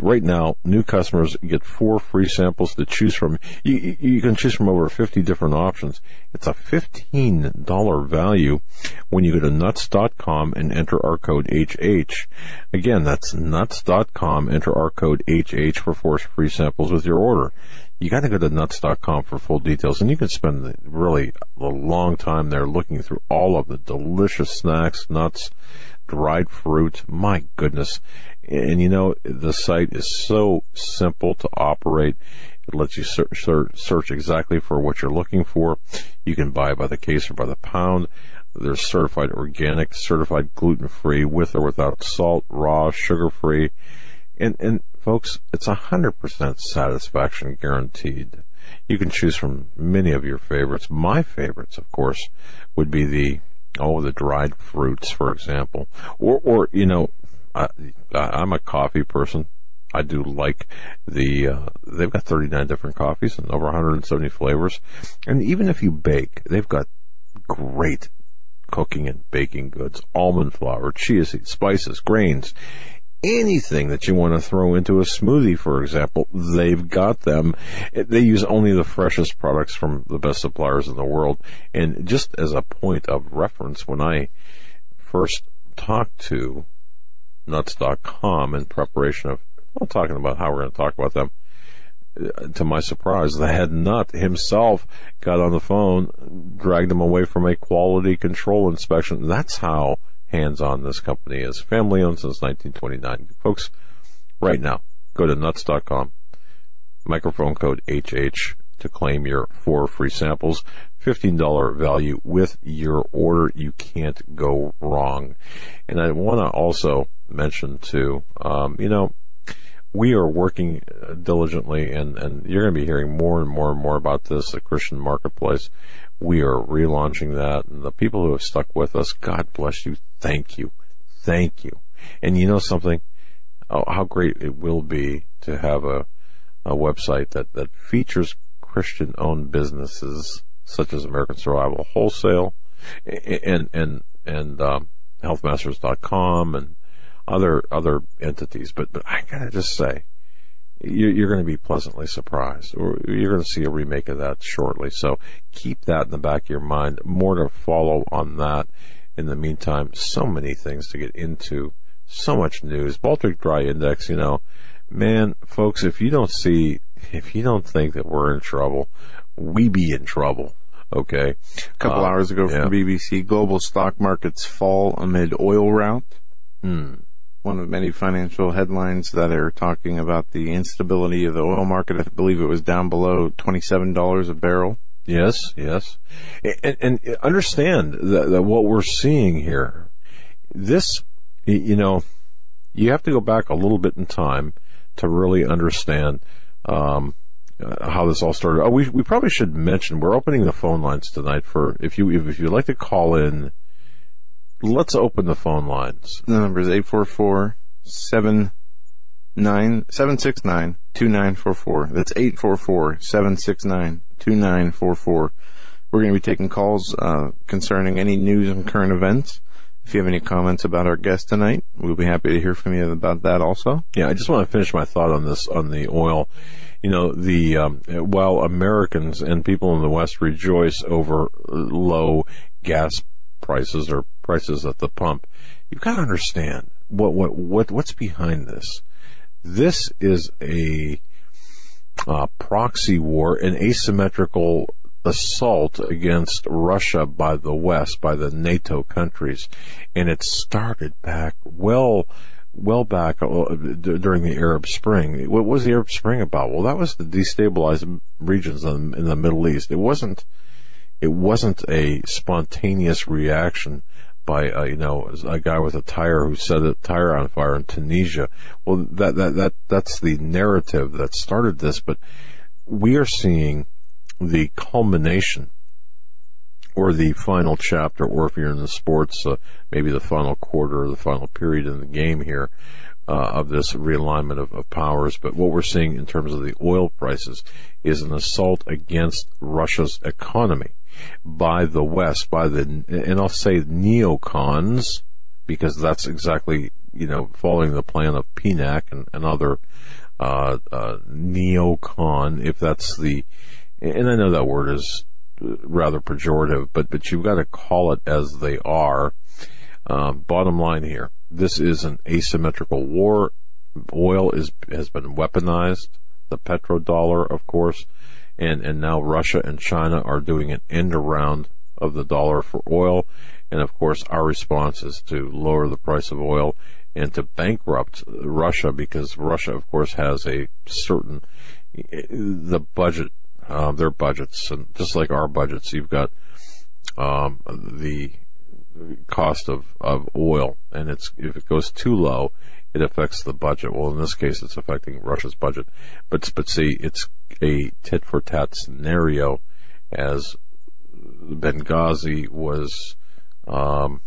Right now, new customers get four free samples to choose from. You, you- can choose from over 50 different options. It's a $15 value when you go to nuts.com and enter our code HH. Again, that's nuts.com, enter our code HH for four free samples with your order. You got to go to nuts.com for full details, and you can spend really a long time there looking through all of the delicious snacks, nuts, dried fruit. My goodness. And you know, the site is so simple to operate. It lets you search, search, exactly for what you're looking for. You can buy by the case or by the pound. They're certified organic, certified gluten free, with or without salt, raw, sugar free. And, and folks, it's a hundred percent satisfaction guaranteed. You can choose from many of your favorites. My favorites, of course, would be the, oh, the dried fruits, for example. Or, or, you know, I, I'm a coffee person. I do like the, uh, they've got 39 different coffees and over 170 flavors. And even if you bake, they've got great cooking and baking goods, almond flour, chia seeds, spices, grains, anything that you want to throw into a smoothie, for example, they've got them. They use only the freshest products from the best suppliers in the world. And just as a point of reference, when I first talked to nuts.com in preparation of, well, talking about how we're going to talk about them, uh, to my surprise, the head nut himself got on the phone, dragged them away from a quality control inspection. That's how hands-on this company is. Family owned since 1929. Folks, right now, go to nuts.com, microphone code HH to claim your four free samples. $15 value with your order. You can't go wrong. And I want to also mention too, um, you know, we are working diligently and, and you're going to be hearing more and more and more about this at Christian Marketplace. We are relaunching that and the people who have stuck with us, God bless you. Thank you. Thank you. And you know something? Oh, how great it will be to have a, a website that, that features Christian owned businesses such as American Survival Wholesale and, and, and, um, healthmasters.com and other, other entities. But, but I gotta just say, you're, you're going to be pleasantly surprised or you're going to see a remake of that shortly. So keep that in the back of your mind. More to follow on that in the meantime, so many things to get into, so much news. Baltic Dry Index, you know, man, folks, if you don't see, if you don't think that we're in trouble, we be in trouble. Okay. A couple uh, hours ago from yeah. BBC, global stock markets fall amid oil rout. Hmm. One of many financial headlines that are talking about the instability of the oil market. I believe it was down below $27 a barrel. Yes, yes. And, and understand that, that, what we're seeing here, this, you know, you have to go back a little bit in time to really understand, um, how this all started. Oh, we, we probably should mention we're opening the phone lines tonight for, if you, if, if you'd like to call in, let's open the phone lines. The number is 844 769 2944. That's 844 769 2944. We're going to be taking calls uh, concerning any news and current events. If you have any comments about our guest tonight, we'll be happy to hear from you about that also. Yeah, I just want to finish my thought on this, on the oil. You know, the, um, while Americans and people in the West rejoice over low gas prices or prices at the pump, you've got to understand what, what, what, what's behind this. This is a, uh, proxy war, an asymmetrical assault against Russia by the West, by the NATO countries, and it started back well, well back uh, during the Arab Spring. What was the Arab Spring about? Well, that was the destabilized regions in the Middle East. It wasn't, it wasn't a spontaneous reaction by uh, you know a guy with a tire who set a tire on fire in Tunisia. Well, that that that that's the narrative that started this, but we are seeing the culmination or the final chapter, or if you're in the sports, uh, maybe the final quarter or the final period in the game here uh, of this realignment of, of, powers. But what we're seeing in terms of the oil prices is an assault against Russia's economy by the West, by the, and I'll say neocons, because that's exactly, you know, following the plan of PNAC and, and other, uh, uh, neocon, if that's the, and I know that word is rather pejorative, but, but you've got to call it as they are. Um, bottom line here, this is an asymmetrical war. Oil is, has been weaponized. The petrodollar, of course, and and now Russia and China are doing an end around of the dollar for oil, and of course our response is to lower the price of oil and to bankrupt Russia because Russia, of course, has a certain the budget, uh, their budgets, and just like our budgets, you've got um, the cost of, of oil, and it's if it goes too low, it affects the budget. Well, in this case, it's affecting Russia's budget. But but see, it's a tit for tat scenario, as Benghazi was um,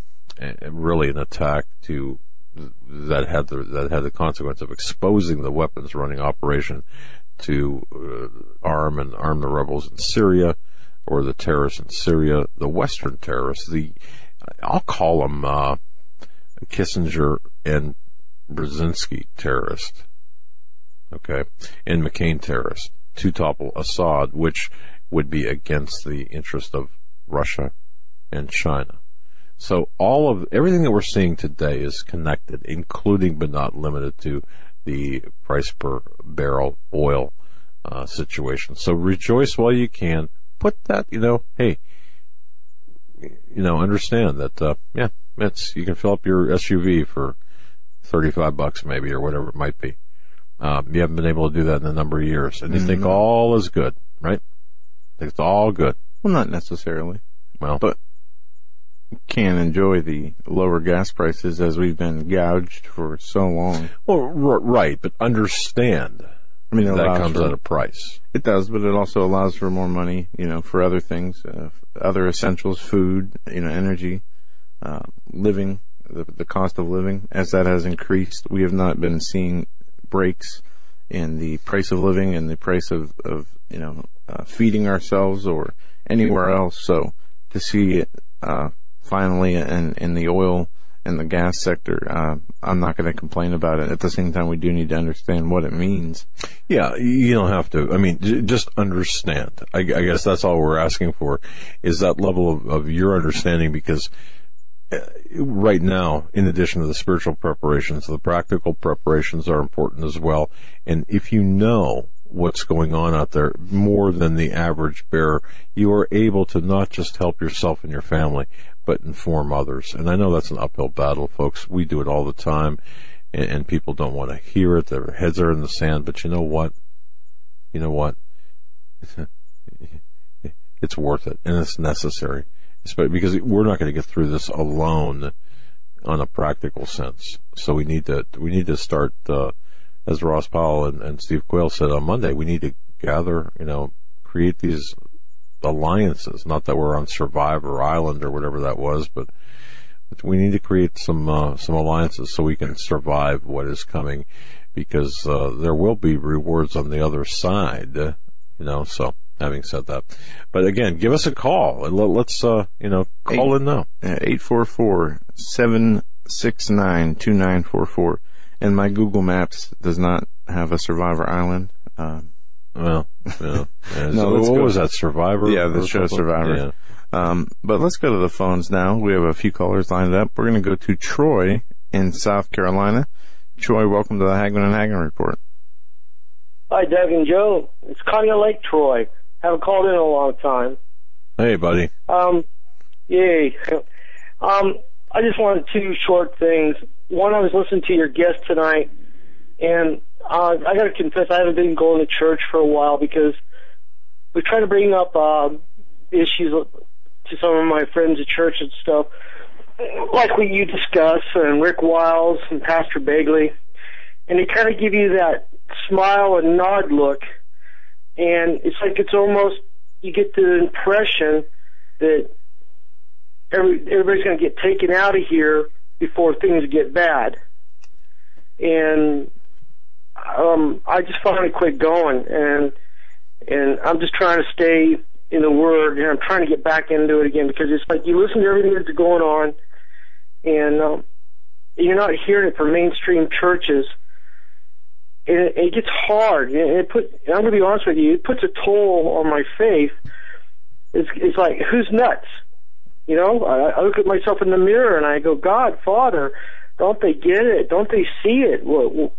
really an attack to that had the that had the consequence of exposing the weapons running operation to uh, arm and arm the rebels in Syria or the terrorists in Syria, the Western terrorists, the I'll call them uh, Kissinger and Brzezinski terrorist, okay, and McCain terrorist to topple Assad, which would be against the interest of Russia and China. So all of everything that we're seeing today is connected, including but not limited to the price per barrel oil uh, situation. So rejoice while you can. Put that, you know, hey, you know, understand that, uh, yeah, it's, you can fill up your SUV for 35 bucks maybe or whatever it might be. Um, you haven't been able to do that in a number of years and you mm-hmm. think all is good, right? Think it's all good. Well, not necessarily. Well, but can enjoy the lower gas prices as we've been gouged for so long. Well, r- right, but understand. I mean, that comes for, at a price. It does, but it also allows for more money, you know, for other things, uh, other essentials, food, you know, energy, uh, living, the, the cost of living. As that has increased, we have not been seeing breaks in the price of living and the price of, of you know, uh, feeding ourselves or anywhere else. So to see it, uh, finally in, in the oil and the gas sector, uh, I'm not going to complain about it. At the same time, we do need to understand what it means. Yeah, you don't have to. I mean, j- just understand. I, I, guess that's all we're asking for is that level of, of your understanding because right now, in addition to the spiritual preparations, the practical preparations are important as well. And if you know what's going on out there more than the average bearer, you are able to not just help yourself and your family, but inform others. And I know that's an uphill battle, folks. We do it all the time, and, and people don't want to hear it. Their heads are in the sand. But you know what? You know what? it's worth it, and it's necessary. Because we're not going to get through this alone on a practical sense. So we need to we need to start, uh, as Ross Powell and, and Steve Quayle said on Monday. We need to gather, you know, create these alliances. Not that we're on Survivor Island or whatever that was, but, but we need to create some uh, some alliances so we can survive what is coming, because uh, there will be rewards on the other side. You know, so having said that, but again, give us a call and let, us uh, you know call Eight, in now. Eight four four seven six nine two nine four four. And my Google Maps does not have a Survivor Island. Um, well, yeah. yeah. no, what go. was that? Survivor? Yeah, the show Survivor. Yeah. Um, but let's go to the phones now. We have a few callers lined up. We're going to go to Troy in South Carolina. Troy, welcome to the Hagmann and Hagmann Report. Hi, Doug and Joe. It's Connie Lake, Troy. Haven't called in a long time. Hey, buddy. Um, yay. Um, I just wanted two short things. One, I was listening to your guest tonight, and uh, I got to confess, I haven't been going to church for a while because we're trying to bring up uh, issues to some of my friends at church and stuff, like what you discuss, and Rick Wiles and Pastor Begley, and they kind of give you that smile and nod look, and it's like it's almost you get the impression that every, everybody's going to get taken out of here before things get bad. And um, I just finally quit going, and and I'm just trying to stay in the Word, and I'm trying to get back into it again because it's like you listen to everything that's going on, and um, you're not hearing it from mainstream churches. It, it gets hard. And it put. I'm going to be honest with you. It puts a toll on my faith. It's it's like who's nuts? You know, I, I look at myself in the mirror and I go, God, Father, don't they get it? Don't they see it? What,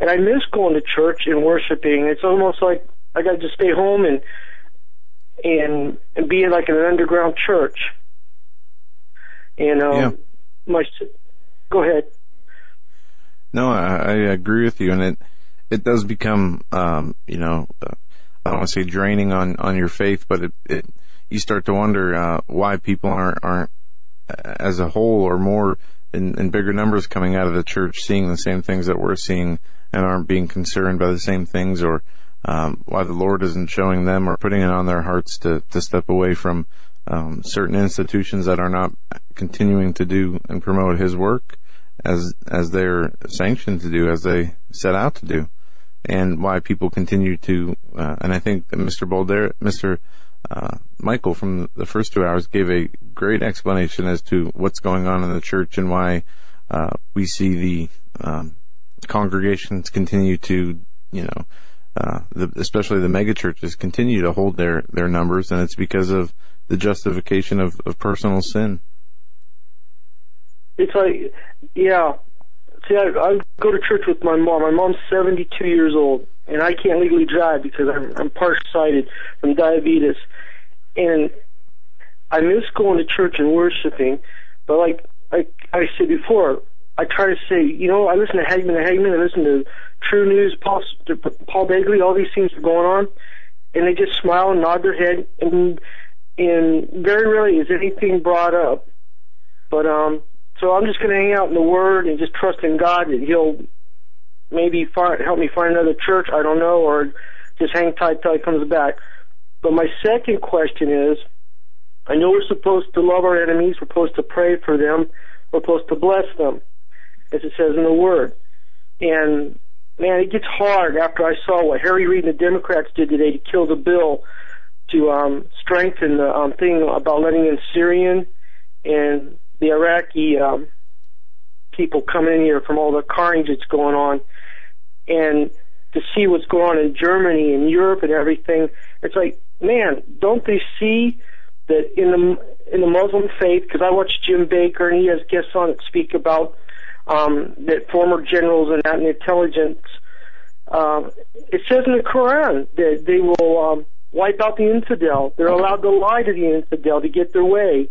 and I miss going to church and worshiping. It's almost like I got to just stay home and and and be in like an underground church. And um, yeah. my go ahead. No, I, I agree with you, and it it does become um, you know uh, I don't want to say draining on on your faith, but it, it you start to wonder uh, why people aren't aren't as a whole or more in, in bigger numbers coming out of the church seeing the same things that we're seeing and aren't being concerned by the same things or um, why the Lord isn't showing them or putting it on their hearts to, to step away from um, certain institutions that are not continuing to do and promote His work. as as they're sanctioned to do, as they set out to do, and why people continue to. Uh, and I think Mr. Boulder, Mr. Uh, Michael from the first two hours gave a great explanation as to what's going on in the church and why uh, we see the um, congregations continue to, you know, uh, the, especially the megachurches continue to hold their, their numbers, and it's because of the justification of, of personal sin. It's like, yeah. See, I, I go to church with my mom. My mom's 72 years old, and I can't legally drive because I'm, I'm partial-sighted from diabetes. And I miss going to church and worshiping, but like, like I said before, I try to say, you know, I listen to Hagmann and Hagmann, I listen to True News, Paul, Paul Begley, all these things are going on, and they just smile and nod their head, and and very rarely is anything brought up. But um, so I'm just going to hang out in the Word and just trust in God that He'll maybe find, help me find another church. I don't know, or just hang tight till He comes back. But my second question is, I know we're supposed to love our enemies, we're supposed to pray for them, we're supposed to bless them, as it says in the Word. And man, it gets hard after I saw what Harry Reid and the Democrats did today to kill the bill to um, strengthen the um, thing about letting in Syrian and the Iraqi um, people coming in here from all the carnage that's going on, and to see what's going on in Germany and Europe and everything. It's like, man, don't they see that in the in the Muslim faith? Because I watch Jim Bakker and he has guests on that speak about um, that former generals and that in intelligence. Um, it says in the Quran that they will um, wipe out the infidel. They're allowed to lie to the infidel to get their way.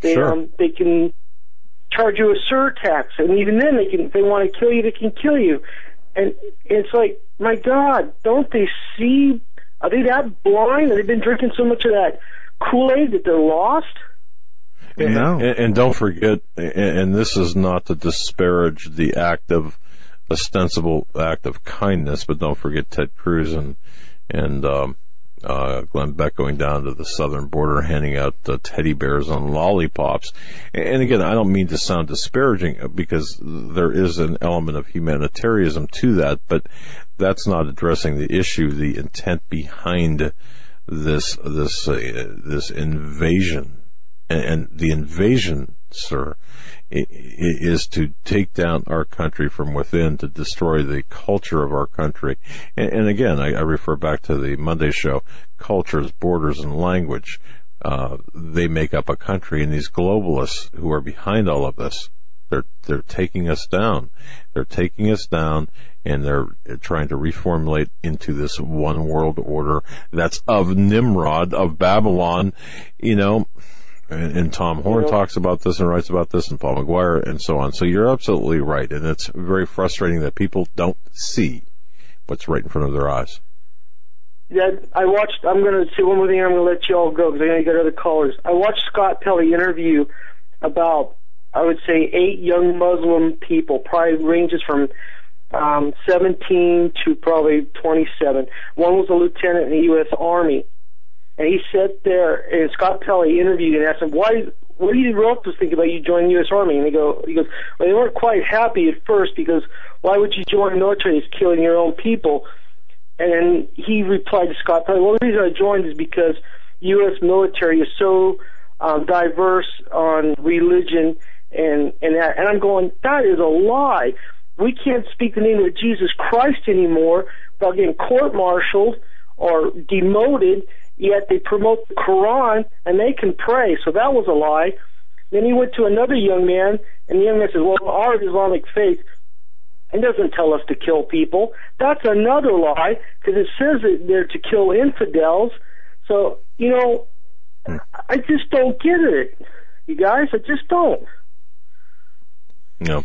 They Sure. um, they can charge you a surtax, and even then they can if they want to kill you, they can kill you. And it's like, my God, don't they see? Are they that blind? Have they been drinking so much of that Kool Aid that they're lost? And, No. and, and don't forget, and, and this is not to disparage the act of ostensible act of kindness, but don't forget Ted Cruz and and um, uh, Glenn Beck going down to the southern border, handing out uh, teddy bears and lollipops. And again, I don't mean to sound disparaging because there is an element of humanitarianism to that, but that's not addressing the issue, the intent behind this this uh, this invasion and, and the invasion, sir, is to take down our country from within, to destroy the culture of our country. And, and again, I, I refer back to the Monday show: cultures, borders, and language. Uh, they make up a country, and these globalists who are behind all of this, they're they're taking us down. They're taking us down, and they're trying to reformulate into this one world order that's of Nimrod, of Babylon. You know, and, and Tom Horn Yeah. talks about this and writes about this, and Paul McGuire, and so on. So you're absolutely right, and it's very frustrating that people don't see what's right in front of their eyes. Yeah, I watched. I'm going to say one more thing. I'm going to let you all go because I know you got other callers. I watched Scott Pelley interview about, I would say, eight young Muslim people. Probably ranges from um, 17 to probably 27. One was a lieutenant in the U.S. Army, and he sat there. And Scott Pelley interviewed and asked him, "Why? What do you think about you joining the U.S. Army?" And he go, he goes, "Well, they weren't quite happy at first because why would you join the military? It's killing your own people." And he replied to Scott Pelley, well, the reason I joined is because U.S. military is so um, diverse on religion and, and that. And I'm going, that is a lie. We can't speak the name of Jesus Christ anymore without getting court-martialed or demoted, yet they promote the Quran and they can pray. So that was a lie. Then he went to another young man, and the young man says, well, our Islamic faith it doesn't tell us to kill people. That's another lie because it says that they're to kill infidels. So you know, I just don't get it, you guys. I just don't. No.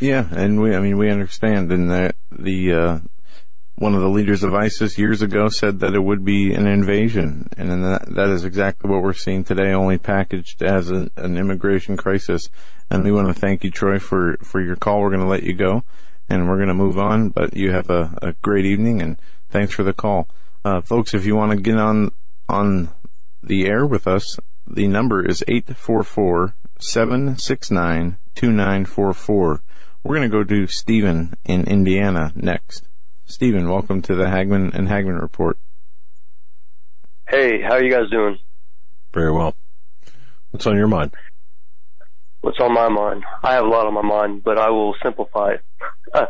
Yeah, and we, I mean, we understand. in the, the, uh, one of the leaders of ISIS years ago said that it would be an invasion. And that, that is exactly what we're seeing today, only packaged as a, an immigration crisis. And we want to thank you, Troy, for, for your call. We're going to let you go and we're going to move on, but you have a, a great evening and thanks for the call. Uh, folks, if you want to get on, on the air with us, The number is 844-769-2944. We're going to go to Stephen in Indiana next. Stephen, welcome to the Hagmann and Hagmann Report. Hey, how are you guys doing? Very well. What's on your mind? What's on my mind? I have a lot on my mind, but I will simplify it.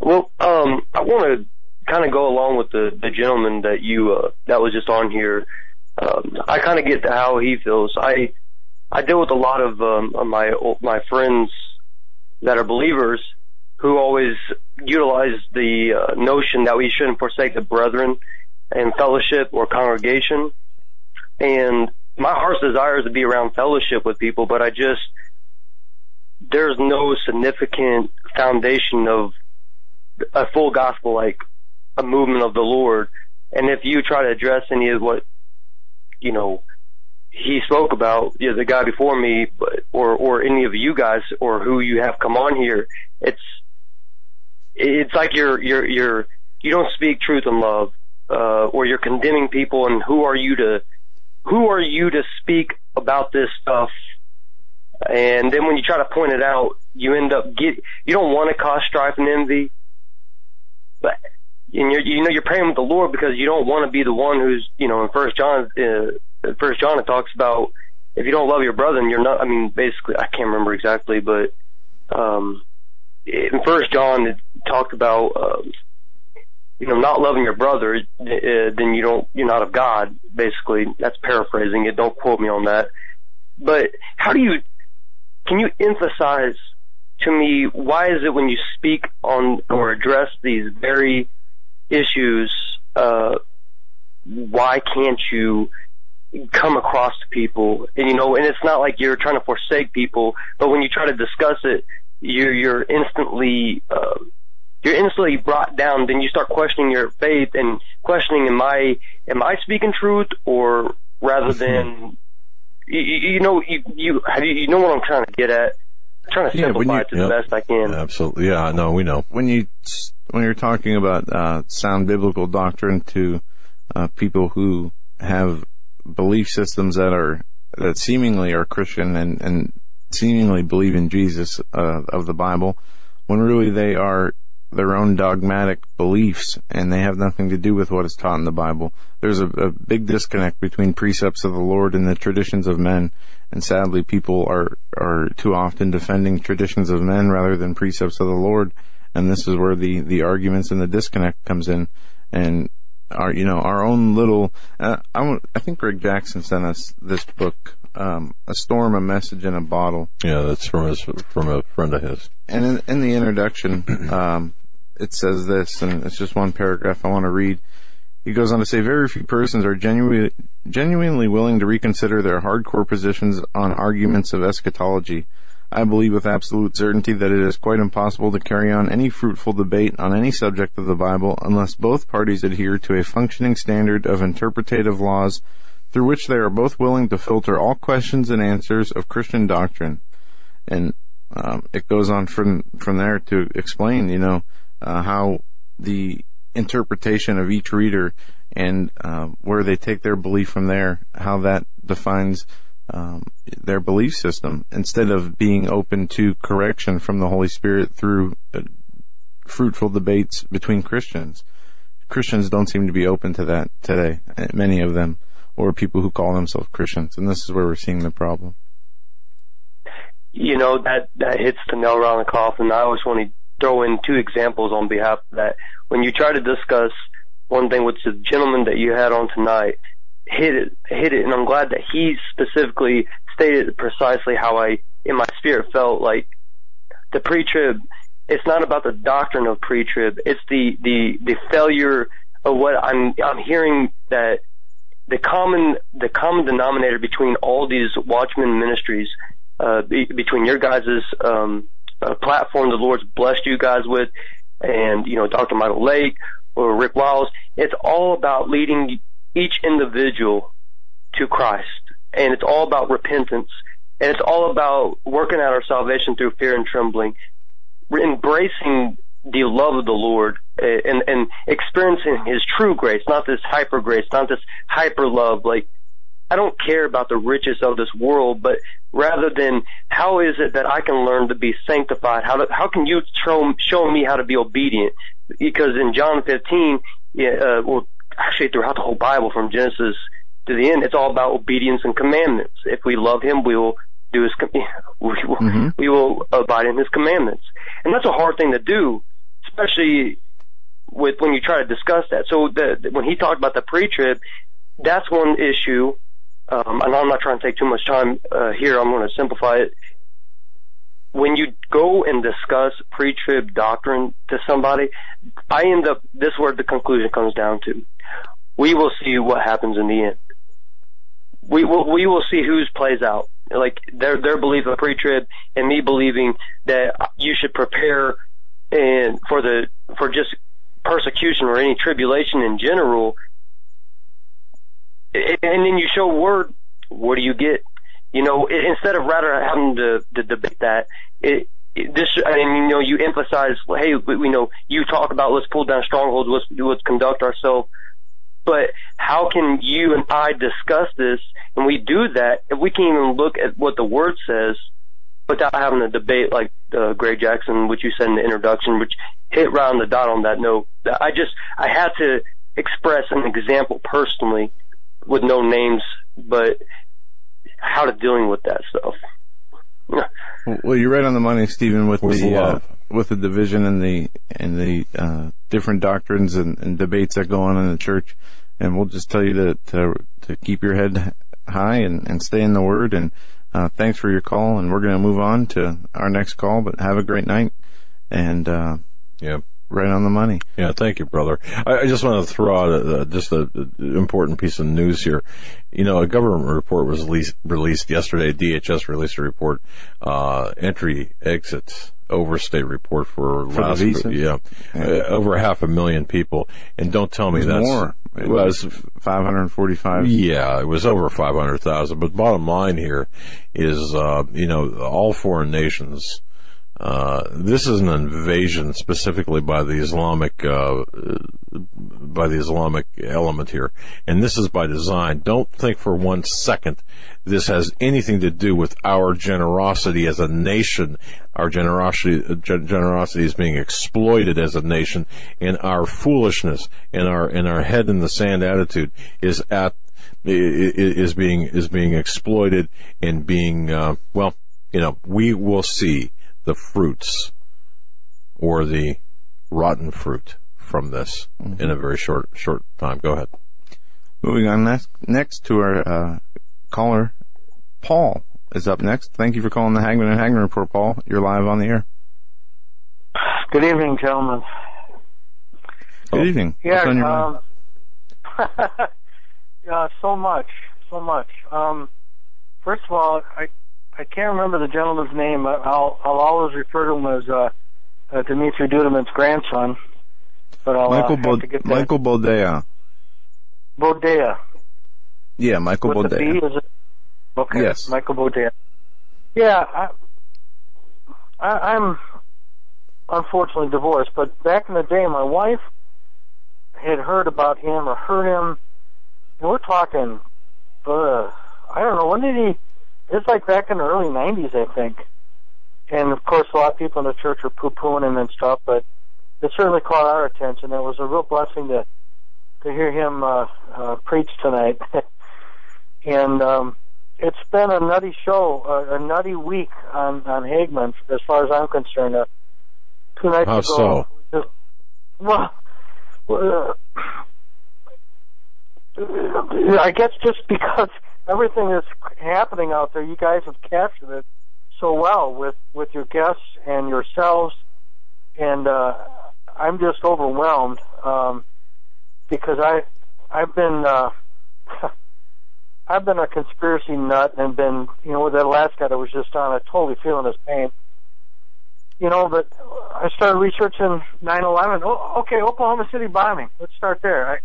well, um, I want to kind of go along with the, the gentleman that you, uh, that was just on here. Um, I kind of get how he feels. I, I deal with a lot of, um, of my, my friends that are believers who always utilized the uh, notion that we shouldn't forsake the brethren and fellowship or congregation. And my heart's desire is to be around fellowship with people, but I just, there's no significant foundation of a full gospel like a movement of the Lord. And if you try to address any of what, you know, he spoke about, you know, the guy before me, or, or any of you guys, or who you have come on here, it's, it's like you're, you're, you're, you don't speak truth and love, uh, or you're condemning people and who are you to, who are you to speak about this stuff? And then when you try to point it out, you end up get, you don't want to cause strife and envy, but, and you're, you know, you're praying with the Lord because you don't want to be the one who's, you know, in First John, uh, First John it talks about if you don't love your brother, and you're not. I mean, basically, I can't remember exactly, but um, in First John it talked about um, you know not loving your brother, uh, then you don't you're not of God. Basically, that's paraphrasing it. Don't quote me on that. But how do you can you emphasize to me why is it when you speak on or address these very issues, uh, why can't you come across to people? And you know, and it's not like you're trying to forsake people, but when you try to discuss it, you're you're instantly uh, you're instantly brought down. Then you start questioning your faith and questioning, am I am I speaking truth or rather than you, you know you you you know what I'm trying to get at. I'm trying to Yeah, when simplify you- it to yep. the best I can. Absolutely. Yeah, no, we know. when you when you're talking about uh, sound biblical doctrine to uh, people who have belief systems that are that seemingly are Christian and and seemingly believe in Jesus uh, of the Bible, when really they are their own dogmatic beliefs and they have nothing to do with what is taught in the Bible. There's a, a big disconnect between precepts of the Lord and the traditions of men. And sadly, people are, are too often defending traditions of men rather than precepts of the Lord. And this is where the, the arguments and the disconnect comes in. And our, you know, our own little, uh, I, I think Greg Jackson sent us this book, um, A Storm, A Message in a Bottle Yeah, that's from his, from a friend of his. and in, in the introduction, um, it says this, and it's just one paragraph I want to read. He goes on to say, very few persons are genuinely, genuinely willing to reconsider their hardcore positions on arguments of eschatology. I believe with absolute certainty that it is quite impossible to carry on any fruitful debate on any subject of the Bible unless both parties adhere to a functioning standard of interpretative laws through which they are both willing to filter all questions and answers of Christian doctrine. And um, it goes on from from there to explain, you know, uh, how the interpretation of each reader and uh, where they take their belief from there, how that defines um, their belief system, instead of being open to correction from the Holy Spirit through uh, fruitful debates between Christians. Christians don't seem to be open to that today, many of them, or people who call themselves Christians, and this is where we're seeing the problem. you know that that hits the nail on the coffin. I always want to throw in two examples on behalf of that. When you try to discuss one thing with the gentleman that you had on tonight, hit it, hit it, and I'm glad that he specifically stated precisely how I, in my spirit, felt like the pre-trib. It's not about the doctrine of pre-trib. It's the the the failure of what I'm I'm hearing that the common the common denominator between all these Watchmen ministries, uh, be, between your guys' um, uh, platform, the Lord's blessed you guys with, and you know Dr. Michael Lake or Rick Wiles, it's all about leading each individual to Christ, and it's all about repentance, and it's all about working out our salvation through fear and trembling, embracing the love of the Lord uh, and and experiencing His true grace, not this hyper grace, not this hyper love. Like I don't care about the riches of this world, but rather than how is it that I can learn to be sanctified? How to, how can you show, show me how to be obedient? Because in John 15, yeah, uh, well, actually throughout the whole Bible from Genesis to the end, it's all about obedience and commandments. If we love Him, we will do His, com- we will, Mhm. we will abide in His commandments. And that's a hard thing to do, especially with when you try to discuss that. So the, when he talked about the pre-trib, that's one issue. Um, and I'm not trying to take too much time uh, here. I'm going to simplify it. When you go and discuss pre-trib doctrine to somebody, I end up. This is where the conclusion comes down to. We will see what happens in the end. We will. We will see whose plays out. Like their their belief of pre-trib and me believing that you should prepare and for the for just persecution or any tribulation in general, and then you show word, what do you get? You know, instead of rather having to, to debate that, it, it, this, I mean, you know, you emphasize, hey, we, we know, you talk about let's pull down strongholds, let's, let's conduct ourselves. But how can you and I discuss this and we do that if we can't even look at what the word says without having a debate like uh, Greg Jackson, which you said in the introduction, which hit right on the dot on that note. I just I had to express an example personally with no names, but how to dealing with that stuff. Well, you're right on the money, Stephen, with With the uh, love. with the division and the and the uh, different doctrines and, and debates that go on in the church. And we'll just tell you to to, to keep your head high and, and stay in the Word. And uh, thanks for your call. And we're going to move on to our next call. But have a great night. And uh, Yeah. Right on the money. Yeah, thank you, brother. I, I just want to throw out a, a, just a, a important piece of news here. You know, a government report was released, released yesterday. DHS released a report, uh, entry exit overstay report for, For last, visas? yeah, Uh, over half a million people. And don't tell me that's more. It well, was 545. yeah, it was over 500,000. But bottom line here is, uh, you know, all foreign nations, uh, this is an invasion specifically by the Islamic, uh, by the Islamic element here. And this is by design. Don't think for one second this has anything to do with our generosity as a nation. Our generosity, generosity is being exploited as a nation and our foolishness and our, and our head in the sand attitude is at, is being, is being exploited and being, uh, well, you know, we will see the fruits or the rotten fruit from this in a very short short time. Go ahead. Moving on next, next to our uh, caller, Paul is up next. Thank you for calling the Hagmann and Hagmann Report, Paul. You're live on the air. Good evening, gentlemen. Good evening. Yeah, What's on your mind? um, yeah, so much, so much. Um, first of all, I I can't remember the gentleman's name. but I'll I'll always refer to him as uh, uh, Dimitri Duduman's grandson. But I'll Michael uh, Bo- to get that. Michael Boldea. Boldea. Yeah, Michael With B, Boldea. it? Okay. Yes. Michael Boldea. Yeah, I, I, I'm unfortunately divorced, but back in the day, my wife had heard about him or heard him, and we're talking, uh, I don't know, when did he, it's like back in the early 90s, I think. And of course, a lot of people in the church were poo-pooing him and stuff, but it certainly caught our attention. It was a real blessing to to hear him uh, uh, preach tonight. and um, it's been a nutty show, uh, a nutty week on on Hagmann, as far as I'm concerned. Uh, two nights How ago, so? just well, uh, I guess just because everything is happening out there, you guys have captured it so well with with your guests and yourselves, and uh, I'm just overwhelmed um, because I I've been uh, I've been a conspiracy nut and been you know with that last guy that was just on, I totally feeling his pain. You know, but I started researching 9/11. Oh, okay, Oklahoma City bombing. Let's start there. I,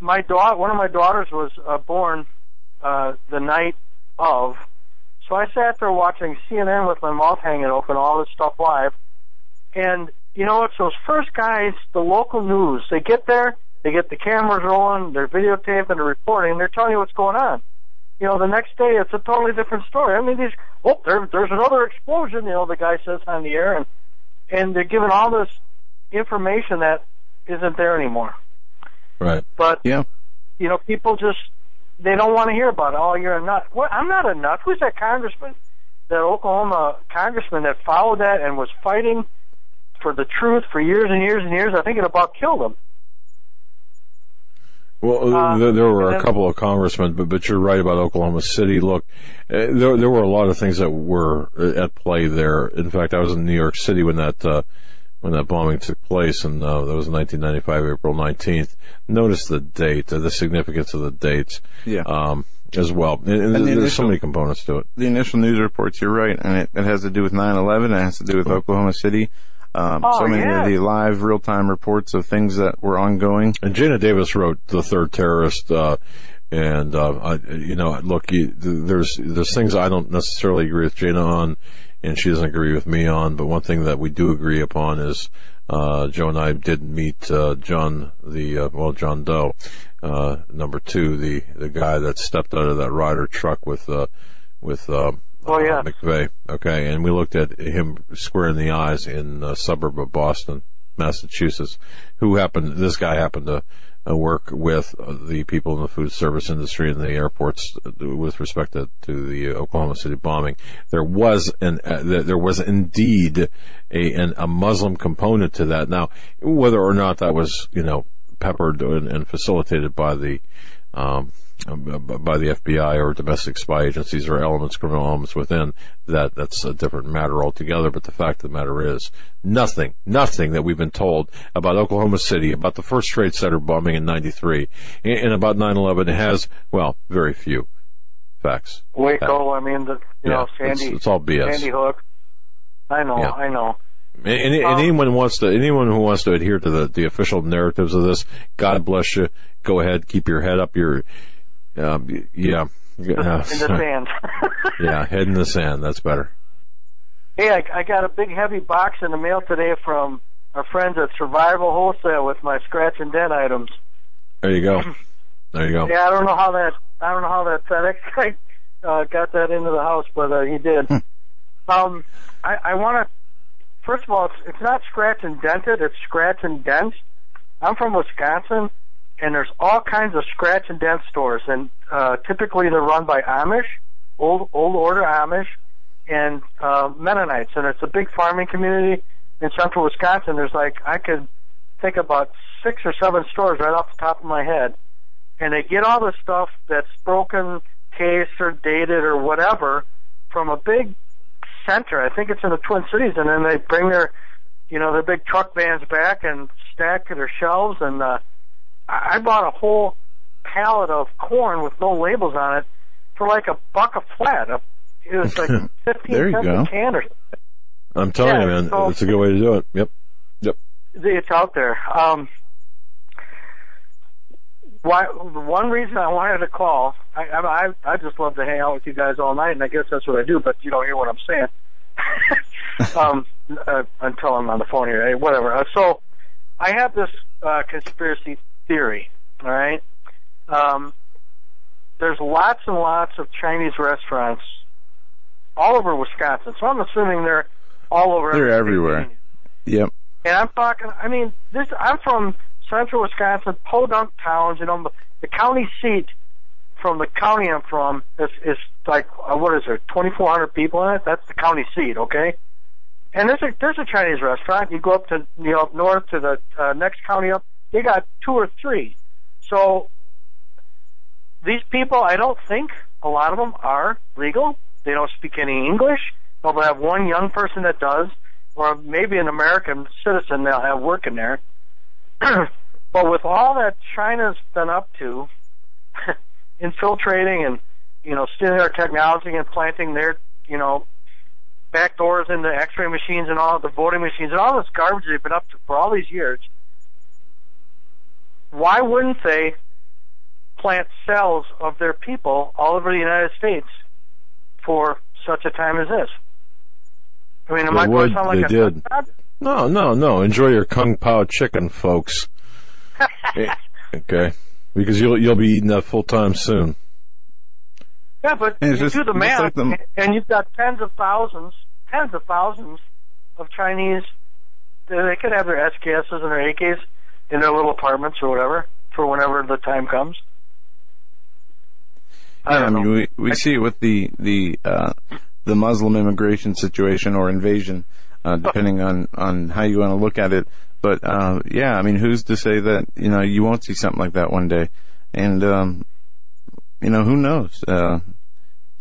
my daughter, one of my daughters was uh, born uh, the night of, so I sat there watching CNN with my mouth hanging open, all this stuff live, and you know, it's those first guys, the local news. They get there, they get the cameras rolling, they're videotaping, they're reporting, and they're telling you what's going on. you know, the next day it's a totally different story. I mean, these, oh, there, there's another explosion, you know, the guy says on the air, and, and they're giving all this information that isn't there anymore. Right. But, Yeah. you know, people just, they don't want to hear about it. Oh, you're a nut. Well, I'm not a nut. Who's that congressman? That Oklahoma congressman that followed that and was fighting for the truth for years and years and years. I think it about killed him. Well, Uh, there, there were a couple of congressmen, but but you're right about Oklahoma City. Look, uh, there there were a lot of things that were uh, at play there. In fact, I was in New York City when that uh, when that bombing took place, and uh, that was 1995, April 19th. Notice the date, uh, the significance of the dates, Yeah. um, as well. And, and And the there's so many components to it. the initial news reports, you're right, and it, it has to do with 9/11. It has to do with Oklahoma City. Um, Oh, so many yeah. of the live, real-time reports of things that were ongoing. And Jayna Davis wrote the third terrorist, uh, and uh, I, you know, look, you, there's there's things I don't necessarily agree with Jayna on, and she doesn't agree with me on. But one thing that we do agree upon is uh, Joe and I did meet uh, John the uh, well John Doe, uh, number two, the the guy that stepped out of that Ryder truck with uh, with. Uh, Oh, yeah. McVeigh. Okay, and we looked at him square in the eyes in a suburb of Boston, Massachusetts. Who happened? This guy happened to work with uh, the people in the food service industry and the airports uh, with respect to, to the Oklahoma City bombing. There was an uh, there there was indeed a an, a Muslim component to that. Now, whether or not that was you know peppered and, and facilitated by the um, by the FBI or domestic spy agencies or elements, criminal elements within, that that's a different matter altogether. But the fact of the matter is, nothing, nothing that we've been told about Oklahoma City, about the first Trade Center bombing in '93, and, and about 9/11 has, well, very few facts. Waco, I mean, the, you know, Yeah, it's- Sandy, it's all BS. Sandy Hook. I know, Yeah. I know. And, and, and Um, anyone wants to, anyone who wants to adhere to the, the official narratives of this, God bless you. Go ahead, keep your head up. Your, um, y- yeah, In the sand. yeah, head in the sand. That's better. hey, I, I got a big heavy box in the mail today from our friends at Survival Wholesale with my scratch and dent items. There you go. There you go. Yeah, I don't know how that I don't know how that FedEx guy uh, got that into the house, but uh, he did. um, I, I want to. First of all, it's, it's not scratch and dented; it's scratch and dent. I'm from Wisconsin, and there's all kinds of scratch and dent stores, and uh, typically they're run by Amish, old old order Amish, and uh, Mennonites, and it's a big farming community in central Wisconsin. There's like I could think about six or seven stores right off the top of my head and they get all the stuff that's broken, cased, or dated, or whatever from a big center. I think it's in the Twin Cities, and then they bring their, you know, their big truck vans back and stack their shelves. And uh, I bought a whole pallet of corn with no labels on it for like a buck a flat. A- It was like fifteen There you cents go. a can, or something. I'm telling Yeah, you, man, so- it's a good way to do it. Yep. Yep. it's out there. Um, why? One reason I wanted to call, I, I I I just love to hang out with you guys all night, and I guess that's what I do. But you don't hear what I'm saying. um, uh, until I'm on the phone here, hey, whatever. Uh, so, I have this uh, conspiracy theory. All right. Um, there's lots and lots of Chinese restaurants all over Wisconsin, so I'm assuming they're all over. They're everywhere. union. Yep. And I'm talking, I mean, this, I'm from central Wisconsin, podunk towns, you know, the county seat from the county I'm from is, is like, uh, what is there, 2,400 people in it? That's the county seat, okay? And there's a, there's a Chinese restaurant. You go up to, you know, up north to the uh, next county up, they got two or three. So, these people, I don't think a lot of them are legal. They don't speak any English. They'll have one young person that does or maybe an American citizen they'll have working there. but with all that China's been up to, infiltrating and you know stealing our technology and planting their you know back doors into X-ray machines and all the voting machines and all this garbage they've been up to for all these years, why wouldn't they plant cells of their people all over the United States for such a time as this? I mean, am They I going would, sound like they a did. No, no, no. Enjoy your kung pao chicken, folks. Eh, okay, because you'll you'll be eating that full time soon. Yeah, but And you just, do the math, like the... and you've got tens of thousands, tens of thousands of Chinese. They they could have their SKSs and their AKs in their little apartments or whatever for whenever the time comes. I Yeah, I mean, we we see it with the the uh, the Muslim immigration situation or invasion, uh, depending on on how you want to look at it. But uh, yeah, I mean, who's to say that you know you won't see something like that one day? And um, you know, who knows? Uh,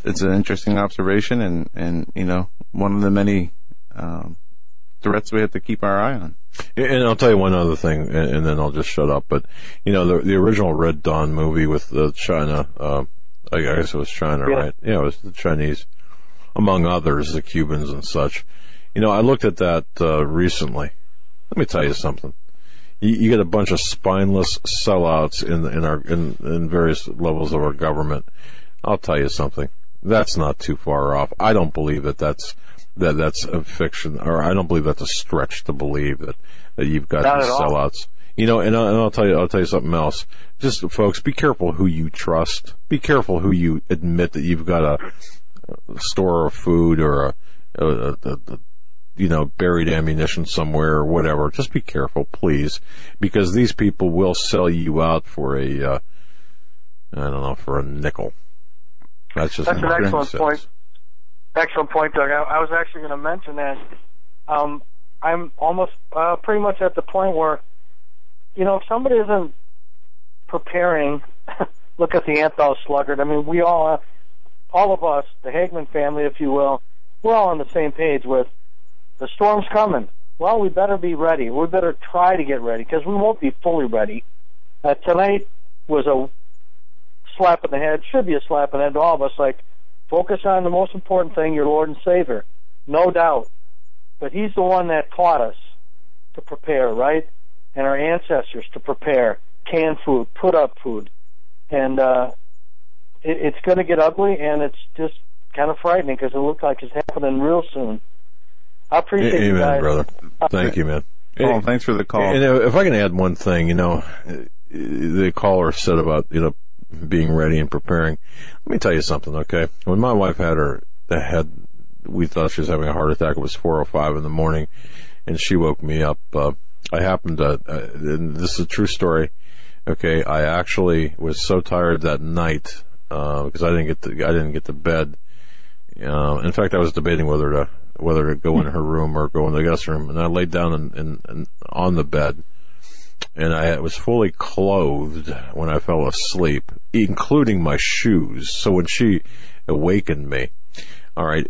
it's an interesting observation, and and you know, one of the many um, threats we have to keep our eye on. And I'll tell you one other thing, and, and then I'll just shut up. But you know, the the original Red Dawn movie with uh, China, uh, I guess it was China, Yeah. right? Yeah, it was the Chinese, among others, the Cubans and such. You know, I looked at that uh, recently. Let me tell you something. You, you get a bunch of spineless sellouts in in our in, in various levels of our government. I'll tell you something. That's not too far off. I don't believe that that's that that's a fiction, or I don't believe that's a stretch to believe that that you've got Not these at all. sellouts. You know, and, I, and I'll tell you, I'll tell you something else. Just folks, be careful who you trust. Be careful who you admit that you've got a, a store of food or a, a, a, a you know, buried ammunition somewhere or whatever. Just be careful, please, because these people will sell you out for a, uh, I don't know, for a nickel. That's just That's an excellent sense. point. Excellent point, Doug. I, I was actually going to mention that. Um, I'm almost uh, pretty much at the point where, you know, if somebody isn't preparing, look at the Anthol Sluggard. I mean, we all, all of us, the Hagmann family, if you will, we're all on the same page with the storm's coming. Well, we better be ready. We better try to get ready because we won't be fully ready. Uh, tonight was a slap in the head, should be a slap in the head to all of us. Like, focus on the most important thing, your Lord and Savior, no doubt. But He's the one that taught us to prepare, right? And our ancestors to prepare, canned food, put up food, and uh, it, it's going to get ugly, and it's just kind of frightening because it looks like it's happening real soon. I appreciate you Amen, guys. brother. Thank you, man. Oh, thanks for the call. And if I can add one thing, you know, the caller said about, you know, being ready and preparing. Let me tell you something, okay? When my wife had her, head, we thought she was having a heart attack. It was 4.05 in the morning and she woke me up. Uh, I happened to, uh, and this is a true story. Okay. I actually was so tired that night, uh, because I didn't get to, I didn't get to bed. Uh, in fact, I was debating whether to, whether to go in her room or go in the guest room and I laid down in, in on the bed and I was fully clothed when I fell asleep, including my shoes. So when she awakened me, all right,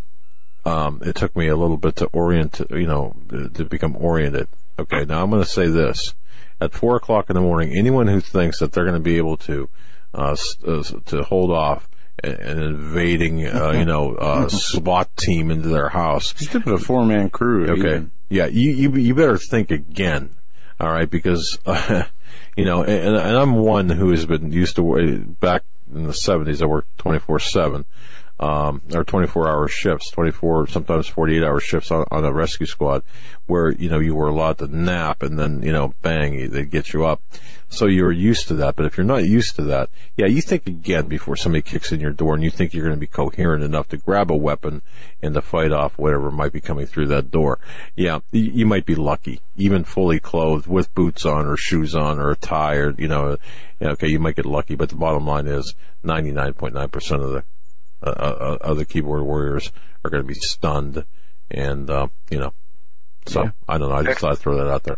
um, it took me a little bit to orient, you know, to become oriented. Okay, now I'm going to say this: at four o'clock in the morning, anyone who thinks that they're going to be able to uh, uh, to hold off an invading, uh, you know, uh, SWAT team into their house, Just a four man crew. Okay. even. Yeah, you, you you better think again. All right, because uh, you know, and, and I'm one who has been used to back in the 70s. I worked 24 seven, um, or 24 hour shifts, 24 sometimes 48 hour shifts on, on a rescue squad, where you know you were allowed to nap and then you know bang they get you up. So you're used to that. But if you're not used to that, yeah, you think again before somebody kicks in your door and you think you're going to be coherent enough to grab a weapon and to fight off whatever might be coming through that door. Yeah, you might be lucky, even fully clothed with boots on or shoes on or a tie or, you know, okay, you might get lucky, but the bottom line is 99.9% of the, uh, uh, of keyboard warriors are going to be stunned and, uh, you know, so I don't know. I just thought I'd throw that out there.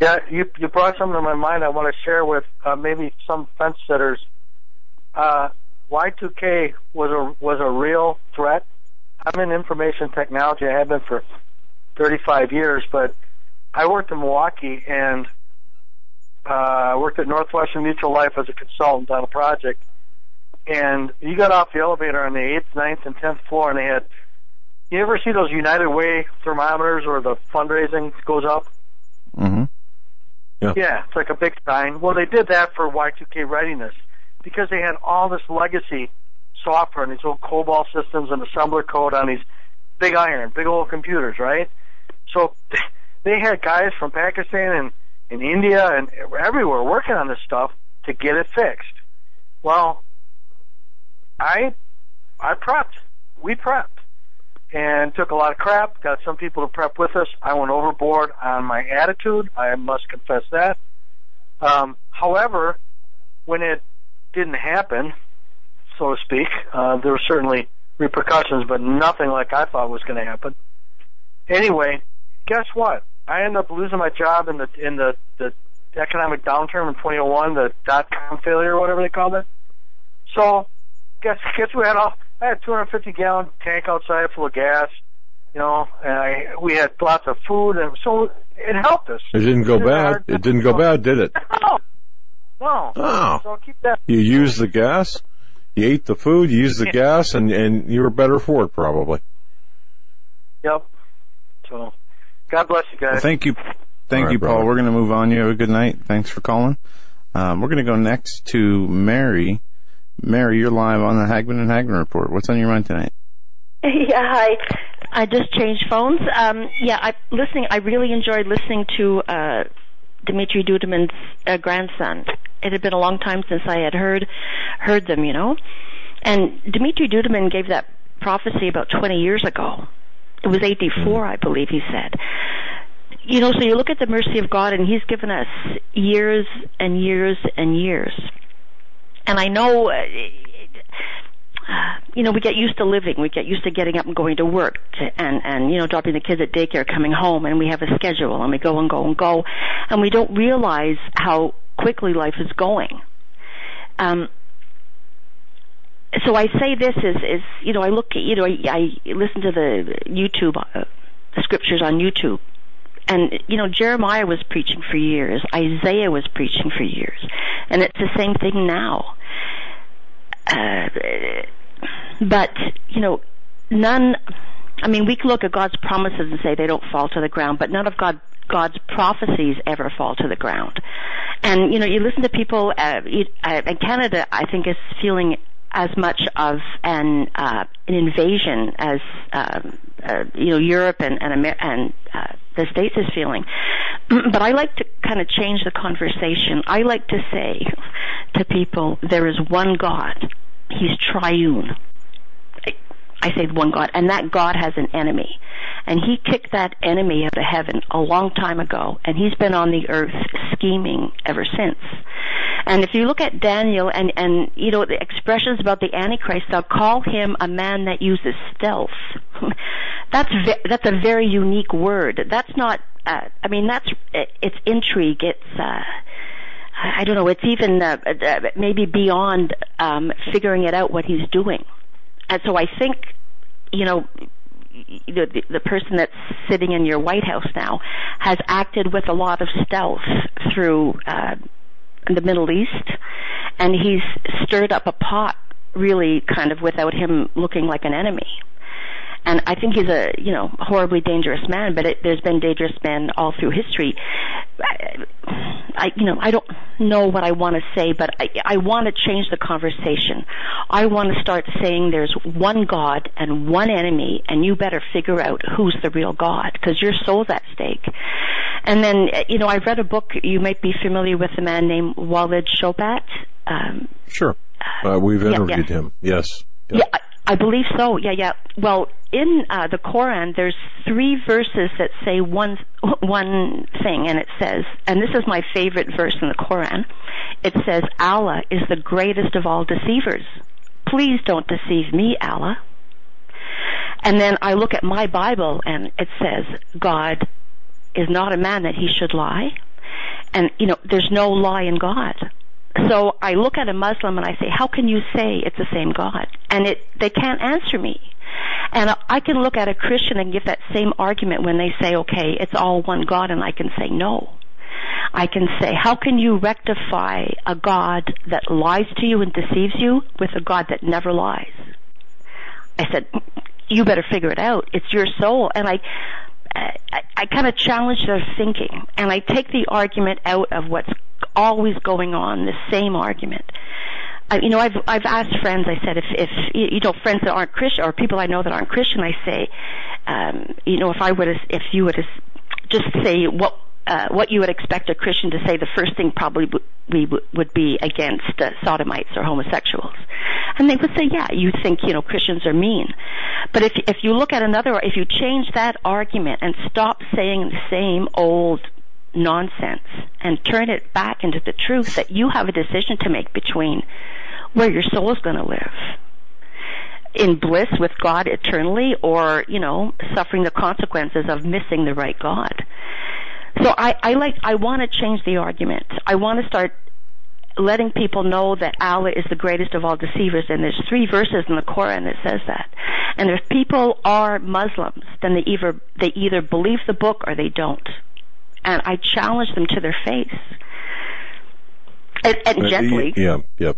Yeah, you you brought something to my mind. I want to share with uh, maybe some fence sitters. Uh, Y2K was a was a real threat. I'm in information technology. I have been for 35 years, but I worked in Milwaukee and uh, I worked at Northwestern Mutual Life as a consultant on a project. And you got off the elevator on the eighth, ninth, and tenth floor, and they had. You ever see those United Way thermometers where the fundraising goes up? Mm-hmm. Yeah, yeah, it's like a big sign. Well, they did that for Y2K readiness because they had all this legacy software and these old COBOL systems and assembler code on these big iron, big old computers, right? So they had guys from Pakistan and, and India and everywhere working on this stuff to get it fixed. Well, I I prepped. We prepped and took a lot of crap. Got some people to prep with us. I went overboard on my attitude. I must confess that. Um, however, when it didn't happen, so to speak, uh, there were certainly repercussions, but nothing like I thought was going to happen. Anyway, guess what? I ended up losing my job in the in the the economic downturn in 2001, the dot com failure whatever they called it. So, guess guess we had all I had 250 gallon tank outside full of gas, you know, and I we had lots of food, and so it helped us. It didn't go bad. It didn't go bad, did it? No, no. Oh. So keep that. You used the gas. You ate the food. You used the gas, and and you were better for it probably. Yep. So, God bless you guys. Well, thank you. Thank All right, you, Paul. brother. We're going to move on. You have a good night. Thanks for calling. Um, we're going to go next to Mary. Mary, you're live on the Hagmann and Hagmann report. What's on your mind tonight? Yeah, hi. I just changed phones. Um, yeah, I listening. I really enjoyed listening to uh, Dmitry Duduman's uh, grandson. It had been a long time since I had heard heard them, you know. And Dmitry Duduman gave that prophecy about 20 years ago. It was 84, I believe he said. You know, so you look at the mercy of God, and He's given us years and years and years. And I know. Uh, you know, we get used to living. We get used to getting up and going to work to, and, and, you know, dropping the kids at daycare, coming home, and we have a schedule and we go and go and go. And we don't realize how quickly life is going. Um, so I say this is, is, you know, I look you know, I, I listen to the YouTube, uh, the scriptures on YouTube. And, you know, Jeremiah was preaching for years. Isaiah was preaching for years. And it's the same thing now. Uh, but you know, none. I mean, we can look at God's promises and say they don't fall to the ground, but none of God God's prophecies ever fall to the ground. And you know, you listen to people. Uh, you, uh, Canada, I think, is feeling as much of an uh, an invasion as um, uh, you know Europe and and, Amer- and uh, the states is feeling. But I like to kind of change the conversation. I like to say to people, there is one God. He's triune. I- say one God, and that God has an enemy. And he kicked that enemy out of heaven a long time ago, and he's been on the earth scheming ever since. And if you look at Daniel and, and, you know, the expressions about the Antichrist, they'll call him a man that uses stealth. that's, ve- that's a very unique word. That's not, uh, I mean, that's, it's intrigue, it's, uh, I don't know, it's even, uh, uh, maybe beyond, um, figuring it out what he's doing. And so I think, you know, the, the, person that's sitting in your White House now has acted with a lot of stealth through uh, the Middle East, and he's stirred up a pot really kind of without him looking like an enemy. And I think he's a, you know, horribly dangerous man, but it, there's been dangerous men all through history. I, I, you know, I don't know what I want to say, but I, I want to change the conversation. I want to start saying there's one God and one enemy, and you better figure out who's the real God, because your soul's at stake. And then, you know, I read a book, you might be familiar with a man named Walid Shoebat. Um, Sure. Uh, we've interviewed yeah. him. Yes. yeah, I, I believe so. Yeah, yeah. Well, in uh, the Quran, there's three verses that say one one thing, and it says, and this is my favorite verse in the Quran. It says, "Allah is the greatest of all deceivers. Please don't deceive me, Allah." And then I look at my Bible, and it says, "God is not a man that he should lie," and you know, there's no lie in God. So I look at a Muslim and I say, how can you say it's the same God? And it, they can't answer me. And I can look at a Christian and give that same argument when they say, okay, it's all one God, and I can say no. I can say, how can you rectify a God that lies to you and deceives you with a God that never lies? I said, you better figure it out. It's your soul. And I, I, I kind of challenge their thinking, and I take the argument out of what's always going on, the same argument. I, you know, I've I've asked friends. I said, if if you know friends that aren't Christian or people I know that aren't Christian, I say, um, you know, if I would if you would just say what uh, what you would expect a Christian to say, the first thing probably we w- would be against uh, sodomites or homosexuals, and they would say, "Yeah, you think you know Christians are mean," but if if you look at another, if you change that argument and stop saying the same old nonsense and turn it back into the truth that you have a decision to make between where your soul is going to live in bliss with God eternally or, you know, suffering the consequences of missing the right God. So I, I like, I want to change the argument. I want to start letting people know that Allah is the greatest of all deceivers, and there's three verses in the Quran that says that. And if people are Muslims, then they either they either believe the book or they don't. And I challenge them to their face. And, and uh, gently. Yeah, yeah.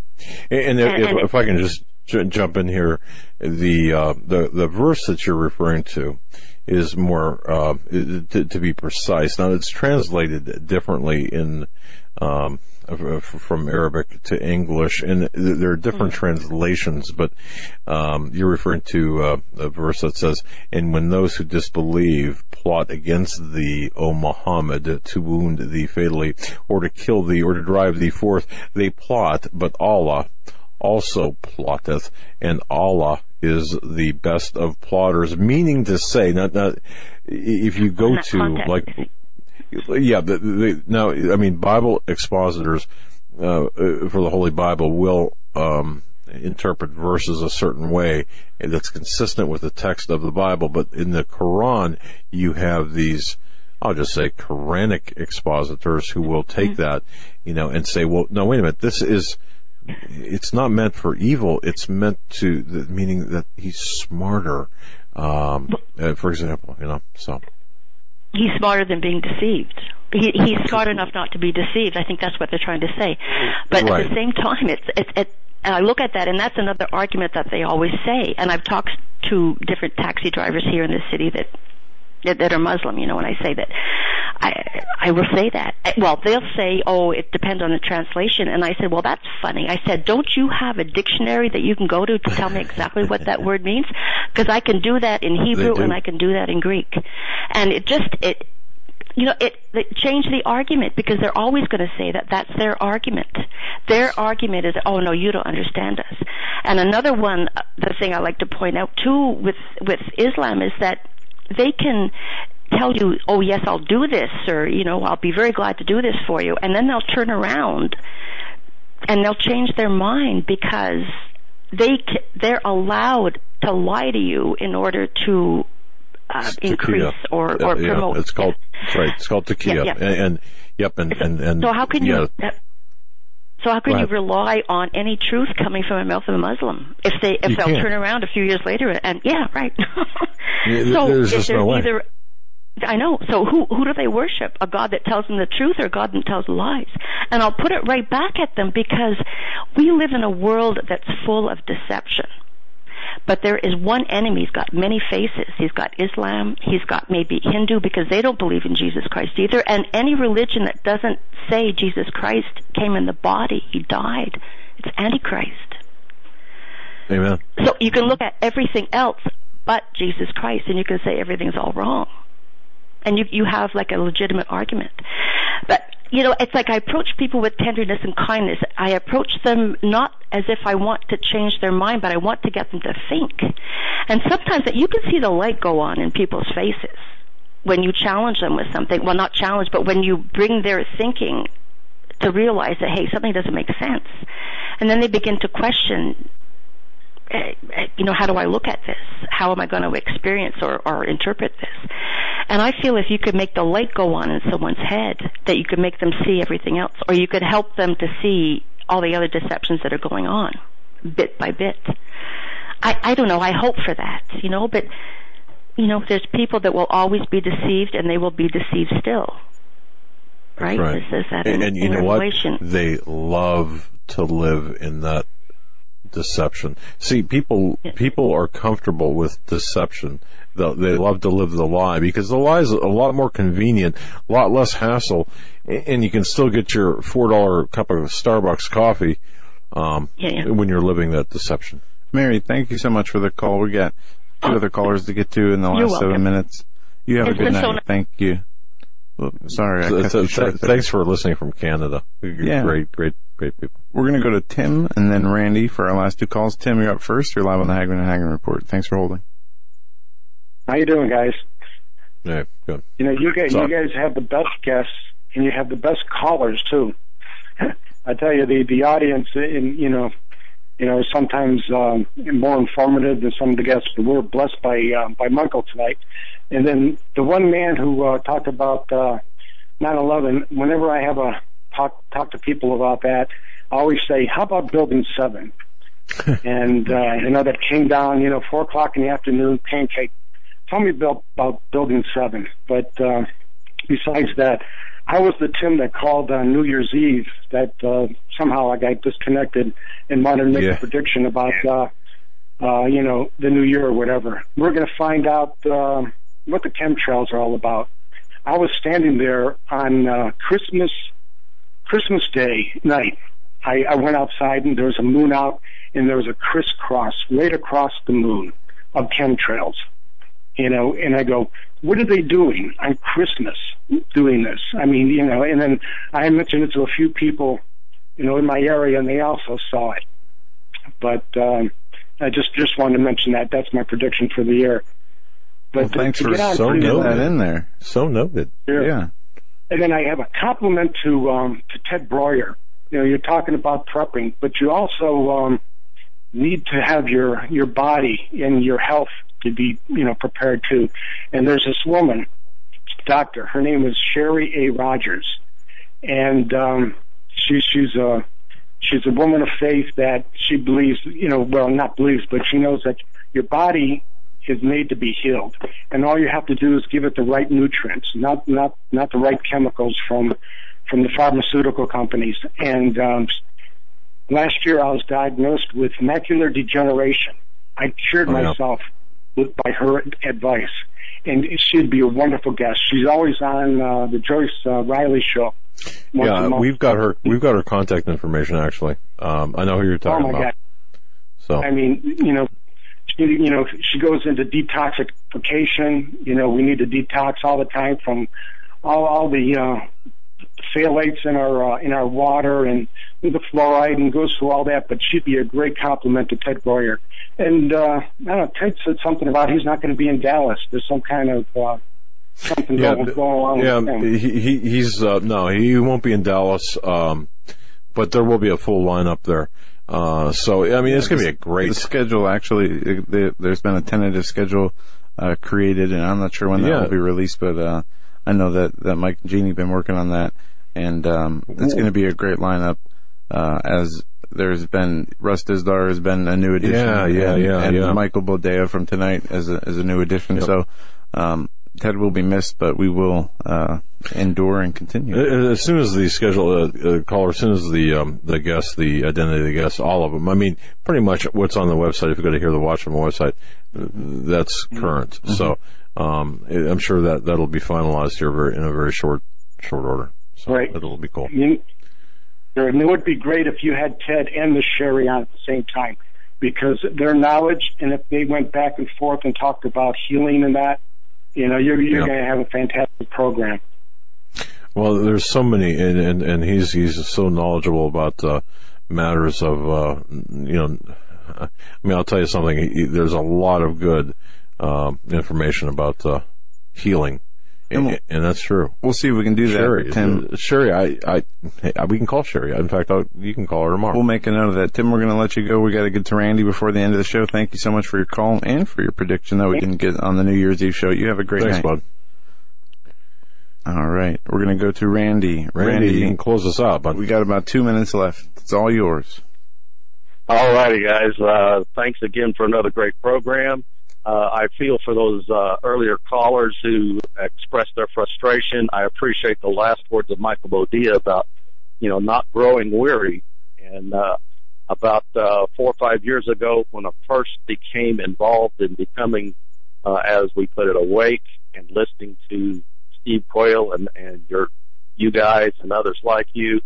And, and, if, and if I can just j- jump in here, the uh, the the verse that you're referring to is more uh, to, to, be precise. Now it's translated differently in um, from Arabic to English, and there are different mm-hmm. translations. But um, you're referring to uh, a verse that says, "And when those who disbelieve plot against thee, O Muhammad, to wound thee fatally, or to kill thee, or to drive thee forth, they plot, but Allah." Also plotteth, and Allah is the best of plotters. Meaning to say, not, not if you go to context. like, yeah, the, the, now I mean Bible expositors uh, for the Holy Bible will um, interpret verses a certain way that's consistent with the text of the Bible, but in the Quran you have these. I'll just say Quranic expositors who will take mm-hmm. that, you know, and say, well, no, wait a minute, this is it's not meant for evil. It's meant to, the, meaning that he's smarter. Um, uh, for example, you know, so. He's smarter than being deceived. He, he's smart enough not to be deceived. I think that's what they're trying to say. But right. at the same time, it's, it's, it, and I look at that, and that's another argument that they always say. And I've talked to different taxi drivers here in the city that that, are Muslim. You know, when I say that, I I will say that. Well, they'll say, "Oh, it depends on the translation," and I said, "Well, that's funny." I said, "Don't you have a dictionary that you can go to to tell me exactly what that word means? Because I can do that in Hebrew and I can do that in Greek, and it just it." You know, it, it changed the argument because they're always going to say that that's their argument. Their argument is, oh no, you don't understand us. And another one, uh, the thing I like to point out too with with Islam is that they can tell you, oh yes, I'll do this, or you know, I'll be very glad to do this for you, and then they'll turn around and they'll change their mind because they they're allowed to lie to you in order to uh, increase or, or yeah, promote. It's called that's right. It's called yeah, yeah. And, and, yep, and, and, and so how can you? So how can you rely on any truth coming from the mouth of a Muslim if they if you they'll can't. turn around a few years later and yeah right. so there's just no way. Either, I know. So who who do they worship? A God that tells them the truth or a God that tells lies? And I'll put it right back at them because we live in a world that's full of deception. But there is one enemy. He's got many faces. He's got Islam. He's got maybe Hindu because they don't believe in Jesus Christ either. And any religion that doesn't say Jesus Christ came in the body, he died, it's Antichrist. Amen. So you can look at everything else but Jesus Christ and you can say everything's all wrong. And you, you have like a legitimate argument. But you know, it's like I approach people with tenderness and kindness. I approach them not as if I want to change their mind, but I want to get them to think. And sometimes that you can see the light go on in people's faces when you challenge them with something. Well, not challenge, but when you bring their thinking to realize that, hey, something doesn't make sense. And then they begin to question Uh, uh, you know, how do I look at this? How am I going to experience or, or interpret this? And I feel if you could make the light go on in someone's head, that you could make them see everything else, or you could help them to see all the other deceptions that are going on, bit by bit. I, I don't know. I hope for that, you know, but you know, there's people that will always be deceived, and they will be deceived still. Right? right. This is that and, in, and you know what? They love to live in that deception. See, people people are comfortable with deception. They love to live the lie because the lie is a lot more convenient, a lot less hassle, and you can still get your four dollar cup of Starbucks coffee um, yeah, yeah. when you're living that deception. Mary, thank you so much for the call. We got two other callers to get to in the last seven minutes. You have it's a good night. So thank you. Well, sorry, I So- so- you thanks for listening from Canada. You're Yeah. Great, great, great people. We're going to go to Tim and then Randy for our last two calls. Tim, you're up first. You're live on the Hagmann and Hagmann Report. Thanks for holding. How you doing, guys? Yeah, good. You know, you guys, you guys have the best guests, and you have the best callers too. I tell you, the the audience, in you know, you know, sometimes um, more informative than some of the guests. But we're blessed by uh, by Michael tonight. And then the one man who uh, talked about uh, 9/11. Whenever I have a talk talk to people about that, I always say, "How about Building 7? and uh, you know that came down, you know, four o'clock in the afternoon, pancake. Tell me about, about Building Seven. But uh, besides that, I was the Tim that called on New Year's Eve. That uh, somehow I got disconnected and wanted to make Yeah. a prediction about, uh, uh, you know, the new year or whatever. We're going to find out um what the chemtrails are all about. I was standing there on uh, Christmas Christmas Day night. I, I went outside and there was a moon out and there was a crisscross right across the moon of chemtrails. You know, and I go, what are they doing on Christmas doing this? I mean, you know, and then I mentioned it to a few people, you know, in my area and they also saw it. But um I just just wanted to mention that. That's my prediction for the year. But Well, thanks to for get on so noted that in there. So noted. Sure. Yeah. and then I have a compliment to um, to Ted Broer. You know, you're talking about prepping, but you also um, need to have your your body and your health to be you know prepared to. And there's this woman, doctor. Her name is Sherry A. Rogers, and um, she, she's a she's a woman of faith that she believes you know well not believes but she knows that your body is made to be healed, and all you have to do is give it the right nutrients, not not not the right chemicals from from the pharmaceutical companies. And um, last year, I was diagnosed with macular degeneration. I cured Oh, yeah. myself by her advice, and she'd be a wonderful guest. She's always on uh, the Joyce uh, Riley show. Yeah, we've got her. We've got her contact information actually. Um, I know who you're Oh talking my about. God! So I mean, you know, she, you know, she goes into detoxification. You know, we need to detox all the time from all, all the uh, phthalates in our uh, in our water and the fluoride, and goes through all that. But she'd be a great compliment to Ted Broer. And uh, I don't know, Ted said something about he's not going to be in Dallas. There's some kind of uh, something yeah, going, going along yeah, with him. he, he he's uh, no, he won't be in Dallas. Um, but there will be a full lineup there. Uh, so I mean, it's going to be a great The great. schedule actually, it- the- there's been a tentative schedule uh, created, and I'm not sure when that Yeah. will be released, but uh, I know that that Mike and Jeannie have been working on that, and um, it's going to be a great lineup. Uh, as there's been Russ Dizdar has been a new addition, Yeah, yeah, and, yeah, and yeah. Michael Boldea from tonight as a as a new addition. Yep. So um, Ted will be missed, but we will uh, endure and continue. Uh, As soon as the schedule uh, uh, caller, as soon as the um, the guests, the identity of the guest, all of them. I mean, pretty much what's on the website. If you go to hear the watch on the website, uh, that's current. So um, I'm sure that that'll be finalized here very, in a very short short order. So Right. it'll be cool. You, and it would be great if you had Ted and the Sherry on at the same time, because their knowledge and if they went back and forth and talked about healing and that, you know, you're you're Yeah. going to have a fantastic program. Well, there's so many, and and, and he's he's so knowledgeable about uh, matters of uh, you know. I mean, I'll tell you something. He, there's a lot of good um, information about uh, healing, And and, we'll- and that's true. We'll see if we can do that. Sherry, Tim, uh, Sherry, I, I, hey, we can call Sherry. In fact, I'll, you can call her tomorrow. We'll make a note of that. Tim, we're going to let you go. We got to get to Randy before the end of the show. Thank you so much for your call and for your prediction that we didn't get on the New Year's Eve show. You have a great Thanks, night. bud. All right. We're going to go to Randy. Randy, you can close us out, bud. we got about two minutes left. It's all yours. All righty, guys. Uh, thanks again for another great program. Uh, I feel for those uh, earlier callers who expressed their frustration. I appreciate the last words of Michael Boldea about, you know, not growing weary. And uh, about uh, four or five years ago, when I first became involved in becoming, uh, as we put it, awake and listening to Steve Quayle and, and your, you guys and others like you,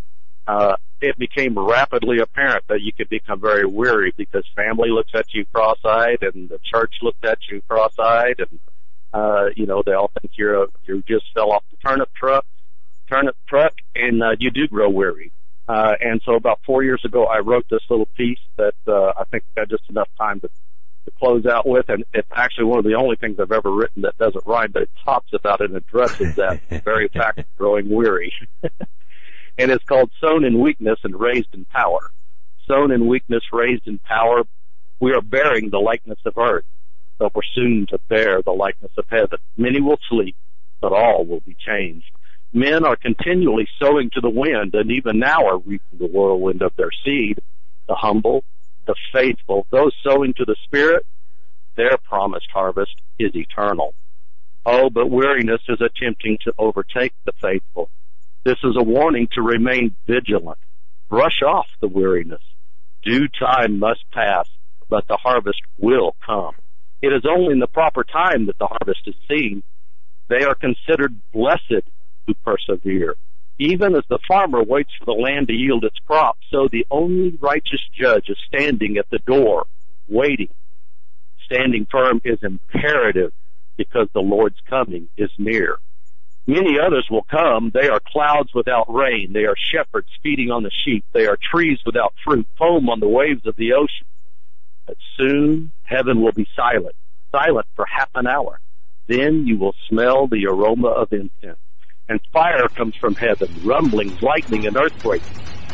uh, it became rapidly apparent that you could become very weary because family looks at you cross-eyed and the church looked at you cross-eyed and Uh, you know, they all think you're a, you just fell off the turnip truck, turnip truck, and uh, you do grow weary. Uh, and so about four years ago, I wrote this little piece that uh, I think got just enough time to, to close out with, and it's actually one of the only things I've ever written that doesn't rhyme, but it talks about and addresses that very fact of growing weary. and it's called Sown in Weakness and Raised in Power. Sown in weakness, raised in power. We are bearing the likeness of earth, but we're soon to bear the likeness of heaven. Many will sleep, but all will be changed. Men are continually sowing to the wind and even now are reaping the whirlwind of their seed. The humble, the faithful, those sowing to the Spirit, their promised harvest is eternal. Oh, but weariness is attempting to overtake the faithful. This is a warning to remain vigilant. Brush off the weariness. Due time must pass, but the harvest will come. It is only in the proper time that the harvest is seen. They are considered blessed who persevere. Even as the farmer waits for the land to yield its crop, so the only righteous judge is standing at the door, waiting. Standing firm is imperative because the Lord's coming is near. Many others will come. They are clouds without rain. They are shepherds feeding on the sheep. They are trees without fruit, foam on the waves of the ocean. But soon heaven will be silent, silent for half an hour. Then you will smell the aroma of incense and fire comes from heaven, rumblings, lightning, and earthquakes.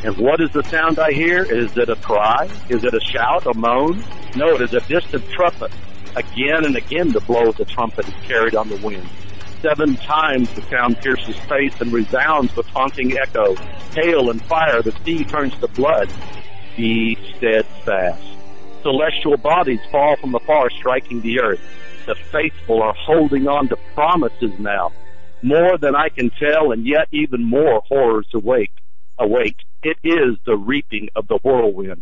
And what is the sound I hear? Is it a cry? Is it a shout, a moan? No, it is a distant trumpet. Again and again the blow of the trumpet is carried on the wind. Seven times the sound pierces space and resounds with haunting echo. Hail and fire, the sea turns to blood. Be steadfast. Celestial bodies fall from afar, striking the earth. The faithful are holding on to promises now more than I can tell, and yet even more horrors awake. Awake. It is the reaping of the whirlwind.